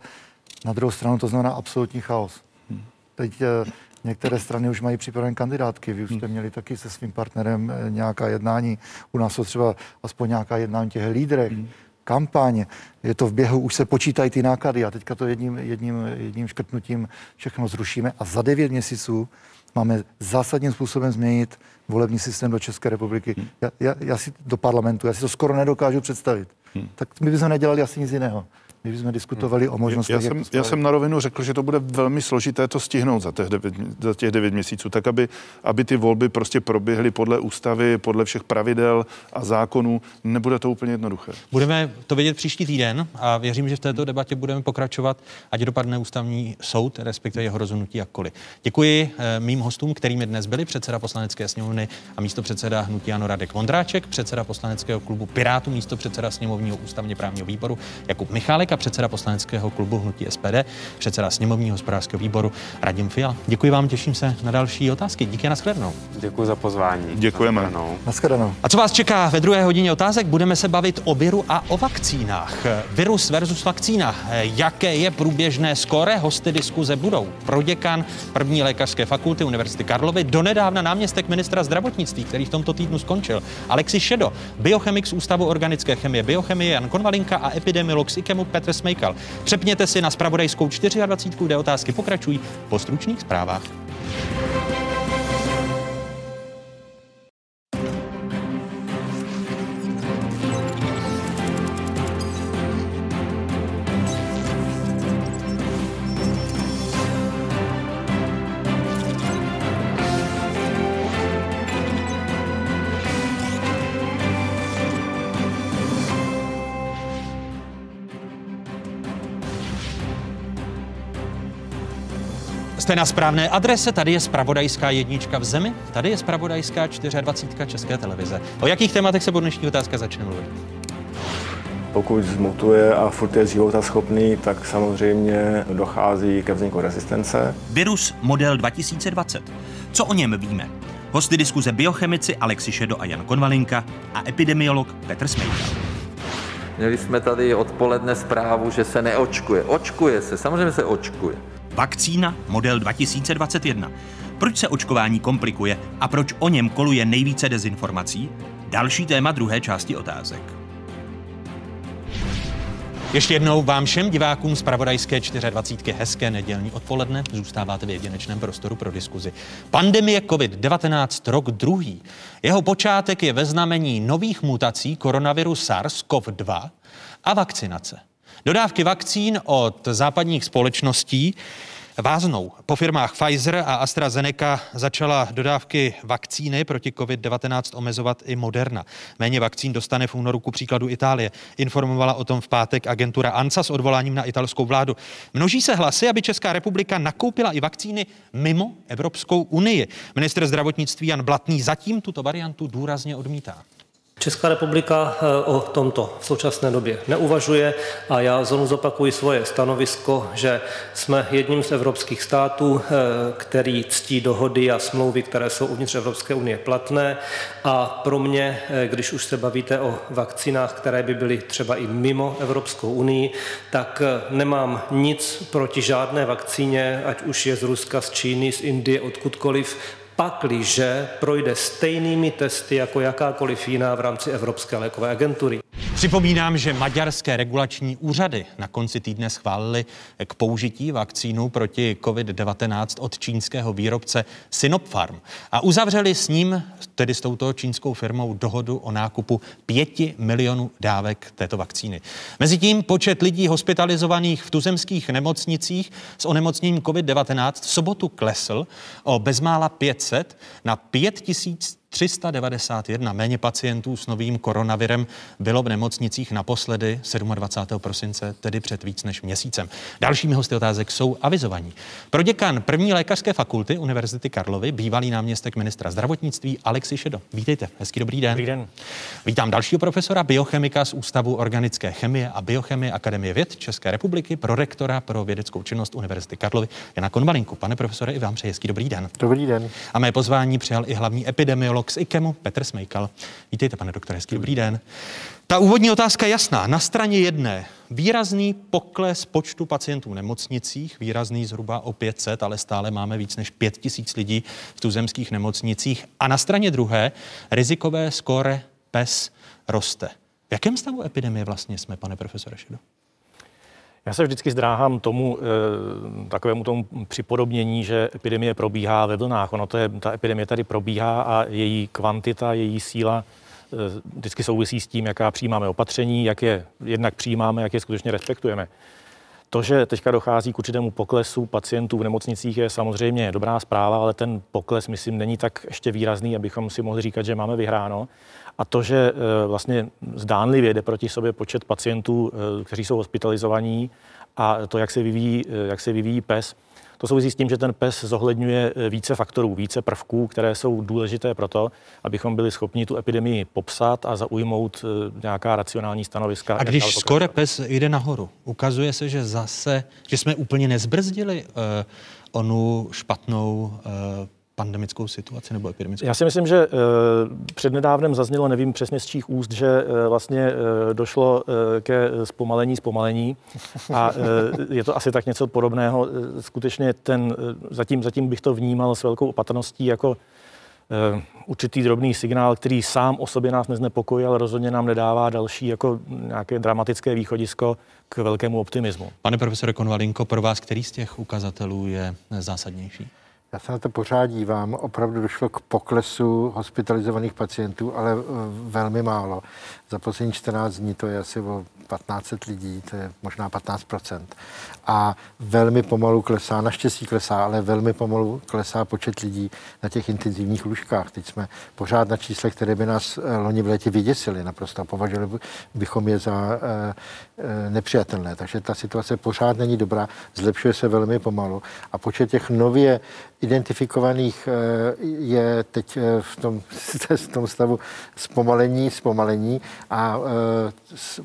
Speaker 5: Na druhou stranu to znamená absolutní chaos. Hmm. Teď eh, některé strany už mají připravené kandidátky. Vy už jste hmm. měli taky se svým partnerem eh, nějaká jednání. U nás jsou třeba aspoň nějaká jednání těch lídrech. Hmm. kampaň, je to v běhu, už se počítají ty náklady a teďka to jedním, jedním, jedním škrtnutím všechno zrušíme a za devět měsíců máme zásadním způsobem změnit volební systém do České republiky. Hmm. Já, já, já si do parlamentu, já si to skoro nedokážu představit. Hmm. Tak my bychom nedělali asi nic jiného my jsme diskutovali o možnosti.
Speaker 7: Já, jsem, já jsem na rovinu řekl, že to bude velmi složité to stihnout za těch devět, za těch devět měsíců, tak aby, aby ty volby prostě proběhly podle ústavy, podle všech pravidel a zákonů. Nebude to úplně jednoduché.
Speaker 1: Budeme to vidět příští týden a věřím, že v této debatě budeme pokračovat, ať dopadne ústavní soud, respektive jeho rozhodnutí jakkoliv. Děkuji eh, mým hostům, kterými dnes byli předseda poslanecké sněmovny a místo předseda hnutí Ano Radek Vondráček, předseda poslaneckého klubu Pirátu, místo předseda sněmovního ústavně právního výboru Jakub Michálek a předseda poslaneckého klubu Hnutí SPD, předseda sněmovního hospodářského výboru Radim Fial. Děkuji vám, těším se na další otázky. Díky, nashledanou.
Speaker 6: Děkuji za pozvání.
Speaker 7: Děkujeme.
Speaker 5: Nashledanou.
Speaker 1: A co vás čeká ve druhé hodině otázek? Budeme se bavit o viru a o vakcínách. Virus versus vakcína. Jaké je průběžné skóre? Hosty diskuze budou proděkan první lékařské fakulty Univerzity Karlovy, donedávna náměstek ministra zdravotnictví, který v tomto týdnu skončil, Alexi Šedo, biochemik z Ústavu organické chemie, biochemie Jan Konvalinka a epidemiolog z IKEMu Petr Smejkal. Přepněte si na spravodajskou 24, kde otázky pokračují po stručných zprávách. Jste na správné adrese, tady je spravodajská jednička v zemi, tady je spravodajská 24 České televize. O jakých tématech se po dnešní otázka začne mluvit?
Speaker 12: Pokud zmutuje a furt je schopný, tak samozřejmě dochází ke vzniku rezistence.
Speaker 1: Virus model 2020. Co o něm víme? Hosty diskuze biochemici Alexi Šedo a Jan Konvalinka a epidemiolog Petr Smejka.
Speaker 4: Měli jsme tady odpoledne zprávu, že se neočkuje. Očkuje se, samozřejmě se očkuje.
Speaker 1: Vakcína model 2021. Proč se očkování komplikuje a proč o něm koluje nejvíce dezinformací? Další téma druhé části otázek. Ještě jednou vám všem divákům z Pravodajské 24. hezké nedělní odpoledne. Zůstáváte v jedinečném prostoru pro diskuzi. Pandemie COVID-19 rok druhý. Jeho počátek je ve znamení nových mutací koronaviru SARS-CoV-2 a vakcinace. Dodávky vakcín od západních společností váznou. Po firmách Pfizer a AstraZeneca začala dodávky vakcíny proti COVID-19 omezovat i Moderna. Méně vakcín dostane v únoru ku příkladu Itálie. Informovala o tom v pátek agentura ANSA s odvoláním na italskou vládu. Množí se hlasy, aby Česká republika nakoupila i vakcíny mimo Evropskou unii. Minister zdravotnictví Jan Blatný zatím tuto variantu důrazně odmítá.
Speaker 13: Česká republika eh, o tomto v současné době neuvažuje a já znovu zopakuji svoje stanovisko, že jsme jedním z evropských států, eh, který ctí dohody a smlouvy, které jsou uvnitř Evropské unie platné. A pro mě, eh, když už se bavíte o vakcinách, které by byly třeba i mimo Evropskou unii, tak nemám nic proti žádné vakcíně, ať už je z Ruska, z Číny, z Indie, odkudkoliv, pakliže projde stejnými testy jako jakákoliv jiná v rámci Evropské lékové agentury.
Speaker 1: Připomínám, že maďarské regulační úřady na konci týdne schválili k použití vakcínu proti COVID-19 od čínského výrobce Sinopharm a uzavřeli s ním, tedy s touto čínskou firmou, dohodu o nákupu pěti milionů dávek této vakcíny. Mezitím počet lidí hospitalizovaných v tuzemských nemocnicích s onemocněním COVID-19 v sobotu klesl o bezmála 500 na 5000 391 méně pacientů s novým koronavirem bylo v nemocnicích naposledy 27. prosince, tedy před víc než měsícem. Dalšími hosty otázek jsou avizovaní. Proděkan první lékařské fakulty Univerzity Karlovy, bývalý náměstek ministra zdravotnictví Alexi Šedo. Vítejte, hezký dobrý den.
Speaker 14: Dobrý den.
Speaker 1: Vítám dalšího profesora biochemika z Ústavu organické chemie a biochemie Akademie věd České republiky, prorektora pro vědeckou činnost Univerzity Karlovy Jana Konvalinku. Pane profesore, i vám přeji hezký dobrý den.
Speaker 14: Dobrý den.
Speaker 1: A mé pozvání přijal i hlavní epidemiolog z IKEMu Petr Smejkal. Vítejte, pane doktore, hezký dobrý den. Ta úvodní otázka je jasná. Na straně jedné výrazný pokles počtu pacientů v nemocnicích, výrazný zhruba o 500, ale stále máme víc než 5000 lidí v tuzemských nemocnicích. A na straně druhé rizikové skóre PES roste. V jakém stavu epidemie vlastně jsme, pane profesore Šedo?
Speaker 14: Já se vždycky zdráhám tomu, e, takovému tomu připodobnění, že epidemie probíhá ve vlnách. Ono to je, ta epidemie tady probíhá a její kvantita, její síla e, vždycky souvisí s tím, jaká přijímáme opatření, jak je jednak přijímáme, jak je skutečně respektujeme. To, že teďka dochází k určitému poklesu pacientů v nemocnicích, je samozřejmě dobrá zpráva, ale ten pokles, myslím, není tak ještě výrazný, abychom si mohli říkat, že máme vyhráno. A to, že eh, vlastně zdánlivě jde proti sobě počet pacientů, eh, kteří jsou hospitalizovaní a to, jak se vyvíjí, eh, jak se vyvíjí PES, to souvisí s tím, že ten PES zohledňuje více faktorů, více prvků, které jsou důležité pro to, abychom byli schopni tu epidemii popsat a zaujmout nějaká racionální stanoviska.
Speaker 1: A když skoro PES jde nahoru, ukazuje se, že zase, že jsme úplně nezbrzdili uh, onu špatnou uh, pandemickou situaci nebo epidemickou?
Speaker 14: Já si myslím, že uh, přednedávnem zaznělo, nevím přesně z čích úst, že uh, vlastně uh, došlo uh, ke zpomalení zpomalení a uh, je to asi tak něco podobného. Uh, skutečně ten, uh, zatím, zatím bych to vnímal s velkou opatrností jako určitý drobný signál, který sám o sobě nás neznepokojí, ale rozhodně nám nedává další jako nějaké dramatické východisko k velkému optimismu.
Speaker 1: Pane profesore Konvalinko, pro vás který z těch ukazatelů je zásadnější?
Speaker 15: Já se na to pořád dívám. Opravdu došlo k poklesu hospitalizovaných pacientů, ale eh, velmi málo. Za poslední 14 dní to je asi o 1500 lidí, to je možná 15 A velmi pomalu klesá, naštěstí klesá, ale velmi pomalu klesá počet lidí na těch intenzivních lůžkách. Teď jsme pořád na číslech, které by nás eh, loni v létě vyděsili naprosto. Považovali bychom je za eh, nepřijatelné. Takže ta situace pořád není dobrá, zlepšuje se velmi pomalu. A počet těch nově identifikovaných je teď v tom, v tom stavu zpomalení, zpomalení a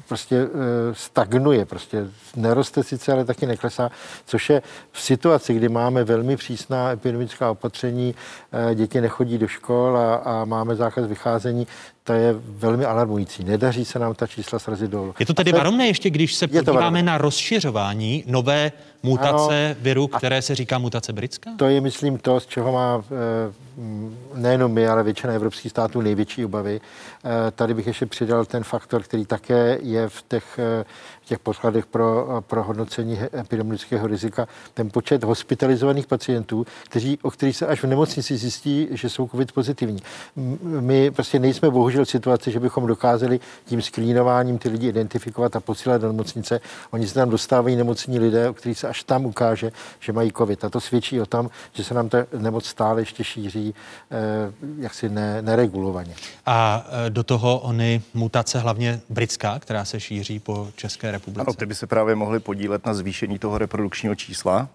Speaker 15: prostě stagnuje, prostě neroste sice, ale taky neklesá, což je v situaci, kdy máme velmi přísná epidemická opatření, eh, děti nechodí do škol a, a máme zákaz vycházení, to je velmi alarmující. Nedaří se nám ta čísla srazit dolů.
Speaker 1: Je to tedy varovné ještě, když se podíváme na rozšiřování nové mutace ano, viru, které se říká mutace britská?
Speaker 15: To je, myslím, to, z čeho má eh, nejenom my, ale většina evropských států největší obavy. Eh, tady bych ještě přidal ten faktor, který také je v těch těch podkladech pro, pro hodnocení epidemiologického rizika ten počet hospitalizovaných pacientů, kteří, o kterých se až v nemocnici zjistí, že jsou COVID pozitivní. My prostě nejsme bohužel v situaci, že bychom dokázali tím sklínováním ty lidi identifikovat a posílat do nemocnice. Oni se tam dostávají nemocní lidé, o kterých se až tam ukáže, že mají COVID. A to svědčí o tom, že se nám ta nemoc stále ještě šíří eh, jaksi ne, neregulovaně.
Speaker 1: A eh, do toho ony mutace, hlavně britská, která se šíří po České republice.
Speaker 16: Ano, ty by se právě mohly podílet na zvýšení toho reprodukčního čísla.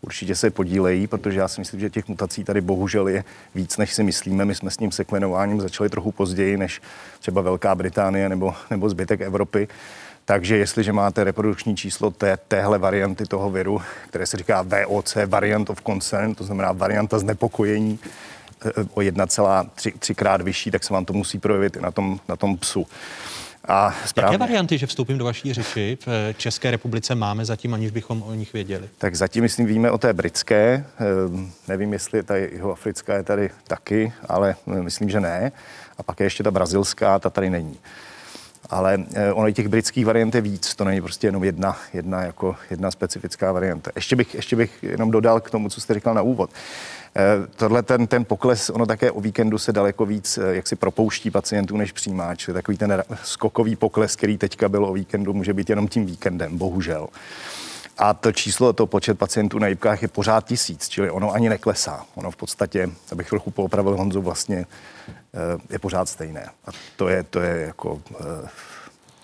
Speaker 16: Určitě se podílejí, protože já si myslím, že těch mutací tady bohužel je víc, než si myslíme. My jsme s tím seklenováním začali trochu později, než třeba Velká Británie nebo, nebo zbytek Evropy. Takže jestliže máte reprodukční číslo té, téhle varianty toho viru, které se říká VOC, variant of concern, to znamená varianta znepokojení, eh, o 1,3 krát vyšší, tak se vám to musí projevit i na tom, na tom psu.
Speaker 1: A správně. Jaké varianty, že vstoupím do vaší řeči, v České republice máme zatím, aniž bychom o nich věděli?
Speaker 16: Tak zatím, myslím, víme o té britské. Ehm, nevím, jestli ta jeho africká je tady taky, ale myslím, že ne. A pak je ještě ta brazilská, ta tady není. Ale eh, ono i těch britských variant je víc, to není prostě jenom jedna, jedna, jako jedna specifická varianta. Ještě bych, ještě bych jenom dodal k tomu, co jste říkal na úvod. Eh, tohle ten, ten pokles, ono také o víkendu se daleko víc eh, jak si propouští pacientů než přijímá, čili takový ten skokový pokles, který teďka byl o víkendu, může být jenom tím víkendem, bohužel. A to číslo, to počet pacientů na jibkách je pořád tisíc, čili ono ani neklesá. Ono v podstatě, abych trochu poopravil Honzu, vlastně eh, je pořád stejné. A to je, to je jako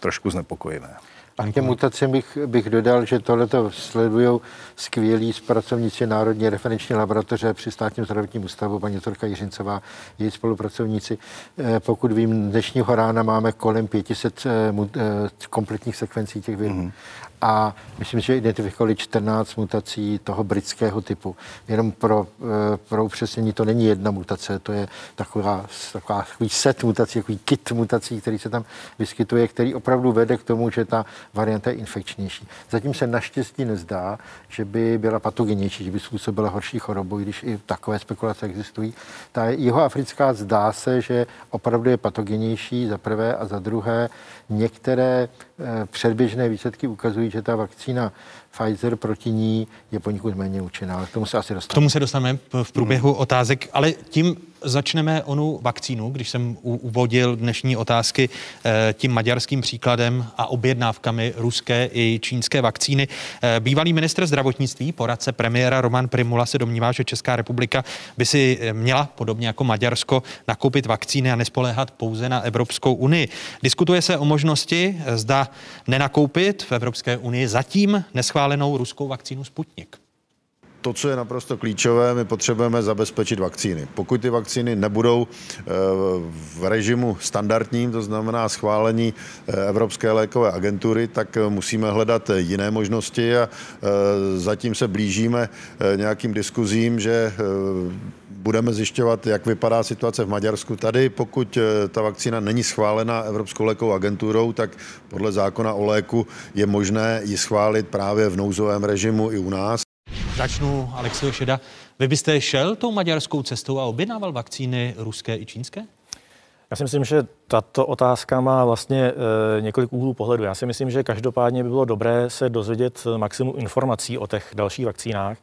Speaker 16: trošku znepokojivé.
Speaker 15: A k těm mutacím bych, bych dodal, že tohleto sledují skvělí pracovníci Národní referenční laboratoře při státním zdravotním ústavu, paní doktorka Jiřincová, její spolupracovníci. Eh, pokud vím, dnešního rána máme kolem 500 eh, eh, kompletních sekvencí těch virů. Mm-hmm a myslím, že identifikovali 14 mutací toho britského typu. Jenom pro, eh, pro upřesnění, to není jedna mutace, to je taková, taková, takový set mutací, takový kit mutací, který se tam vyskytuje, který opravdu vede k tomu, že ta varianta je infekčnější. Zatím se naštěstí nezdá, že by byla patogenější, že by způsobila horší chorobu, když i takové spekulace existují. Ta jeho africká zdá se, že opravdu je patogenější za prvé a za druhé některé předběžné výsledky ukazují, že ta vakcína Pfizer proti ní je poněkud méně účinná, ale k tomu se asi dostaneme.
Speaker 1: K tomu se dostaneme v průběhu hmm. otázek, ale tím začneme onu vakcínu, když jsem uvodil dnešní otázky eh, tím maďarským příkladem a objednávkami ruské i čínské vakcíny. Eh, bývalý ministr zdravotnictví, poradce premiéra Roman Primula se domnívá, že Česká republika by si eh, měla, podobně jako Maďarsko, nakoupit vakcíny a nespoléhat pouze na Evropskou unii. Diskutuje se o možnosti, zda nenakoupit v Evropské unii zatím neschválenou ruskou vakcínu Sputnik
Speaker 17: to, co je naprosto klíčové, my potřebujeme zabezpečit vakcíny. Pokud ty vakcíny nebudou eh, v režimu standardním, to znamená schválení eh, Evropské lékové agentury, tak eh, musíme hledat jiné možnosti a zatím se blížíme nějakým diskuzím, že budeme zjišťovat, jak vypadá situace v Maďarsku. Tady, pokud ta vakcína není schválena Evropskou lékovou agenturou, tak podle zákona o léku je možné ji schválit právě v nouzovém režimu i u nás.
Speaker 1: Začnu Alexio Šeda. Vy byste šel tou maďarskou cestou a objednával vakcíny ruské i čínské?
Speaker 14: Já si myslím, že tato otázka má vlastně e, několik úhlů pohledu. Já si myslím, že každopádně by bylo dobré se dozvědět maximum informací o těch dalších vakcínách.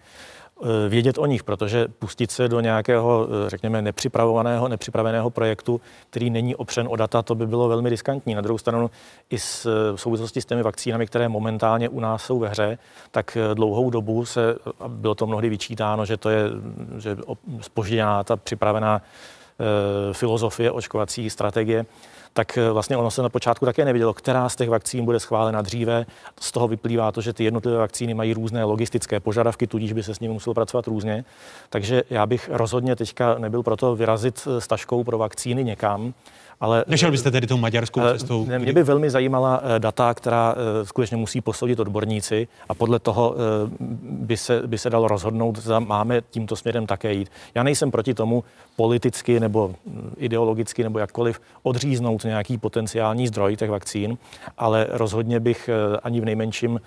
Speaker 14: Eh, vědět o nich, protože pustit se do nějakého, eh, řekněme, nepřipravovaného, nepřipraveného projektu, který není opřen o data, to by bylo velmi riskantní. Na druhou stranu i s, v souvislosti s těmi vakcínami, které momentálně u nás jsou ve hře, tak eh, dlouhou dobu se, bylo to mnohdy vyčítáno, že to je že spožděná ta připravená filozofie očkovací strategie tak eh, vlastně ono se na počátku také nevědělo, která z těch vakcín bude schválena dříve. Z toho vyplývá to, že ty jednotlivé vakcíny mají různé logistické požadavky, tudíž by se s nimi muselo pracovat různě. Takže já bych rozhodně teďka nebyl proto vyrazit s taškou pro vakcíny někam,
Speaker 1: ale, Nešel byste tedy tou maďarskou cestou?
Speaker 14: Ne, mě by velmi zajímala eh, data, která eh, skutečně musí posoudit odborníci a podle toho eh, by se, by se dalo rozhodnout, zda máme tímto směrem také jít. Já nejsem proti tomu politicky nebo hm, ideologicky nebo jakkoliv odříznout nějaký potenciální zdroj těch vakcín, ale rozhodně bych ani v nejmenším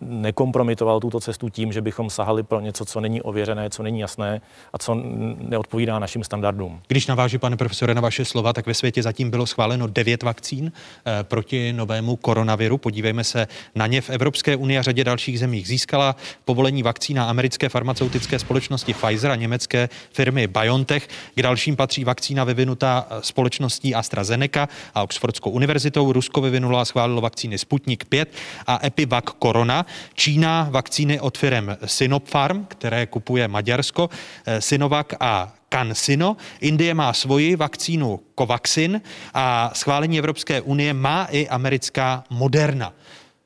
Speaker 14: nekompromitoval tuto cestu tím, že bychom sahali pro něco, co není ověřené, co není jasné a co neodpovídá našim standardům.
Speaker 1: Když naváží, pane profesore, na vaše slova, tak ve světě zatím bylo schváleno devět vakcín eh, proti novému koronaviru. Podívejme se na ně. V Evropské unii a řadě dalších zemích získala povolení vakcína americké farmaceutické společnosti Pfizer a německé firmy BioNTech. K dalším patří vakcína vyvinutá eh, společností AstraZeneca a Oxfordskou univerzitou. Rusko vyvinulo a schválilo vakcíny Sputnik 5 a Epivac Corona. Čína vakcíny od firm Sinopharm, které kupuje Maďarsko, eh, Sinovac a CanSino. Indie má svoji vakcínu Covaxin a schválení Evropské unie má i americká Moderna.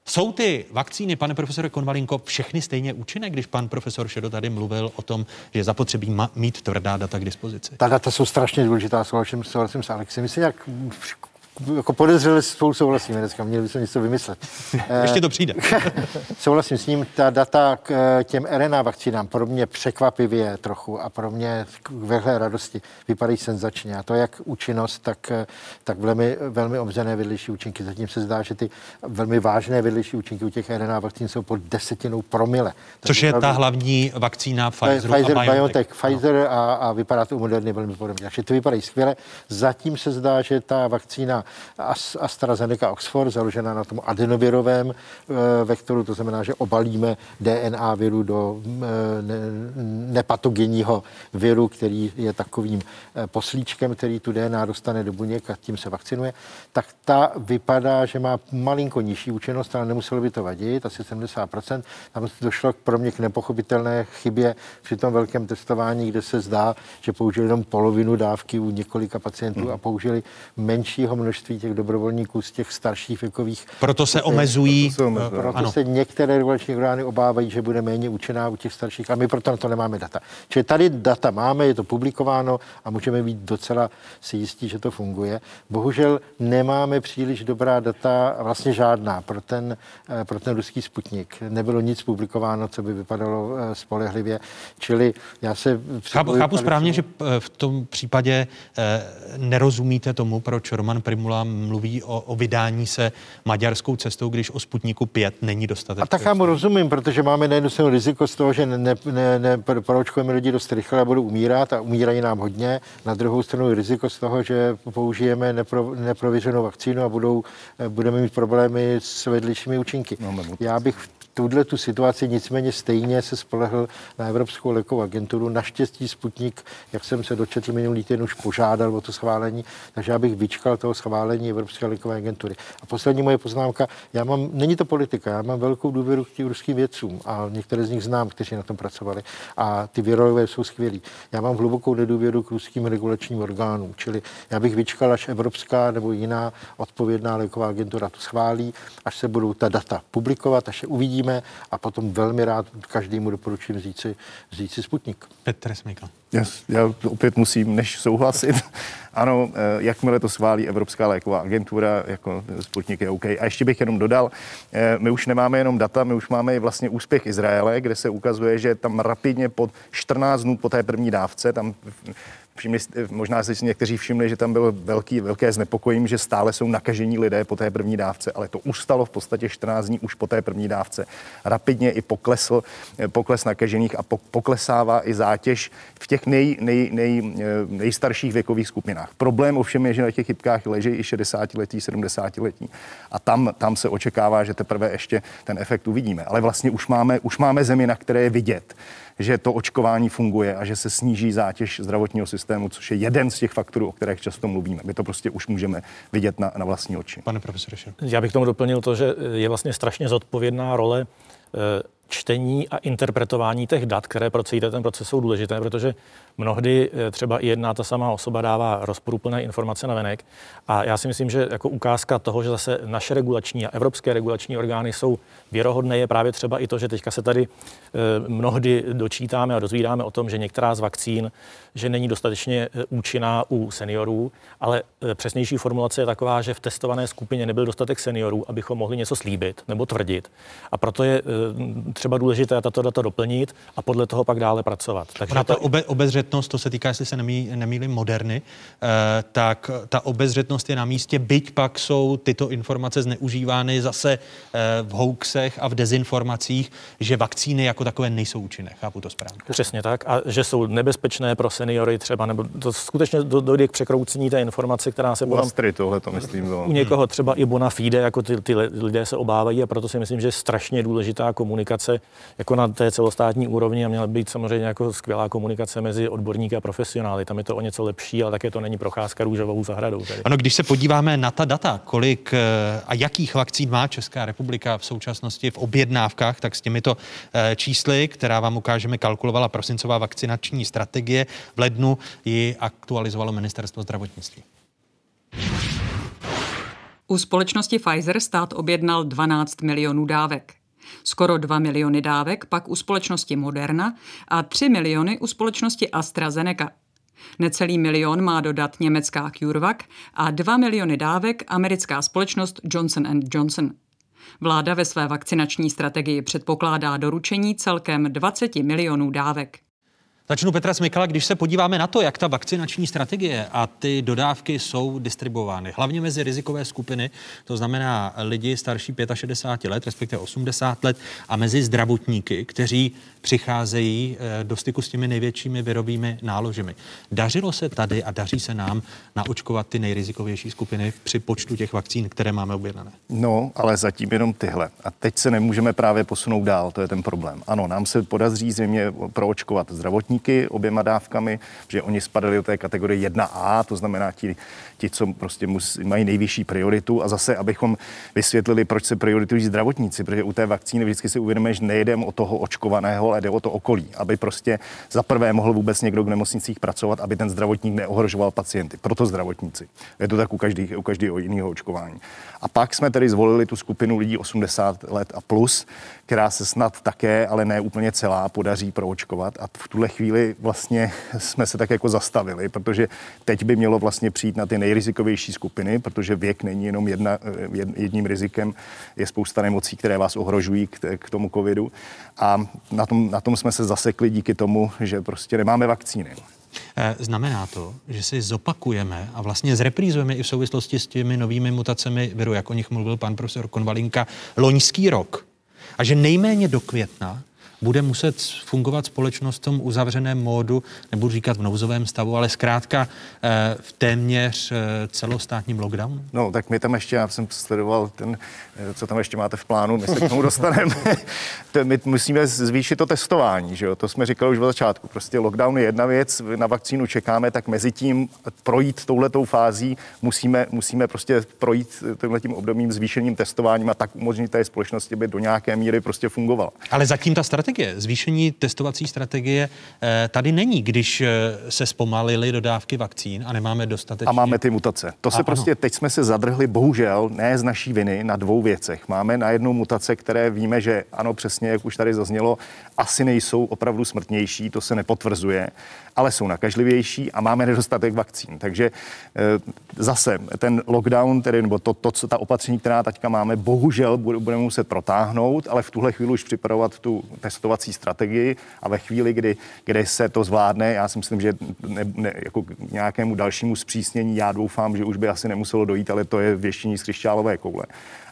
Speaker 1: Jsou ty vakcíny, pane profesore Konvalinko, všechny stejně účinné, když pan profesor Šedo tady mluvil o tom, že je zapotřebí mít tvrdá data k dispozici?
Speaker 15: Ta data jsou strašně důležitá, souhlasím, s Alexem. My si jak jako podezřeli spolu souhlasíme dneska, měli bychom něco vymyslet.
Speaker 1: Ještě to přijde.
Speaker 15: Souhlasím s ním, ta data k eh, těm RNA vakcínám pro mě překvapivě trochu a pro mě k vehlé radosti vypadají senzačně. A to jak účinnost, tak, eh, tak velmi, velmi obzené vedlejší účinky. Zatím se zdá, že ty velmi vážné vedlejší účinky u těch RNA vakcín jsou pod desetinou promile.
Speaker 1: Což je ta hlavní vakcína Pfizer,
Speaker 15: Pfizer a BioNTech. Pfizer a, a vypadá to u Moderny velmi podobně. Takže to vypadají skvěle. Zatím se zdá, že ta vakcína AstraZeneca Oxford, založená na tom adenovirovém eh, vektoru, to znamená, že obalíme DNA viru do eh, nepatogenního viru, který je takovým eh, poslíčkem, který tu DNA dostane do buněk a tím se vakcinuje, tak ta vypadá, že má malinko nižší účinnost, ale nemuselo by to vadit, asi 70%. Tam došlo k pro mě k nepochopitelné chybě při tom velkém testování, kde se zdá, že použili jenom polovinu dávky u několika pacientů hmm. a použili menšího množství množství těch dobrovolníků z těch starších věkových.
Speaker 1: Proto se omezují.
Speaker 15: Proto se, omezují. Proto ano. se některé regulační orgány obávají, že bude méně účinná u těch starších, a my proto na to nemáme data. Čili tady data máme, je to publikováno a můžeme být docela si jistí, že to funguje. Bohužel nemáme příliš dobrá data, vlastně žádná, pro ten, eh, pro ten ruský sputnik. Nebylo nic publikováno, co by vypadalo eh, spolehlivě. Čili já se...
Speaker 1: Chápu, chápu správně, že eh, v tom případě nerozumíte tomu, proč Roman Prim Primula mluví o, o vydání se maďarskou cestou, když o Sputniku 5 není dostatek.
Speaker 15: A tak já mu rozumím, protože máme na jednu stranu riziko z toho, že ne, ne, ne, ne proočkujeme lidi dost rychle a budou umírat a umírají nám hodně. Na druhou stranu riziko z toho, že použijeme nepro, neprověřenou vakcínu a budou, budeme mít problémy s vedlejšími účinky. No, já bych v tuhle tu situaci nicméně stejně se spolehl na Evropskou lékovou agenturu. Naštěstí Sputnik, jak jsem se dočetl minulý týden, už požádal o to schválení, takže já bych vyčkal toho schválení Evropské lékové agentury. A poslední moje poznámka, já mám, není to politika, já mám velkou důvěru k těm ruským vědcům a některé z nich znám, kteří na tom pracovali a ty virologové jsou skvělí. Já mám hlubokou nedůvěru k ruským regulačním orgánům, čili já bych vyčkal, až Evropská nebo jiná odpovědná léková agentura to schválí, až se budou ta data publikovat, až je uvidíme, uvidíme a potom velmi rád každému doporučím vzít si, vzít si Sputnik.
Speaker 1: Petr Smykl.
Speaker 16: Já, já opět musím, než souhlasit. ano, eh, jakmile to schválí Evropská léková agentura, jako Sputnik je OK. A ještě bych jenom dodal, eh, my už nemáme jenom data, my už máme vlastně úspěch Izraele, kde se ukazuje, že tam rapidně pod 14 dnů po té první dávce, tam Všimli, možná si někteří všimli, že tam bylo velký, velké znepokojení, že stále jsou nakažení lidé po té první dávce, ale to ustalo v podstatě 14 dní už po té první dávce. Rapidně i poklesl, pokles nakažených a poklesává i zátěž v těch nej, nej, nej, nejstarších věkových skupinách. Problém ovšem je, že na těch chybkách leží i 60 letí, 70 letí. A tam, tam se očekává, že teprve ještě ten efekt uvidíme. Ale vlastně už máme, už máme zemi, na které je vidět, že to očkování funguje a že se sníží zátěž zdravotního systému, což je jeden z těch faktorů, o kterých často mluvíme. My to prostě už můžeme vidět na, na vlastní oči.
Speaker 1: Pane profesore.
Speaker 14: Já bych tomu doplnil to, že je vlastně strašně zodpovědná role eh, čtení a interpretování těch dat, které pro celý ten proces jsou důležité, protože mnohdy eh, třeba i jedna ta samá osoba dává rozporuplné informace na venek. A já si myslím, že jako ukázka toho, že zase naše regulační a evropské regulační orgány jsou věrohodné, je právě třeba i to, že teďka se tady eh, mnohdy dočítáme a dozvídáme o tom, že některá z vakcín, že není dostatečně eh, účinná u seniorů, ale přesnější formulace je taková, že v testované skupině nebyl dostatek seniorů, abychom mohli něco slíbit nebo tvrdit. A proto je třeba důležité tato data doplnit a podle toho pak dále pracovat.
Speaker 1: Takže Ona ta obe, obezřetnost, to se týká, jestli se nemí, nemýlím, moderny, eh, tak ta obezřetnost je na místě, byť pak jsou tyto informace zneužívány zase eh, v hoaxech a v dezinformacích, že vakcíny jako takové nejsou účinné. Chápu to správně.
Speaker 14: Přesně tak. A že jsou nebezpečné pro seniory třeba, nebo to skutečně dojde k překroucení té informace, která se
Speaker 16: bude. Astry tohle to myslím. No.
Speaker 14: U někoho třeba i bona fide, jako ty, ty lidé se obávají a proto si myslím, že je strašně důležitá komunikace jako na té celostátní úrovni a měla být samozřejmě jako skvělá komunikace mezi odborníky a profesionály. Tam je to o něco lepší, ale také to není procházka růžovou zahradou. Tady.
Speaker 1: Ano, když se podíváme na ta data, kolik eh, a jakých vakcín má Česká republika v současnosti v objednávkách, tak s těmito eh, čísly, která vám ukážeme, kalkulovala prosincová vakcinační strategie. V lednu ji aktualizovalo ministerstvo zdravotnictví.
Speaker 9: U společnosti Pfizer stát objednal 12 milionů dávek. Skoro 2 miliony dávek pak u společnosti Moderna a 3 miliony u společnosti AstraZeneca. Necelý milion má dodat německá CureVac a 2 miliony dávek americká společnost Johnson Johnson. Vláda ve své vakcinační strategii předpokládá doručení celkem 20 milionů dávek.
Speaker 1: Začnu Petra Smykala, když se podíváme na to, jak ta vakcinační strategie a ty dodávky jsou distribuovány, hlavně mezi rizikové skupiny, to znamená lidi starší 65 let, respektive 80 let, a mezi zdravotníky, kteří přicházejí eh, do styku s těmi největšími virovými náložemi. Dařilo se tady a daří se nám naočkovat ty nejrizikovější skupiny při počtu těch vakcín, které máme objednané?
Speaker 16: No, ale zatím jenom tyhle. A teď se nemůžeme právě posunout dál, to je ten problém. Ano, nám se podaří zřejmě proočkovat zdravotníky oběma dávkami, že oni spadali do té kategorie 1A, to znamená ti, ti co prostě musí, mají nejvyšší prioritu. A zase, abychom vysvětlili, proč se prioritují zdravotníci, protože u té vakcíny vždycky si uvědomíme, že nejdeme o toho očkovaného, ale jde o to okolí, aby prostě za prvé mohl vůbec někdo v nemocnicích pracovat, aby ten zdravotník neohrožoval pacienty. Proto zdravotníci. Je to tak u, každý, u každého jiného očkování. A pak jsme tedy zvolili tu skupinu lidí 80 let a plus, která se snad také, ale ne úplně celá, podaří proočkovat. A v tuhle chvíli vlastně jsme se tak jako zastavili, protože teď by mělo vlastně přijít na ty nejrizikovější skupiny, protože věk není jenom jedna, jedním rizikem, je spousta nemocí, které vás ohrožují k, k tomu covidu. A na tom, na tom jsme se zasekli díky tomu, že prostě nemáme vakcíny.
Speaker 1: Eh, znamená to, že si zopakujeme a vlastně zreprízujeme i v souvislosti s těmi novými mutacemi viru, jak o nich mluvil pan profesor Konvalinka, loňský rok. A že nejméně do května bude muset fungovat společnost v tom uzavřeném módu, nebudu říkat v nouzovém stavu, ale zkrátka eh, v téměř eh, celostátním lockdownu?
Speaker 16: No, tak my tam ještě, já jsem sledoval ten, co tam ještě máte v plánu, my se k tomu dostaneme. my musíme zvýšit to testování, že jo? to jsme říkali už od začátku. Prostě lockdown je jedna věc, na vakcínu čekáme, tak mezi tím projít touhletou fází musíme, musíme prostě projít tímhletím obdobím zvýšením testováním a tak umožnit té společnosti, aby do nějaké míry prostě fungovala.
Speaker 1: Ale zatím ta strategie strategie, zvýšení testovací strategie eh, tady není, když eh, se zpomalily dodávky vakcín a nemáme dostatečně.
Speaker 16: A máme ty mutace. To se a, prostě, ano. teď jsme se zadrhli, bohužel, ne z naší viny, na dvou věcech. Máme na jednu mutace, které víme, že ano, přesně, jak už tady zaznělo, asi nejsou opravdu smrtnější, to se nepotvrzuje ale jsou nakažlivější a máme nedostatek vakcín. Takže eh, zase ten lockdown, tedy, nebo to, to, co ta opatření, která teďka máme, bohužel budeme muset protáhnout, ale v tuhle chvíli už připravovat tu testovací strategii a ve chvíli, kdy, kdy se to zvládne, já si myslím, že ne, ne, jako k nějakému dalšímu zpřísnění, já doufám, že už by asi nemuselo dojít, ale to je věštění z křišťálové koule.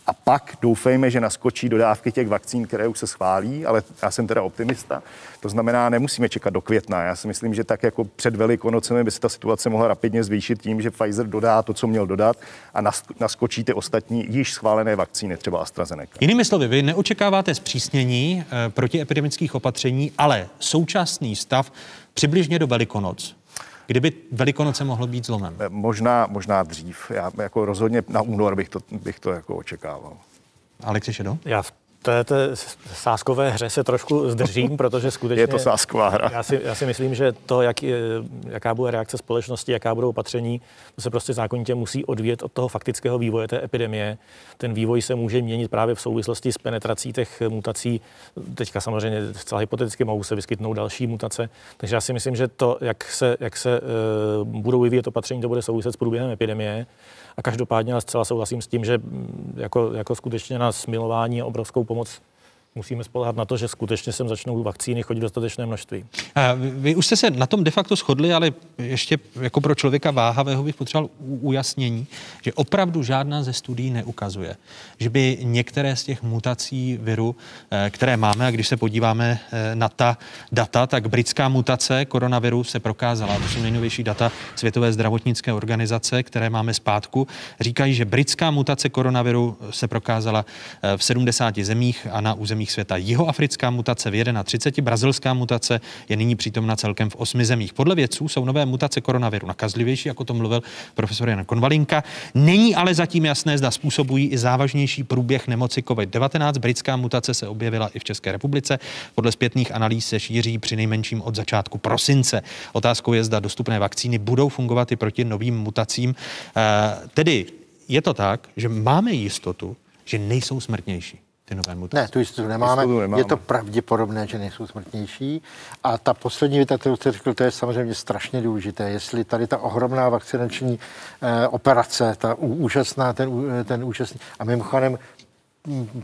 Speaker 16: A pak doufejme, že naskočí dodávky těch vakcín, které už se schválí, ale já jsem teda optimista. To znamená, nemusíme čekat do května. Já si myslím, že tak jako před Velikonocemi by se ta situace mohla rapidně zvýšit tím, že Pfizer dodá to, co měl dodat a naskočí ty ostatní již schválené vakcíny, třeba AstraZeneca.
Speaker 1: Jinými slovy, vy neočekáváte zpřísnění e, protiepidemických opatření, ale současný stav přibližně do Velikonoc Kdyby Velikonoce mohlo být zlomem?
Speaker 16: Eh, možná, možná dřív. Já jako rozhodně na únor bych to, bych to jako očekával.
Speaker 1: Alexi Šedo?
Speaker 14: Já v té, té sáskové hře se trošku zdržím, protože skutečně...
Speaker 16: Je to sásková hra.
Speaker 14: Já si, já si myslím, že to, jak, jaká bude reakce společnosti, jaká budou opatření, to se prostě zákonitě musí odvíjet od toho faktického vývoje té epidemie. Ten vývoj se může měnit právě v souvislosti s penetrací těch mutací. Teďka samozřejmě zcela hypoteticky mohou se vyskytnout další mutace. Takže já si myslím, že to, jak se, jak se uh, budou vyvíjet opatření, to bude souviset s průběhem epidemie. A každopádně zcela souhlasím s tím, že mm, jako, jako skutečně na smilování obrovskou pomoc musíme spolehat na to, že skutečně sem začnou vakcíny chodit dostatečné množství.
Speaker 1: A vy už jste se na tom de facto shodli, ale ještě jako pro člověka váhavého bych potřeboval ujasnění, že opravdu žádná ze studií neukazuje, že by některé z těch mutací viru, eh, které máme, a když se podíváme eh, na ta data, tak britská mutace koronaviru se prokázala. To jsou nejnovější data Světové zdravotnické organizace, které máme zpátku. Říkají, že britská mutace koronaviru se prokázala eh, v 70 zemích a na území zemích světa. Jihoafrická mutace v 31, brazilská mutace je nyní přítomna celkem v osmi zemích. Podle vědců jsou nové mutace koronaviru nakazlivější, jako to mluvil profesor Jan Konvalinka. Není ale zatím jasné, zda způsobují i závažnější průběh nemoci COVID-19. Britská mutace se objevila i v České republice. Podle zpětných analýz se šíří při nejmenším od začátku prosince. Otázkou je, zda dostupné vakcíny budou fungovat i proti novým mutacím. E, tedy je to tak, že máme jistotu, že nejsou smrtnější ty nové mutace?
Speaker 15: Ne, tu jistotu nemáme. nemáme. Je to pravděpodobné, že nejsou smrtnější. A ta poslední věta, kterou jste řekl, to je samozřejmě strašně důležité. Jestli tady ta ohromná vakcinační eh, operace, ta úžasná, ten, ten úžasný. A mimochodem,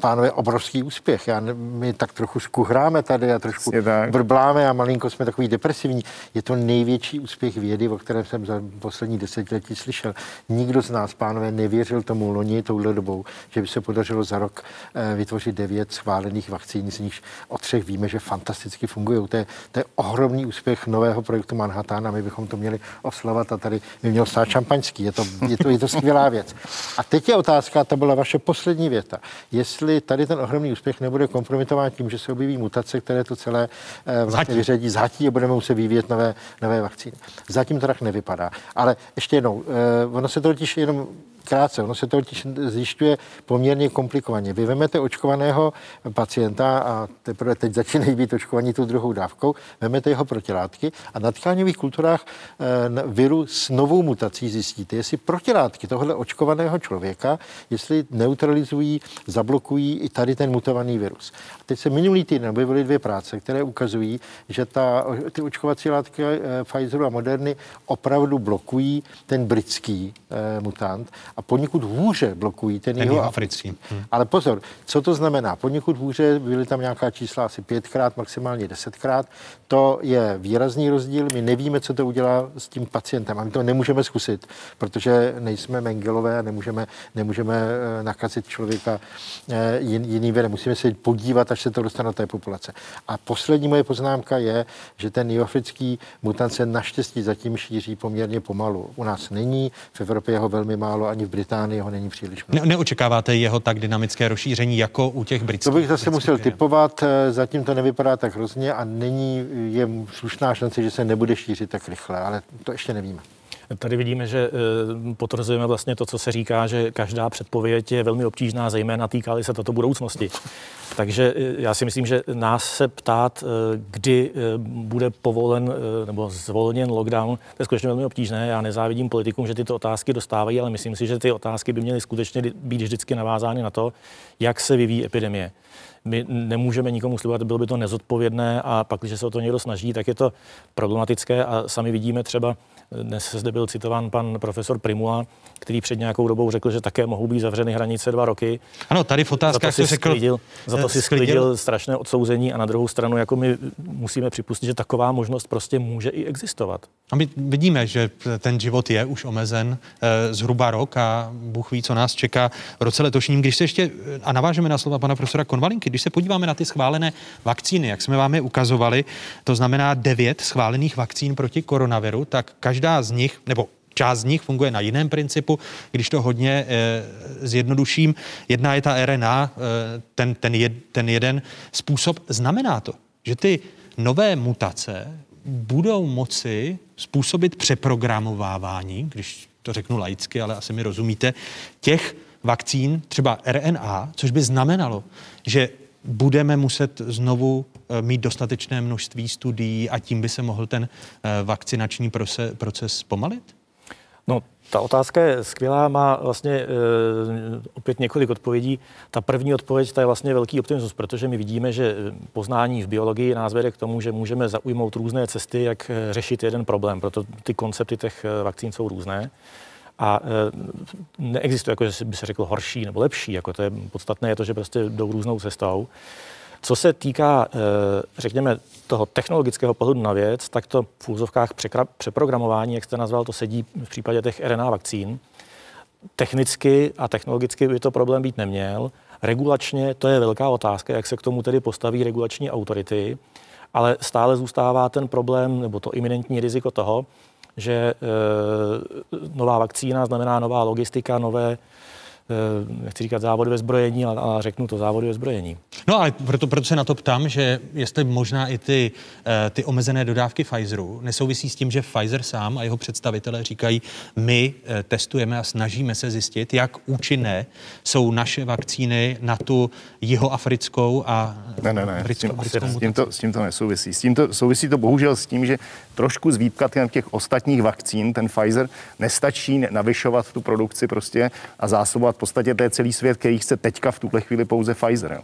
Speaker 15: pánové, obrovský úspěch. Já, my tak trochu skuhráme tady a trošku brbláme a malinko jsme takový depresivní. Je to největší úspěch vědy, o kterém jsem za poslední desetiletí slyšel. Nikdo z nás, pánové, nevěřil tomu loni touhle dobou, že by se podařilo za rok eh, vytvořit devět schválených vakcín, z nich o třech víme, že fantasticky fungují. To je, to je ohromný úspěch nového projektu Manhattan a my bychom to měli oslavat a tady by měl stát šampaňský. Je to, je to, je to skvělá věc. A teď je otázka, to byla vaše poslední věta jestli tady ten ohromný úspěch nebude kompromitován tím, že se objeví mutace, které to celé eh, vlastně vyřadí zhatí a budeme muset vyvíjet nové, nové vakcíny. Zatím to tak nevypadá. Ale ještě jednou, eh, ono se to totiž jenom krátce. Ono se to zjišťuje poměrně komplikovaně. Vy vemete očkovaného pacienta a teprve teď začínají být očkovaní tu druhou dávkou, vemete jeho protilátky a na tkáňových kulturách viru s novou mutací zjistíte, jestli protilátky tohle očkovaného člověka, jestli neutralizují, zablokují i tady ten mutovaný virus. A teď se minulý týden objevily dvě práce, které ukazují, že ta, ty očkovací látky e, Pfizeru a Moderny opravdu blokují ten britský e, mutant a poněkud hůře blokují ten,
Speaker 1: Ten
Speaker 15: jeho
Speaker 1: jihoafrický.
Speaker 15: Hmm. Ale pozor, co to znamená? Poněkud hůře, byly tam nějaká čísla asi pětkrát, maximálně desetkrát. To je výrazný rozdíl. My nevíme, co to udělá s tím pacientem a my to nemůžeme zkusit, protože nejsme Mengelové a nemůžeme, nemůžeme eh, nakazit člověka eh, jin, jiný vědem. Musíme se podívat, až se to dostane do té populace. A poslední moje poznámka je, že ten jihoafrický mutant se naštěstí zatím šíří poměrně pomalu. U nás není, v Evropě je ho velmi málo, ani v Británii ho není příliš
Speaker 1: Ne, neočekáváte jeho tak dynamické rozšíření jako u těch britských?
Speaker 15: To bych zase musel
Speaker 1: firm?
Speaker 15: typovat, eh, zatím to nevypadá tak hrozně a není, je slušná šance, že se nebude šířit tak rychle, ale to ještě nevíme.
Speaker 14: Tady vidíme, že eh, potvrzujeme vlastně to, co se říká, že každá předpověď je velmi obtížná, zejména týká se toto budoucnosti. Takže eh, já si myslím, že nás se ptát, eh, kdy bude povolen nebo zvolněn lockdown, to je skutečně velmi obtížné. Já nezávidím politikům, že tyto otázky dostávají, ale myslím si, že ty otázky by měly skutečně být vždycky navázány na to, jak se vyvíjí epidemie. My nemůžeme nikomu slibovat, bylo by to nezodpovědné a pak, když se o to někdo snaží, tak je to problematické a sami vidíme třeba, dnes zde byl citován pan profesor Primula, který před nějakou dobou řekl, že také mohou být zavřeny hranice dva roky.
Speaker 1: Ano, tady v otázkách
Speaker 14: za to si
Speaker 1: řekl-
Speaker 14: sklidil, za to si
Speaker 1: sklidil-
Speaker 14: sklidil strašné odsouzení a na druhou stranu jako my musíme připustit, že taková možnost prostě může i existovat.
Speaker 1: A my vidíme, že ten život je už omezen eh, zhruba rok a Bůh ví, co nás čeká v roce letošním. Když se ještě, eh, a navážeme na slova pana profesora Konvalinky, když se podíváme na ty schválené vakcíny, jak jsme vám je ukazovali, to znamená devět schválených vakcín proti koronaviru, tak každá z nich, nebo Část z nich funguje na jiném principu, když to hodně e, zjednoduším. Jedna je ta RNA, e, ten, ten, jed, ten jeden způsob. Znamená to, že ty nové mutace budou moci způsobit přeprogramovávání, když to řeknu laicky, ale asi mi rozumíte, těch vakcín, třeba RNA, což by znamenalo, že budeme muset znovu eh, mít dostatečné množství studií a tím by se mohl ten eh, vakcinační proces, pomalit?
Speaker 14: No, ta otázka je skvělá, má vlastně e, opět několik odpovědí. Ta první odpověď ta je vlastně velký optimismus, protože my vidíme, že poznání v biologii nás vede k tomu, že můžeme zaujmout různé cesty, jak eh, řešit jeden problém. Proto ty koncepty těch eh, vakcín jsou různé. A e, neexistuje, jako, že by se řekl horší nebo lepší. Jako to je podstatné je to, že prostě jdou různou cestou. Co se týká, řekněme, toho technologického pohledu na věc, tak to v úzovkách přeprogramování, jak jste nazval, to sedí v případě těch RNA vakcín. Technicky a technologicky by to problém být neměl. Regulačně to je velká otázka, jak se k tomu tedy postaví regulační autority, ale stále zůstává ten problém nebo to iminentní riziko toho, že e, nová vakcína znamená nová logistika, nové Eh, nechci říkat závody ve zbrojení, ale, ale řeknu to závody ve zbrojení.
Speaker 1: No ale proto, proto se na to ptám, že jestli možná i ty, eh, ty omezené dodávky Pfizeru nesouvisí s tím, že Pfizer sám a jeho představitelé říkají, my eh, testujeme a snažíme se zjistit, jak účinné jsou naše vakcíny na tu jihoafrickou a
Speaker 16: ne, ne, ne,
Speaker 1: britskou,
Speaker 16: s, tím,
Speaker 1: britskou
Speaker 16: s, tím to, s tím to nesouvisí. S tím to, souvisí to bohužel s tím, že trošku z výpka těch ostatních vakcín, ten Pfizer nestačí navyšovat tu produkci prostě a zásobovat podstatě to je celý svět, který chce teďka v tuhle chvíli pouze Pfizer. Jo.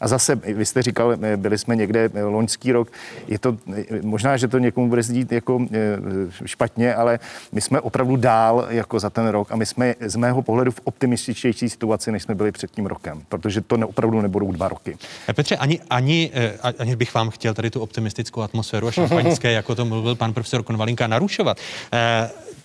Speaker 16: A zase, vy jste říkal, byli jsme někde loňský rok, je to možná, že to někomu bude zdít jako špatně, ale my jsme opravdu dál jako za ten rok a my jsme z mého pohledu v optimističtější situaci, než jsme byli před tím rokem, protože to ne, opravdu nebudou dva roky.
Speaker 1: Petře, ani, ani, ani bych vám chtěl tady tu optimistickou atmosféru a šampaňské, jako to mluvil pan profesor Konvalinka, narušovat.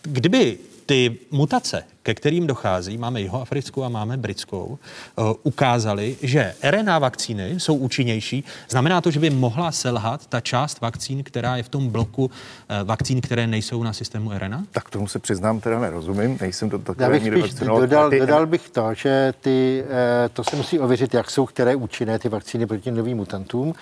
Speaker 1: Kdyby ty mutace, ke kterým dochází, máme jihoafrickou a máme britskou, eh, ukázali, že RNA vakcíny jsou účinnější. Znamená to, že by mohla selhat ta část vakcín, která je v tom bloku eh, vakcín, které nejsou na systému RNA?
Speaker 16: Tak tomu se přiznám, teda nerozumím, nejsem to
Speaker 15: Já bych spíš dodal, ty... dodal bych to, že ty, eh, to se musí ověřit, jak jsou které účinné ty vakcíny proti novým mutantům.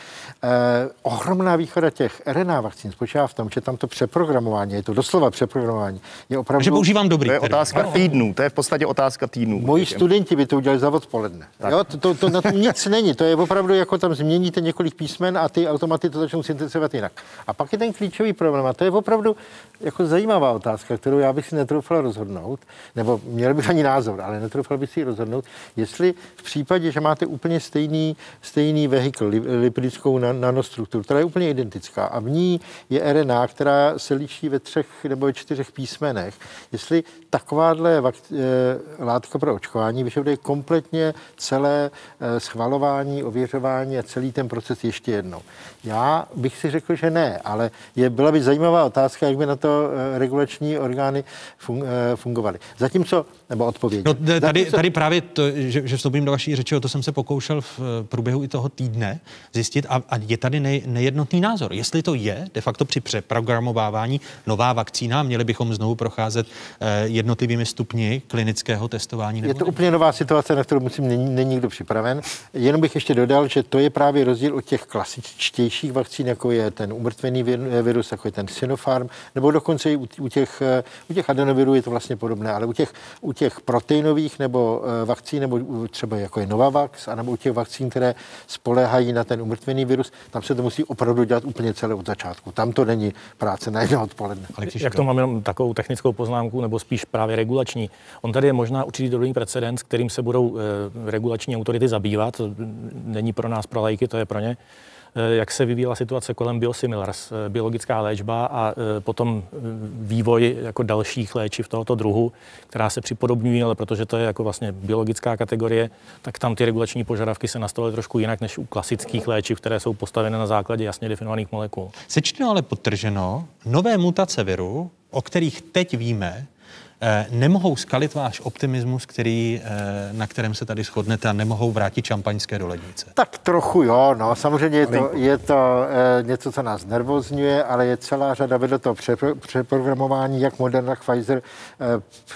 Speaker 15: ohromná výhoda těch RNA vakcín spočívá v tom, že tam to přeprogramování, je to doslova přeprogramování, je opravdu...
Speaker 1: Že používám dobrý.
Speaker 16: To je otázka týdnů, to je v podstatě otázka týdnů.
Speaker 15: Moji studenti by to udělali za odpoledne. Jo, to, to, to, na tom nic není, to je opravdu jako tam změníte několik písmen a ty automaty to začnou syntetizovat jinak. A pak je ten klíčový problém a to je opravdu jako zajímavá otázka, kterou já bych si netroufal rozhodnout, nebo měl bych ani názor, ale netroufal bych si ji rozhodnout, jestli v případě, že máte úplně stejný, stejný vehikl, lipidickou nanostrukturu, která je úplně identická a v ní je RNA, která se liší ve třech nebo ve čtyřech písmenech, jestli takováhle vak- eh, látka pro očkování vyžaduje kompletně celé eh, schvalování, ověřování a celý ten proces ještě jednou. Já bych si řekl, že ne, ale je, byla by zajímavá otázka, jak by na to eh, regulační orgány fun, fungovaly. Zatímco, nebo odpověď.
Speaker 1: No, tady, tady právě to, že, že vstoupím do vaší řeči, o to jsem se pokoušel v průběhu i toho týdne zjistit a, a je tady nej, nejednotný názor. Jestli to je de facto při přeprogramovávání nová vakcína, měli bychom znovu procházet eh, jednotlivými stupni klinického testování.
Speaker 15: Je
Speaker 1: Nebo
Speaker 15: to
Speaker 1: ne?
Speaker 15: úplně nová situace, na kterou musím, není, není nikdo připraven. Jenom bych ještě dodal, že to je právě rozdíl od těch klasičtějších vakcín, jako je ten umrtvený vir- virus, jako je ten Sinopharm, nebo dokonce i u, těch, eh, u těch adenovirů je to vlastně podobné, ale u těch, u těch proteinových nebo eh, vakcín, nebo třeba jako je Novavax, anebo u těch vakcín, které spoléhají na ten umrtvený virus, tam se to musí opravdu dělat úplně celé od začátku. Tam to není práce na jedno odpoledne.
Speaker 14: Jak to mám jenom takovou technickou poznámku, nebo spíš právě regulační. On tady je možná určitý dobrý precedens, kterým se budou e, regulační autority zabývat. Není pro nás, pro lajky, to je pro ně. E, jak se vyvíjela situace kolem biosimilars, e, biologická léčba a potom vývoj jako dalších léčiv tohoto druhu, která se připodobňují, ale protože to je jako vlastně biologická kategorie, tak tam ty regulační požadavky se nastavily trošku jinak než u klasických léčiv, které jsou postaveny na základě jasně definovaných molekul.
Speaker 1: Sečteno ale podtrženo, nové mutace viru, o kterých teď víme, eh, nemohou skalit váš optimismus, který, eh, na kterém se tady shodnete a nemohou vrátit šampaňské do lednice.
Speaker 15: Tak trochu jo, no. Samozřejmě je to, je to e, něco, co nás nervozňuje, ale je celá řada vedle toho přepro, přeprogramování, jak Moderna, Pfizer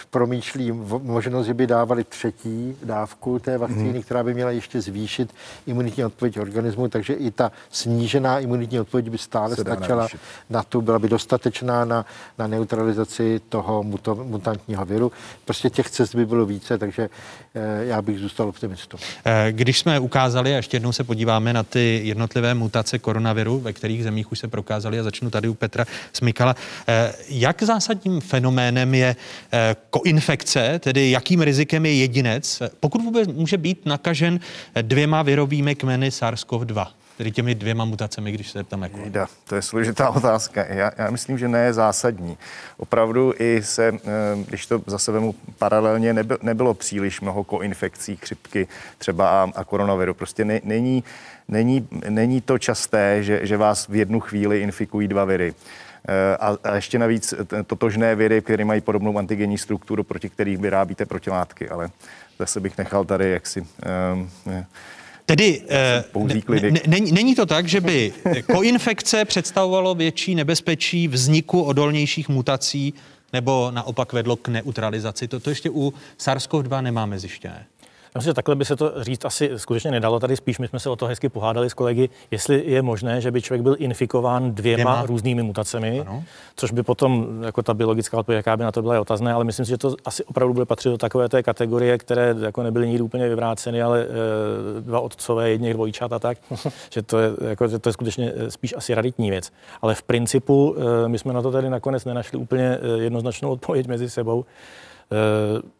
Speaker 15: promýšlí možnost, že by dávali třetí dávku té vakcíny, hmm. která by měla ještě zvýšit imunitní odpověď organismu, takže i ta snížená imunitní odpověď by stále stačila
Speaker 16: navýšit.
Speaker 15: na tu, byla by dostatečná na, na neutralizaci toho muto, mutantního viru. Prostě těch cest by bylo více, takže e, já bych zůstal optimistou.
Speaker 1: Eh, Když jsme ukázali, a ještě jednou se podíváme na ty jednotlivé mutace koronaviru, ve kterých zemích už se prokázaly, a začnu tady u Petra Smykala, eh, jak zásadním fenoménem je eh, koinfekce, tedy jakým rizikem je jedinec, eh, pokud vůbec může být nakažen eh, dvěma virovými kmeny SARS-CoV-2, tedy těmi dvěma mutacemi, když se zeptám jako.
Speaker 16: Jda, to je složitá otázka. Já, já myslím, že ne je zásadní. Opravdu i se, eh, když to zase vemu paralelně, nebylo, nebylo příliš mnoho koinfekcí chřipky třeba a, a koronaviru. Prostě ne, není, není, není to časté, že, že vás v jednu chvíli infikují dva viry. Eh, A, a ještě navíc totožné viry, které mají podobnou antigenní strukturu, proti kterých vyrábíte protilátky, ale zase bych nechal tady jaksi um,
Speaker 1: Tedy eh, ne, ne, není, není to tak, že by koinfekce představovalo větší nebezpečí vzniku odolnějších mutací nebo naopak vedlo k neutralizaci? To, to ještě u SARS-CoV-2 nemáme zjištěné.
Speaker 14: Já myslím, že takhle by se to říct asi skutečně nedalo. Tady spíš my jsme se o to hezky pohádali s kolegy, jestli je možné, že by člověk byl infikován dvěma,
Speaker 1: Dvěma.
Speaker 14: různými mutacemi, ano. což by potom, jako ta biologická odpověď, jaká by na to byla, je otazné, ale myslím si, že to asi opravdu bude patřit do takové té kategorie, které jako nebyly nikdy úplně vyvráceny, ale e, dva otcové, jedněch dvojčat a tak, že, to je, jako, že to je skutečně eh, spíš asi raritní věc. Ale v principu e, my jsme na to tady nakonec nenašli úplně jednoznačnou odpověď mezi sebou. E,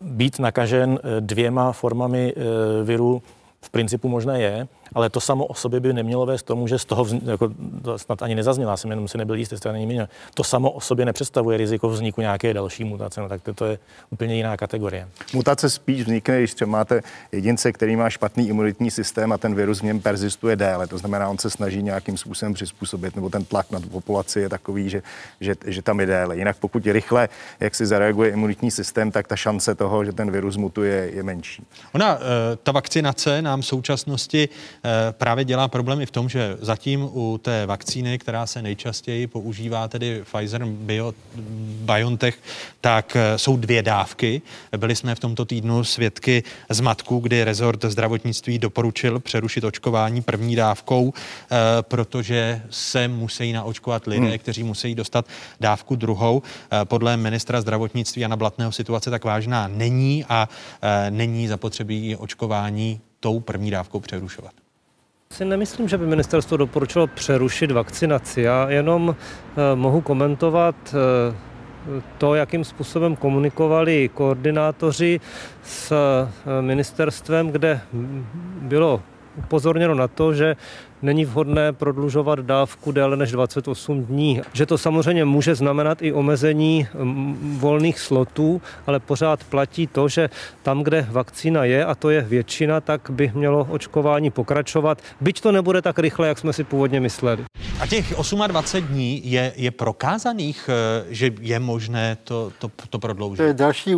Speaker 14: být nakažen eh, dvěma formami eh, viru v principu možné je, ale to samo o sobě by nemělo vést tomu, že z toho, jako, to snad ani nezazněla, jsem jenom si nebyl jistý, jestli to není měněno. To samo o sobě nepředstavuje riziko vzniku nějaké další mutace, no tak to, to je úplně jiná kategorie.
Speaker 16: Mutace spíš vznikne, když třeba máte jedince, který má špatný imunitní systém a ten virus v něm persistuje déle. To znamená, on se snaží nějakým způsobem přizpůsobit, nebo ten tlak na tu populaci je takový, že, že, že tam je déle. Jinak pokud je rychle, jak si zareaguje imunitní systém, tak ta šance toho, že ten virus mutuje, je menší.
Speaker 1: Ona, eh, ta vakcinace nám v současnosti právě dělá problémy v tom, že zatím u té vakcíny, která se nejčastěji používá, tedy Pfizer Bio, BioNTech, tak eh, jsou dvě dávky. Byli jsme v tomto týdnu svědky zmatku, kdy rezort zdravotnictví doporučil přerušit očkování první dávkou, eh, protože se musí naočkovat lidé,
Speaker 16: Hmm.
Speaker 1: kteří musí dostat dávku druhou. Eh, Podle ministra zdravotnictví Jana Blatného situace tak vážná není a eh, není zapotřebí očkování tou první dávkou přerušovat.
Speaker 13: Si nemyslím, že by ministerstvo doporučilo přerušit vakcinaci. Já jenom eh, mohu komentovat eh, to, jakým způsobem komunikovali koordinátoři s eh, ministerstvem, kde bylo upozorněno na to, že není vhodné prodlužovat dávku déle než 28 dní. Že to samozřejmě může znamenat i omezení mm, volných slotů, ale pořád platí to, že tam, kde vakcína je, a to je většina, tak by mělo očkování pokračovat, byť to nebude tak rychle, jak jsme si původně mysleli.
Speaker 1: A těch 28 dní je, je prokázaných, eh, že je možné to, to, to prodloužit?
Speaker 15: To je další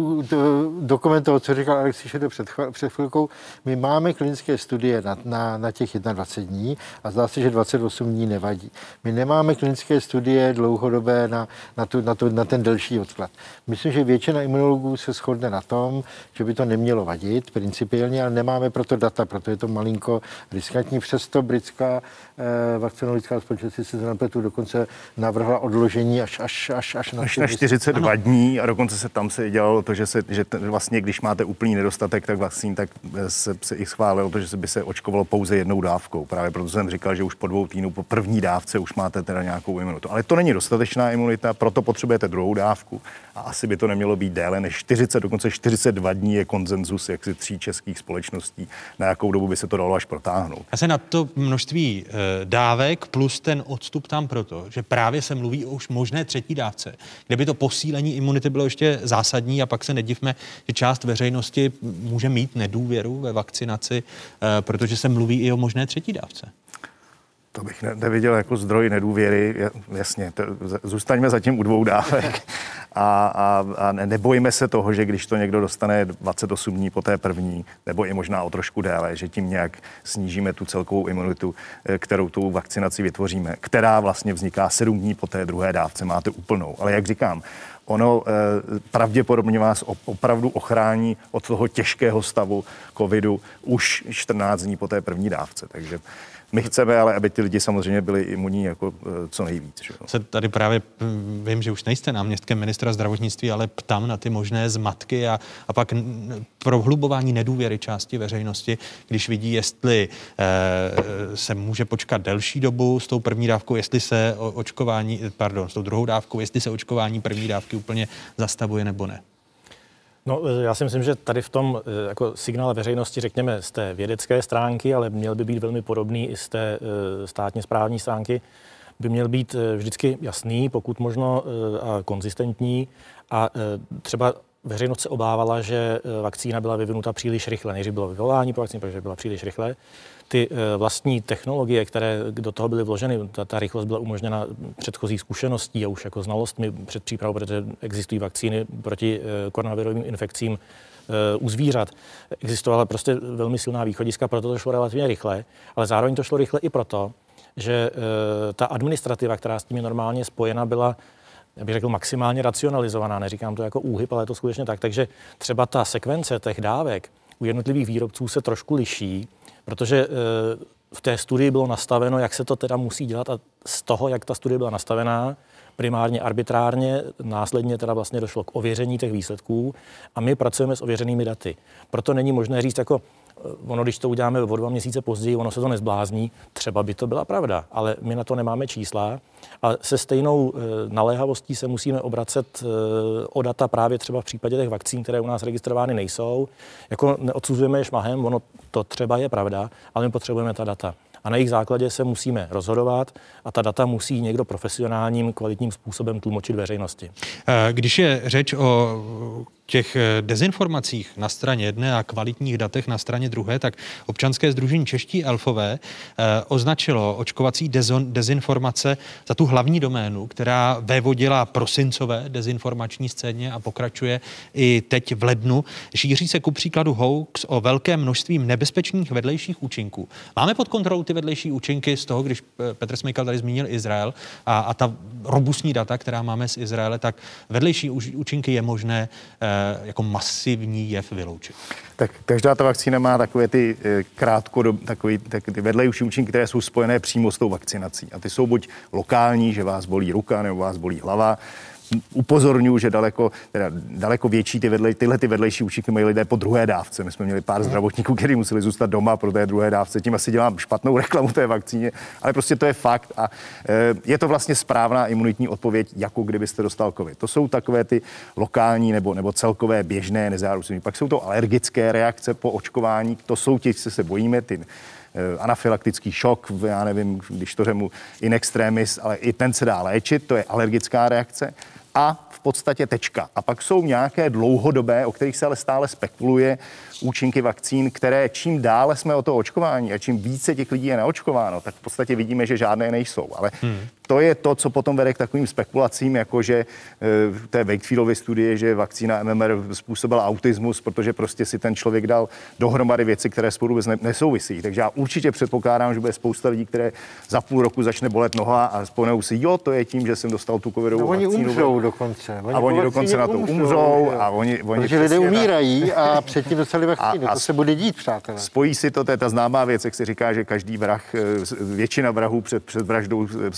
Speaker 15: dokument toho, co říkal Alexi Šede před, před chvilkou. My máme klinické studie na, na, na těch 21 dní a zdá se, že 28 dní nevadí. My nemáme klinické studie dlouhodobé na, na, tu, na, tu, na ten delší odklad. Myslím, že většina imunologů se shodne na tom, že by to nemělo vadit principiálně, ale nemáme proto data, proto je to malinko riskantní. Přesto britská eh, vakcinologická společnost, si se napletu, dokonce navrhla odložení až, až, až, až na,
Speaker 16: až na 42 ano. dní a dokonce se tam se dělalo to, že, se, že t, vlastně, když máte úplný nedostatek tak vakcín, tak se, se i schválilo to, že se by se očkovalo pouze jednou dávkou. Právě proto jsem říkal, že už po dvou týdnů po první dávce už máte teda nějakou imunitu. Ale to není dostatečná imunita, proto potřebujete druhou dávku a asi by to nemělo být déle než 40, dokonce 42 dní je konzenzus jaksi tří českých společností, na jakou dobu by se to dalo až protáhnout.
Speaker 1: A se na to množství e, dávek plus ten odstup tam proto, že právě se mluví o už možné třetí dávce, kde by to posílení imunity bylo ještě zásadní a pak se nedivme, že část veřejnosti může mít nedůvěru ve vakcinaci, e, protože se mluví i o možné třetí dávce.
Speaker 16: To bych neviděl jako zdroj nedůvěry. Jasně, to, zůstaňme zatím u dvou dávek a, a, a nebojíme se toho, že když to někdo dostane 28 dní po té první, nebo i možná o trošku déle, že tím nějak snížíme tu celkovou imunitu, eh, kterou tu vakcinaci vytvoříme, která vlastně vzniká 7 dní po té druhé dávce, máte úplnou. Ale jak říkám, ono eh, pravděpodobně vás opravdu ochrání od toho těžkého stavu covidu už 14 dní po té první dávce. Takže my chceme, ale aby ty lidi samozřejmě byli imunní jako eh, co nejvíc. Že?
Speaker 1: Se tady právě hm, vím, že už nejste náměstkem ministra zdravotnictví, ale ptám na ty možné zmatky a, a pak prohlubování nedůvěry části veřejnosti, když vidí, jestli e, se může počkat delší dobu s tou první dávkou, jestli se očkování, pardon, s tou druhou dávkou, jestli se očkování první dávky úplně zastavuje nebo ne.
Speaker 14: No, e, já si myslím, že tady v tom e, jako signál veřejnosti, řekněme, z té vědecké stránky, ale měl by být velmi podobný i z té e, státně správní stránky, by měl být vždycky jasný, pokud možno a konzistentní. A třeba veřejnost se obávala, že vakcína byla vyvinuta příliš rychle. Nejdřív bylo vyvolání po vakcíně, protože byla příliš rychle ty eh, vlastní technologie, které do toho byly vloženy, ta, ta rychlost byla umožněna předchozí zkušeností a už jako znalostmi před přípravou, protože existují vakcíny proti eh, koronavirovým infekcím eh, u zvířat. Existovala prostě velmi silná východiska, proto to šlo relativně rychle, ale zároveň to šlo rychle i proto, že ta administrativa, která s tím je normálně spojena, byla já bych řekl, maximálně racionalizovaná. Neříkám to jako úhyb, ale je to skutečně tak. Takže třeba ta sekvence těch dávek u jednotlivých výrobců se trošku liší protože eh, v té studii bylo nastaveno, jak se to teda musí dělat a z toho, jak ta studie byla nastavená, primárně arbitrárně, následně teda vlastně došlo k ověření těch výsledků a my pracujeme s ověřenými daty. Proto není možné říct jako, ono, když to uděláme o dva měsíce později, ono se to nezblázní, třeba by to byla pravda, ale my na to nemáme čísla a se stejnou eh, naléhavostí se musíme obracet eh, o data právě třeba v případě těch vakcín, které u nás registrovány nejsou. Jako neodsuzujeme je šmahem, ono to třeba je pravda, ale my potřebujeme ta data a na jejich základě se musíme rozhodovat a ta data musí někdo profesionálním, kvalitním způsobem tlumočit veřejnosti.
Speaker 1: Když je řeč o těch eh, dezinformacích na straně jedné a kvalitních datech na straně druhé, tak občanské združení Čeští elfové eh, označilo očkovací dezinformace za tu hlavní doménu, která vévodila prosincové dezinformační scéně a pokračuje i teď v lednu. Šíří se ku příkladu hoax o velkém množství nebezpečných vedlejších účinků. Máme pod kontrolou ty vedlejší účinky z toho, když eh, Petr Smykal tady zmínil Izrael a, a ta robustní data, která máme z Izraele, tak vedlejší účinky je možné jako masivní jev vyloučit.
Speaker 16: Tak každá ta vakcína má takové ty eh, krátkodob, takový, tak ty vedlejší účinky, které jsou spojené přímo s tou vakcinací. A ty jsou buď lokální, že vás bolí ruka nebo vás bolí hlava, upozorňuji, že daleko, teda daleko větší ty vedle, tyhle ty vedlejší účinky mají lidé po druhé dávce. My jsme měli pár zdravotníků, kteří museli zůstat doma pro té druhé dávce. Tím asi dělám špatnou reklamu té vakcíně, ale prostě to je fakt a e, je to vlastně správná imunitní odpověď, jako kdybyste dostal COVID. To jsou takové ty lokální nebo, nebo celkové běžné nezáruční. Pak jsou to alergické reakce po očkování, to jsou ti, co se bojíme, ty eh, anafylaktický šok, já nevím, když to řemu in extremis, ale i ten se dá léčit, to je alergická reakce a v podstatě tečka. A pak jsou nějaké dlouhodobé, o kterých se ale stále spekuluje, účinky vakcín, které čím dále jsme o to očkování a čím více těch lidí je naočkováno, tak v podstatě vidíme, že žádné nejsou. Ale hmm. To je to, co potom vede k takovým spekulacím, jako že v té Wakefieldově studie, že vakcína MMR způsobila autismus, protože prostě si ten člověk dal dohromady věci, které spolu vůbec nesouvisí. Takže já určitě předpokládám, že bude spousta lidí, které za půl roku začne bolet noha a spomenou si, jo, to je tím, že jsem dostal tu covidovou
Speaker 15: no, oni
Speaker 16: vakcínu.
Speaker 15: umřou dokonce.
Speaker 16: Oni a oni dokonce na to umřou, umřou a oni, oni
Speaker 15: Protože lidé umírají a předtím dostali vakcínu. A, a to se bude dít, přátelé.
Speaker 16: Spojí si to, to je ta známá věc, jak se říká, že každý vrah, eh, většina vrahů před, před vraždou eh,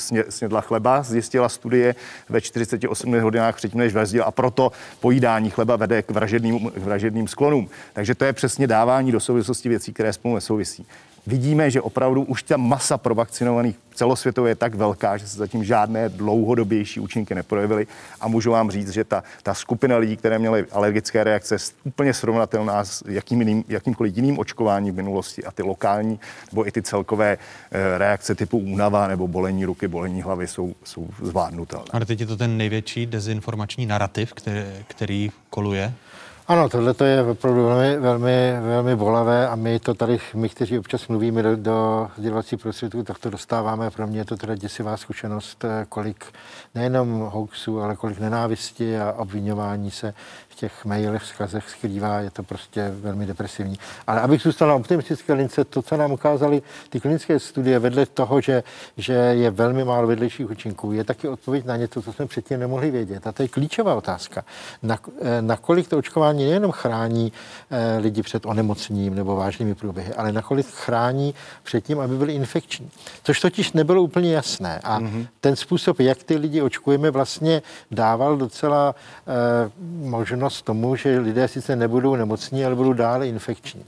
Speaker 16: snědla chleba, zjistila studie ve 48 hodinách předtím, než vraždil a proto pojídání chleba vede k vražedným, k vražedným sklonům. Takže to je přesně dávání do souvislosti věcí, které spolu nesouvisí vidíme, že opravdu už ta masa provakcinovaných celosvětově je tak velká, že se zatím žádné dlouhodobější účinky neprojevily. A můžu vám říct, že ta, ta skupina lidí, které měly alergické reakce, je úplně srovnatelná s jakým jiným, jakýmkoliv jiným očkováním v minulosti. A ty lokální nebo i ty celkové eh, reakce typu únava nebo bolení ruky, bolení hlavy jsou, jsou zvládnutelné.
Speaker 1: Ale teď je to ten největší dezinformační narrativ, který, který koluje
Speaker 15: ano, tohle to je opravdu velmi, velmi, velmi bolavé a my to tady, my, kteří občas mluvíme do, do sdělovací prostředků, tak to dostáváme. Pro mě je to teda děsivá zkušenost, kolik nejenom hoaxů, ale kolik nenávisti a obvinování se těch mailech, vzkazech skrývá, je to prostě velmi depresivní. Ale abych zůstal na optimistické lince, to, co nám ukázali ty klinické studie, vedle toho, že, že je velmi málo vedlejších účinků, je taky odpověď na něco, co jsme předtím nemohli vědět. A to je klíčová otázka. Na, eh, nakolik to očkování nejenom chrání eh, lidi před onemocněním nebo vážnými průběhy, ale nakolik chrání před tím, aby byli infekční. Což totiž nebylo úplně jasné. A mm-hmm. ten způsob, jak ty lidi očkujeme, vlastně dával docela eh, možnost možnost tomu, že lidé sice nebudou nemocní, ale budou dále infekční.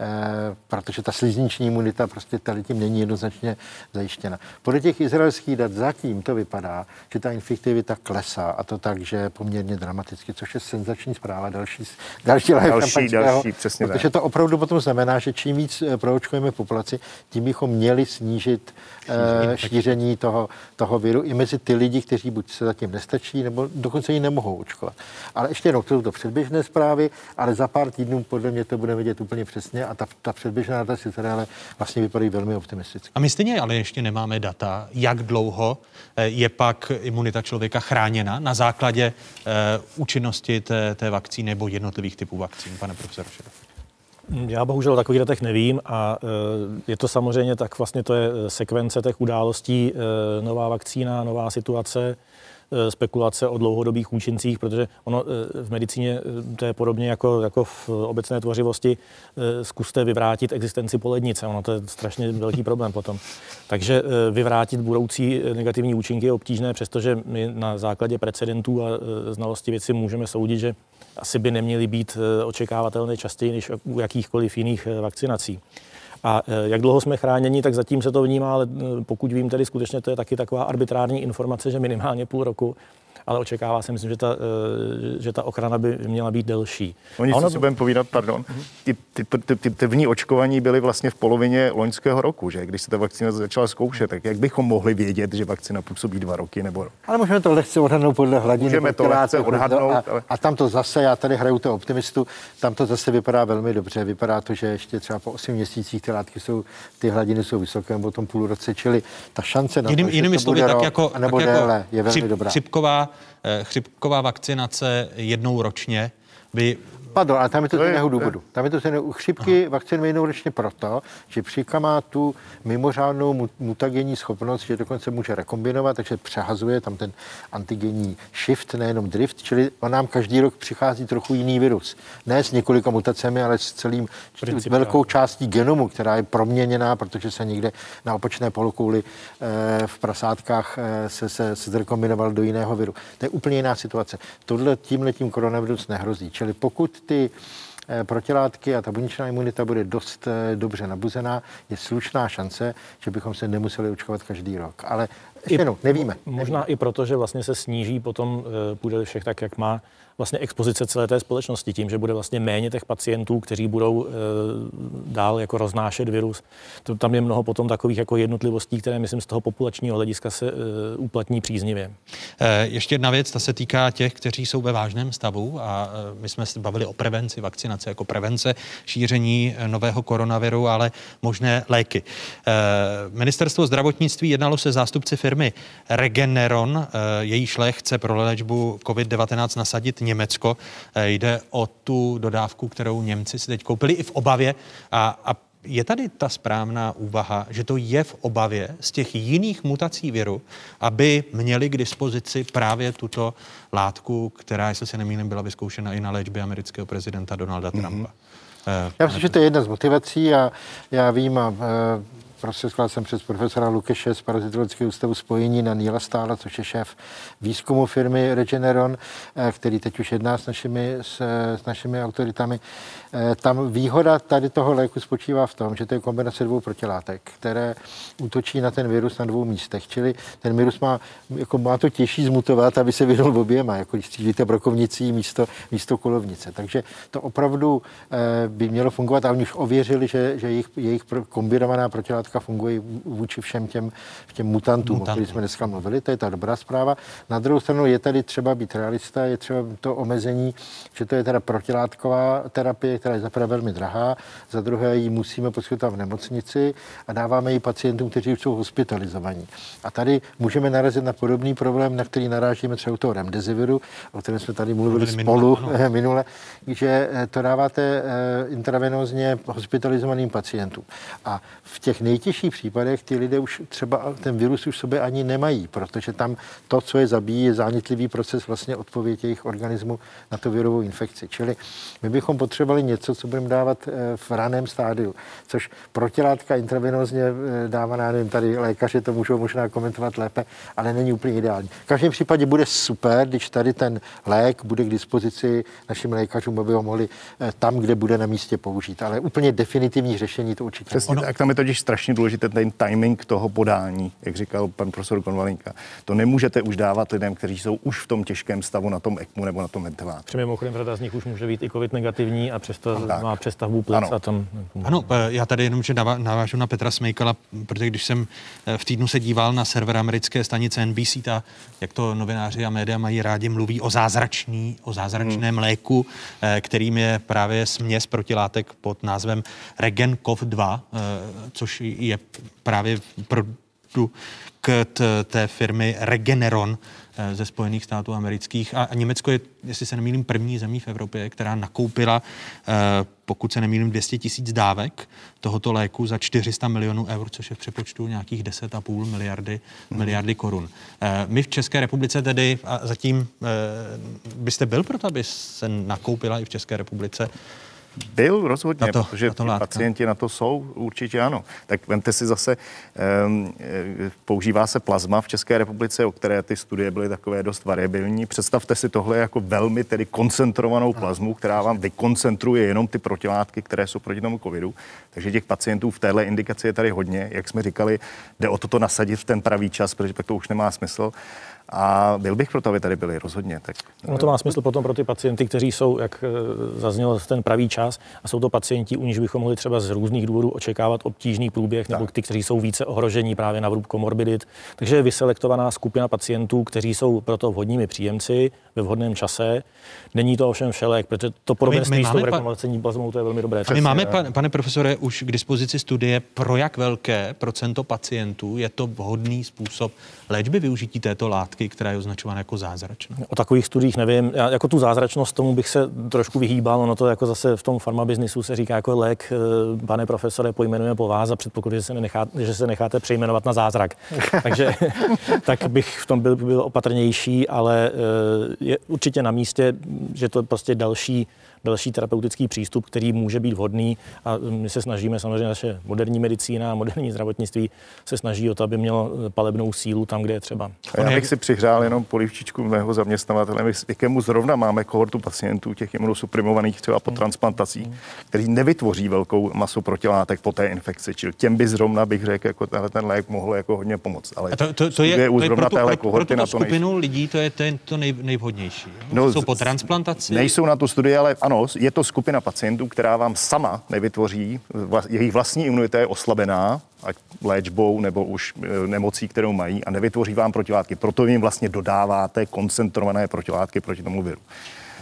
Speaker 15: E, protože ta slizniční imunita prostě tady tím není jednoznačně zajištěna. Podle těch izraelských dat zatím to vypadá, že ta infektivita klesá a to tak, že poměrně dramaticky, což je senzační zpráva, další, další,
Speaker 16: další, další přesně
Speaker 15: protože to opravdu potom znamená, že čím víc eh, proočkujeme populaci, tím bychom měli snížit šíření, šíření toho, toho viru i mezi ty lidi, kteří buď se zatím nestačí, nebo dokonce ji nemohou očkovat. Ale ještě jednou, to jsou to předběžné zprávy, ale za pár týdnů podle mě to budeme vidět úplně přesně a ta, ta předběžná data si ale vlastně vypadají velmi optimisticky.
Speaker 1: A my stejně ale ještě nemáme data, jak dlouho eh, je pak imunita člověka chráněna na základě uh, účinnosti té, té vakcíny nebo jednotlivých typů vakcín, pane profesor Šedov.
Speaker 14: Já bohužel o takových datech nevím a e, je to samozřejmě tak, vlastně to je sekvence těch událostí, e, nová vakcína, nová situace, e, spekulace o dlouhodobých účincích, protože ono v medicíně to je podobně jako, jako v obecné tvořivosti. Zkuste vyvrátit existenci polednice, ono to je strašně velký problém potom. Takže vyvrátit budoucí negativní účinky je obtížné, přestože my na základě precedentů a znalosti věci můžeme soudit, že asi by neměly být eh, očekávatelné častěji než u jakýchkoliv jiných eh, vakcinací. A eh, jak dlouho jsme chráněni, tak zatím se to vnímá, ale pokud vím, tedy skutečně to je taky taková arbitrární informace, že minimálně půl roku ale očekává se, myslím, že ta, eh, že ta ochrana by měla být delší.
Speaker 16: Oni ono... si budeme povídat, pardon, ty, ty, ty, ty první očkování byly vlastně v polovině loňského roku, že když se ta vakcína začala zkoušet, tak jak bychom mohli vědět, že vakcína působí dva roky nebo rok?
Speaker 15: Ale můžeme to lehce odhadnout podle hladiny.
Speaker 16: Můžeme to lehce odhadnout. A,
Speaker 15: ale... a tam to zase, já tady hraju to optimistu, tam to zase vypadá velmi dobře. Vypadá to, že ještě třeba po 8 měsících ty látky jsou, ty hladiny jsou vysoké, nebo tom půl roce, čili ta šance na
Speaker 1: Jiným,
Speaker 15: to,
Speaker 1: jinými slovy, tak jako,
Speaker 15: nebo
Speaker 1: tak jako
Speaker 15: déle, je velmi dobrá.
Speaker 1: Chřipková Eh, chřipková vakcinace jednou ročně by
Speaker 15: Pardon, ale tam je to z jiného důvodu. Tam je to z jiného. Chřipky vakcinujeme jednou ročně proto, že příka má tu mimořádnou mutagenní schopnost, že dokonce může rekombinovat, takže přehazuje tam ten antigenní shift, nejenom drift, čili on nám každý rok přichází trochu jiný virus. Ne s několika mutacemi, ale s celým s velkou částí genomu, která je proměněná, protože se někde na opočné polokouli e, v prasátkách e, se, se, se zrekombinoval do jiného viru. To je úplně jiná situace. Tohle tímhle tím koronavirus nehrozí. Čili pokud ty eh, protilátky a ta buněčná imunita bude dost eh, dobře nabuzená, je slušná šance, že bychom se nemuseli očkovat každý rok. Ale ještě jednou, nevíme.
Speaker 14: Možná i proto, že vlastně se sníží potom, eh, půjde všech tak, jak má, vlastně expozice celé té společnosti tím, že bude vlastně méně těch pacientů, kteří budou e, dál jako roznášet virus. To, tam je mnoho potom takových jako jednotlivostí, které myslím z toho populačního hlediska se e, uplatní příznivě.
Speaker 1: E, ještě jedna věc, ta se týká těch, kteří jsou ve vážném stavu a e, my jsme se bavili o prevenci, vakcinace jako prevence šíření nového koronaviru, ale možné léky. E, ministerstvo zdravotnictví jednalo se zástupci firmy Regeneron, e, jejíž lék chce pro léčbu COVID-19 nasadit Německo. Eh, jde o tu dodávku, kterou Němci si teď koupili i v obavě a, a je tady ta správná úvaha, že to je v obavě z těch jiných mutací viru, aby měli k dispozici právě tuto látku, která, jestli se nemýlím, byla vyzkoušena i na léčbě amerického prezidenta Donalda mm-hmm. Trumpa.
Speaker 15: Já myslím, že to je jedna z motivací a já vím a Proceskoval jsem přes profesora Lukeše z Parazitologického ústavu spojení na Níla Stála, což je šéf výzkumu firmy Regeneron, eh, který teď už jedná s našimi, s, s našimi autoritami. Eh, tam výhoda tady toho léku spočívá v tom, že to je kombinace dvou protilátek, které útočí na ten virus na dvou místech. Čili ten virus má, jako má to těžší zmutovat, aby se vydal oběma, jako když střílíte brokovnicí místo, místo kolovnice. Takže to opravdu eh, by mělo fungovat a oni už ověřili, že, že jejich, jejich kombinovaná protilátka funguje vůči všem těm, těm mutantům, Mutantu. o kterých jsme dneska mluvili. To je ta dobrá zpráva. Na druhou stranu je tady třeba být realista, je třeba to omezení, že to je teda protilátková terapie, která je zaprvé velmi drahá, za druhé ji musíme poskytovat v nemocnici a dáváme ji pacientům, kteří už jsou hospitalizovaní. A tady můžeme narazit na podobný problém, na který narážíme třeba u toho remdesiviru, o kterém jsme tady mluvili spolu minule, minule, že eh, to dáváte eh, intravenózně hospitalizovaným pacientům. A v těch nejtěžších případech ty lidé už třeba ten virus už sobě ani nemají, protože tam to, co je zabíjí, je zánitlivý proces vlastně odpověď jejich organismu na tu virovou infekci. Čili my bychom potřebovali něco, co budeme dávat eh, v raném stádiu, což protilátka intravenózně eh, dávaná, nevím, tady lékaři to můžou možná komentovat lépe, ale není úplně ideální. V každém případě bude super, když tady ten lék bude k dispozici našim lékařům, aby ho mohli eh, tam, kde bude na místě použít. Ale úplně definitivní řešení to určitě.
Speaker 16: Přesně, tak tam je totiž strašně důležité ten timing toho podání, jak říkal pan profesor Konvalinka. To nemůžete už dávat lidem, kteří jsou už v tom těžkém stavu na tom ECMU nebo na tom ventilátoru.
Speaker 14: Mimochodem, řada z nich už může být i COVID negativní a přesto tak. má přestavbu plic
Speaker 1: ano.
Speaker 14: a tam...
Speaker 1: Ano, já tady jenom, že navážu na Petra Smejkala, protože když jsem eh, v týdnu se díval na server americké stanice NBC, ta, jak to novináři a média mají rádi, mluví o zázračný, o zázračném hmm. léku, eh, kterým je právě směs protilátek pod názvem Regencov 2, eh, což je právě produkt té firmy Regeneron eh, ze Spojených států amerických. A, Německo je, jestli se nemýlím, první zemí v Evropě, která nakoupila, eh, pokud se nemýlím, 200 tisíc dávek tohoto léku za 400 milionů eur, což je v přepočtu nějakých 10,5 miliardy, mm. miliardy korun. Eh, my v České republice tedy, a zatím byste byl pro to, aby se nakoupila i v České republice
Speaker 16: byl rozhodně, na to, protože na to pacienti na to jsou, určitě ano. Tak vemte si zase, um, používá se plazma v České republice, o které ty studie byly takové dost variabilní. Představte si tohle jako velmi tedy koncentrovanou plazmu, která vám vykoncentruje jenom ty protilátky, které jsou proti tomu covidu. Takže těch pacientů v téhle indikaci je tady hodně. Jak jsme říkali, jde o toto nasadit v ten pravý čas, protože pak to už nemá smysl. A byl bych proto, aby tady byli rozhodně. Tak...
Speaker 14: No to má smysl potom pro ty pacienty, kteří jsou, jak eh, zazněl ten pravý čas, a jsou to pacienti, u nich bychom mohli třeba z různých důvodů očekávat obtížný průběh, nebo ty, kteří jsou více ohrožení právě na vrub komorbidit. Takže je vyselektovaná skupina pacientů, kteří jsou proto vhodními příjemci ve vhodném čase. Není to ovšem všelek, protože to podobenství s tou rekonvalescení plazmou to je velmi dobré.
Speaker 1: A my máme, pane, pane profesore, už k dispozici studie, pro jak velké procento pacientů je to vhodný způsob léčby využití této látky, která je označována jako zázračná?
Speaker 14: O takových studiích nevím. Já jako tu zázračnost tomu bych se trošku vyhýbal. Ono to jako zase v tom farmabiznisu se říká jako lék, eh, pane profesore, pojmenujeme po vás a předpoklad, že se, nenechá, že se necháte přejmenovat na zázrak. Takže tak bych v tom byl, byl opatrnější, ale eh, je určitě na místě, že to prostě další další terapeutický přístup, který může být vhodný a my se snažíme samozřejmě naše moderní medicína, moderní zdravotnictví se snaží o to, aby mělo palebnou sílu tam, kde je třeba.
Speaker 16: A já bych si přihrál jenom polivčičku mého zaměstnavatele, jakému zrovna máme kohortu pacientů, těch imunosuprimovaných třeba po transplantacích, který nevytvoří velkou masu protilátek po té infekci. Čili těm by zrovna bych řekl, jako tenhle ten lék mohl jako hodně pomoct. Ale
Speaker 1: A to, to, to je, to je pro, tu, pro, pro tuto skupinu nejsou. lidí, to je ten, to nej, nejvhodnější. No, jsou po transplantaci?
Speaker 16: Nejsou na tu studii, ale ano, je to skupina pacientů, která vám sama nevytvoří, jejich vlastní imunita je oslabená, ať léčbou nebo už e, nemocí, kterou mají a nevytvoří vám protilátky. Proto jim vlastně dodáváte koncentrované protilátky proti tomu viru.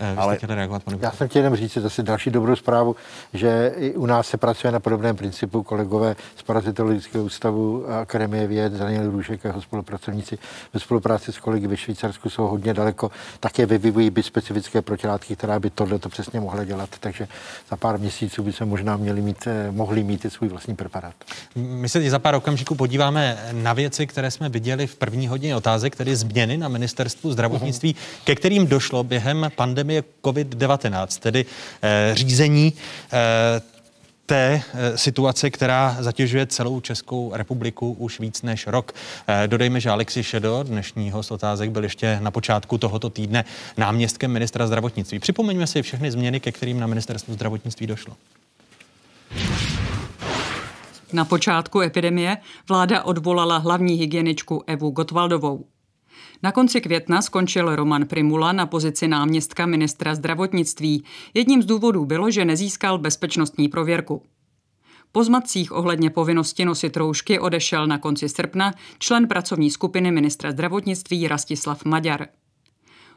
Speaker 1: Eh, ale reagovat, pane
Speaker 15: Já jsem chtěl jenom říct zase další dobrou zprávu, že i u nás se pracuje na podobném principu. Kolegové z Parazitologického ústavu Akademie věd, Daniel Růžek a jeho spolupracovníci ve spolupráci s kolegy ve Švýcarsku jsou hodně daleko. Také vyvivují by specifické protilátky, která by tohle to přesně mohla dělat. Takže za pár měsíců by se možná měli mít, eh, mohli mít i svůj vlastní preparát.
Speaker 1: My se za pár okamžiků podíváme na věci, které jsme viděli v první hodině otázek, tedy změny na ministerstvu zdravotnictví, uh-huh. ke kterým došlo během pandemie pandemie COVID-19, tedy eh, řízení eh, té eh, situace, která zatěžuje celou Českou republiku už víc než rok. Dodejme, že Alexi Šedo, dnešní host otázek, byl ještě na počátku tohoto týdne náměstkem ministra zdravotnictví. Připomeňme si všechny změny, ke kterým na ministerstvu zdravotnictví došlo.
Speaker 9: Na počátku epidemie vláda odvolala hlavní hygieničku Evu Gotwaldovou. Na konci května skončil Roman Primula na pozici náměstka ministra zdravotnictví. Jedním z důvodů bylo, že nezískal bezpečnostní prověrku. Po zmatcích ohledně povinnosti nosit roušky odešel na konci srpna člen pracovní skupiny ministra zdravotnictví Rastislav Maďar.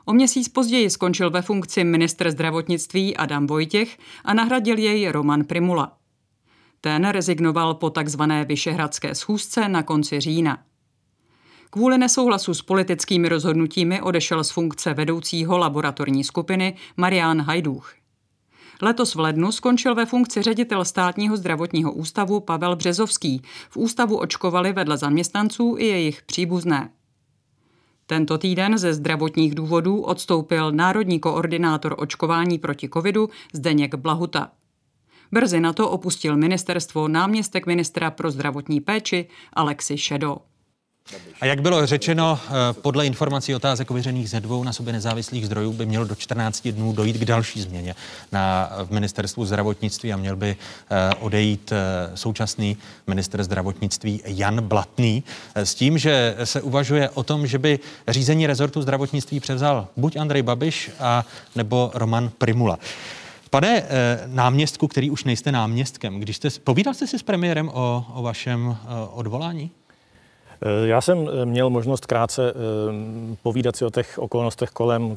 Speaker 9: O měsíc později skončil ve funkci ministr zdravotnictví Adam Vojtěch a nahradil jej Roman Primula. Ten rezignoval po takzvané vyšehradské schůzce na konci října. Kvůli nesouhlasu s politickými rozhodnutími odešel z funkce vedoucího laboratorní skupiny Marián Hajdůch. Letos v lednu skončil ve funkci ředitel státního zdravotního ústavu Pavel Březovský. V ústavu očkovali vedle zaměstnanců i jejich příbuzné. Tento týden ze zdravotních důvodů odstoupil národní koordinátor očkování proti covidu Zdeněk Blahuta. Brzy na to opustil ministerstvo náměstek ministra pro zdravotní péči Alexi Šedo.
Speaker 1: A jak bylo řečeno, eh, podle informací otázek ověřených ze dvou na sobě nezávislých zdrojů by mělo do 14 dnů dojít k další změně na, v ministerstvu zdravotnictví a měl by eh, odejít eh, současný minister zdravotnictví Jan Blatný s tím, že se uvažuje o tom, že by řízení rezortu zdravotnictví převzal buď Andrej Babiš a nebo Roman Primula. Pane náměstku, který už nejste náměstkem, když jste, povídal jste si s premiérem o, o vašem odvolání?
Speaker 14: Eh, já jsem eh, měl možnost krátce eh, povídat si o těch okolnostech kolem.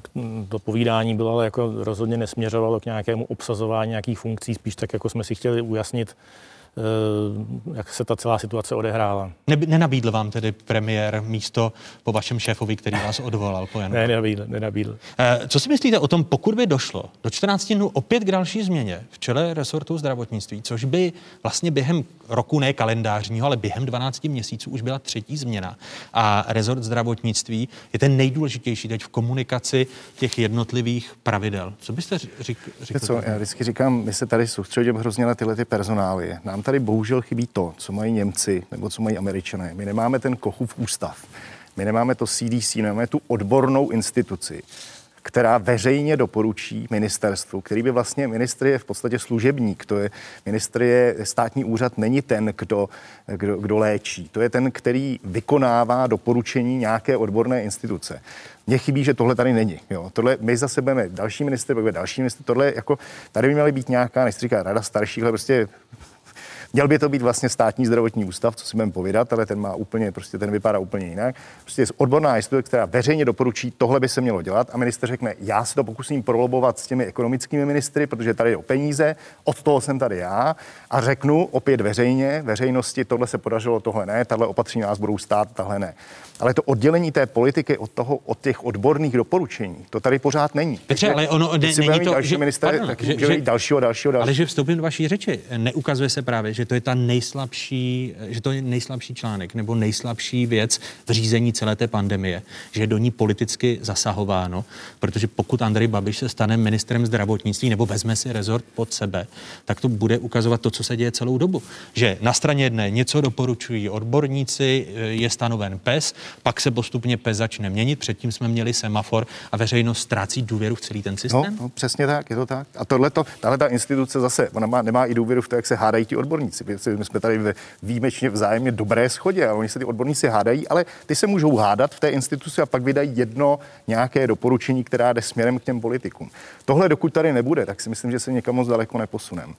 Speaker 14: To povídání bylo ale jako rozhodně nesměřovalo k nějakému obsazování nějakých funkcí, spíš tak, jako jsme si chtěli ujasnit, jak se ta celá situace odehrála.
Speaker 1: Ne, nenabídl vám tedy premiér místo po vašem šéfovi, který vás odvolal po Janu?
Speaker 14: Ne, nenabídl, nenabídl.
Speaker 1: Eh, co si myslíte o tom, pokud by došlo do 14 dnů opět k další změně v čele resortu zdravotnictví, což by vlastně během roku, ne kalendářního, ale během 12 měsíců už byla třetí změna. A rezort zdravotnictví je ten nejdůležitější teď v komunikaci těch jednotlivých pravidel. Co byste řík, řekl?
Speaker 16: Co, já vždycky říkám, my se tady soustředíme hrozně na tyhle ty personály. Nám tady bohužel chybí to, co mají Němci nebo co mají Američané. My nemáme ten Kochův ústav, my nemáme to CDC, nemáme tu odbornou instituci, která veřejně doporučí ministerstvu, který by vlastně, ministr je v podstatě služebník, to je, ministr je, státní úřad není ten, kdo, kdo, kdo léčí, to je ten, který vykonává doporučení nějaké odborné instituce. Mně chybí, že tohle tady není. Jo. Tohle, my za sebe další minister, pak další minister, tohle jako, tady by měly být nějaká, nechci říkat rada starších, ale prostě Měl by to být vlastně státní zdravotní ústav, co si budeme povídat, ale ten má úplně, prostě ten vypadá úplně jinak. Prostě je odborná instituce, která veřejně doporučí, tohle by se mělo dělat a minister řekne, já se to pokusím prolobovat s těmi ekonomickými ministry, protože tady je o peníze, od toho jsem tady já a řeknu opět veřejně, veřejnosti, tohle se podařilo, tohle ne, tahle opatření nás budou stát, tahle ne. Ale to oddělení té politiky od, toho, od těch odborných doporučení, to tady pořád není.
Speaker 1: Petře, ale ono ne, není to,
Speaker 16: další
Speaker 1: že,
Speaker 16: minister,
Speaker 1: pardon,
Speaker 16: tak
Speaker 1: že,
Speaker 16: že, dalšího, dalšího, dalšího.
Speaker 1: Ale že vstoupím do vaší řeči, neukazuje se právě, že to je ta nejslabší, že to je nejslabší článek nebo nejslabší věc v řízení celé té pandemie, že je do ní politicky zasahováno, protože pokud Andrej Babiš se stane ministrem zdravotnictví nebo vezme si rezort pod sebe, tak to bude ukazovat to, co se děje celou dobu. Že na straně jedné něco doporučují odborníci, je stanoven PES, pak se postupně PES začne měnit, předtím jsme měli semafor a veřejnost ztrácí důvěru v celý ten systém?
Speaker 16: No, no přesně tak, je to tak. A tohle tahle ta instituce zase, ona má, nemá i důvěru v to, jak se hádají ti odborníci. My jsme tady ve výjimečně vzájemně dobré schodě a oni se ty odborníci hádají, ale ty se můžou hádat v té instituci a pak vydají jedno nějaké doporučení, která jde směrem k těm politikům. Tohle, dokud tady nebude, tak si myslím, že se někam moc daleko neposuneme.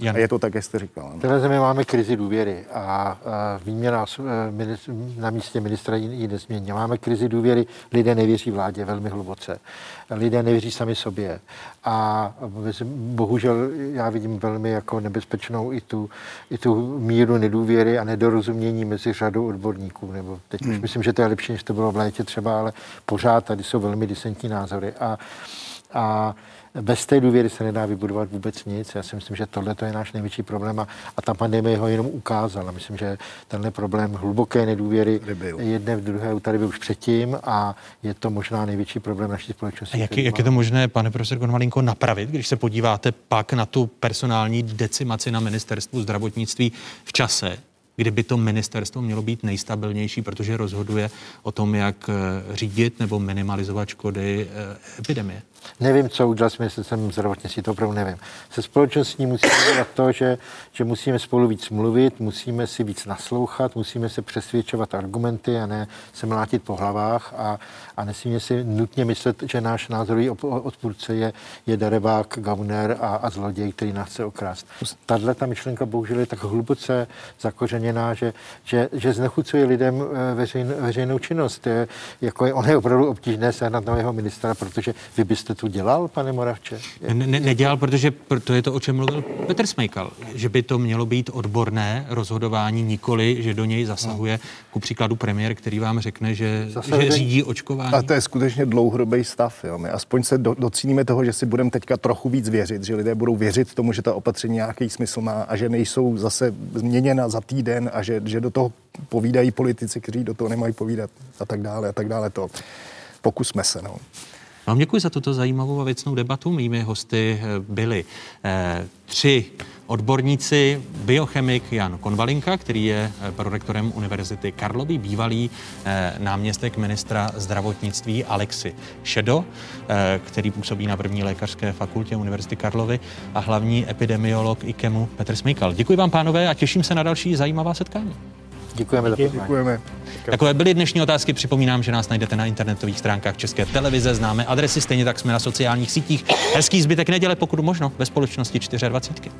Speaker 16: Jan. A je to tak, jak jste říkal.
Speaker 15: V téhle zemi máme krizi důvěry a, výměna na místě ministra ji nezmění. Máme krizi důvěry, lidé nevěří vládě velmi hluboce. Lidé nevěří sami sobě. A bohužel já vidím velmi jako nebezpečnou i tu, i tu míru nedůvěry a nedorozumění mezi řadou odborníků. Nebo teď hmm. už myslím, že to je lepší, než to bylo v létě třeba, ale pořád tady jsou velmi disentní názory. A, a bez té důvěry se nedá vybudovat vůbec nic. Já si myslím, že tohle je náš největší problém a, a ta pandemie ho jenom ukázala. Myslím, že tenhle problém hluboké nedůvěry jedné v druhé tady byl už předtím a je to možná největší problém naší společnosti.
Speaker 1: A jak, je, jak je to možné, pane profesor Konvalinko, napravit, když se podíváte pak na tu personální decimaci na ministerstvu zdravotnictví v čase, kdyby to ministerstvo mělo být nejstabilnější, protože rozhoduje o tom, jak eh, řídit nebo minimalizovat škody eh, epidemie?
Speaker 15: Nevím, co udělat s ministerstvem zdravotnictví, to opravdu nevím. Se společností musíme dělat to, že, že musíme spolu víc mluvit, musíme si víc naslouchat, musíme se přesvědčovat argumenty a ne se mlátit po hlavách a, a nesmíme si nutně myslet, že náš názorový odpůrce je, je darebák, gauner a, a zloděj, který nás chce okrást. Tahle ta myšlenka bohužel je tak hluboce zakořeněná, že, že, že znechucuje lidem eh, veřejn, veřejnou činnost. Je, jako je, on je opravdu obtížné sehnat nového ministra, protože vy byste jste to dělal, pane Moravče?
Speaker 1: Ne, ne, nedělal, protože to je to, o čem mluvil Petr Smejkal, že by to mělo být odborné rozhodování, nikoli, že do něj zasahuje no. ku příkladu premiér, který vám řekne, že, že řídí očkování.
Speaker 16: A to je skutečně dlouhodobý stav. Jo. My aspoň se do, docíníme toho, že si budeme teďka trochu víc věřit, že lidé budou věřit tomu, že ta opatření nějaký smysl má a že nejsou zase změněna za týden a že, že do toho povídají politici, kteří do toho nemají povídat a tak dále a tak dále. To pokusme se. No.
Speaker 1: Vám děkuji za tuto zajímavou a věcnou debatu. Mými hosty eh, byli eh, tři odborníci, biochemik Jan Konvalinka, který je eh, prorektorem Univerzity Karlovy, bývalý eh, náměstek ministra zdravotnictví Alexi Šedo, eh, který působí na první lékařské fakultě Univerzity Karlovy a hlavní epidemiolog IKEMu Petr Smejkal. Děkuji vám, pánové, a těším se na další zajímavá setkání.
Speaker 15: Děkujeme
Speaker 16: Díky. za Děkujeme.
Speaker 1: Takové byly dnešní otázky. Připomínám, že nás najdete na internetových stránkách České televize. Známe adresy, stejně tak jsme na sociálních sítích. Hezký zbytek neděle, pokud možno, ve společnosti 24.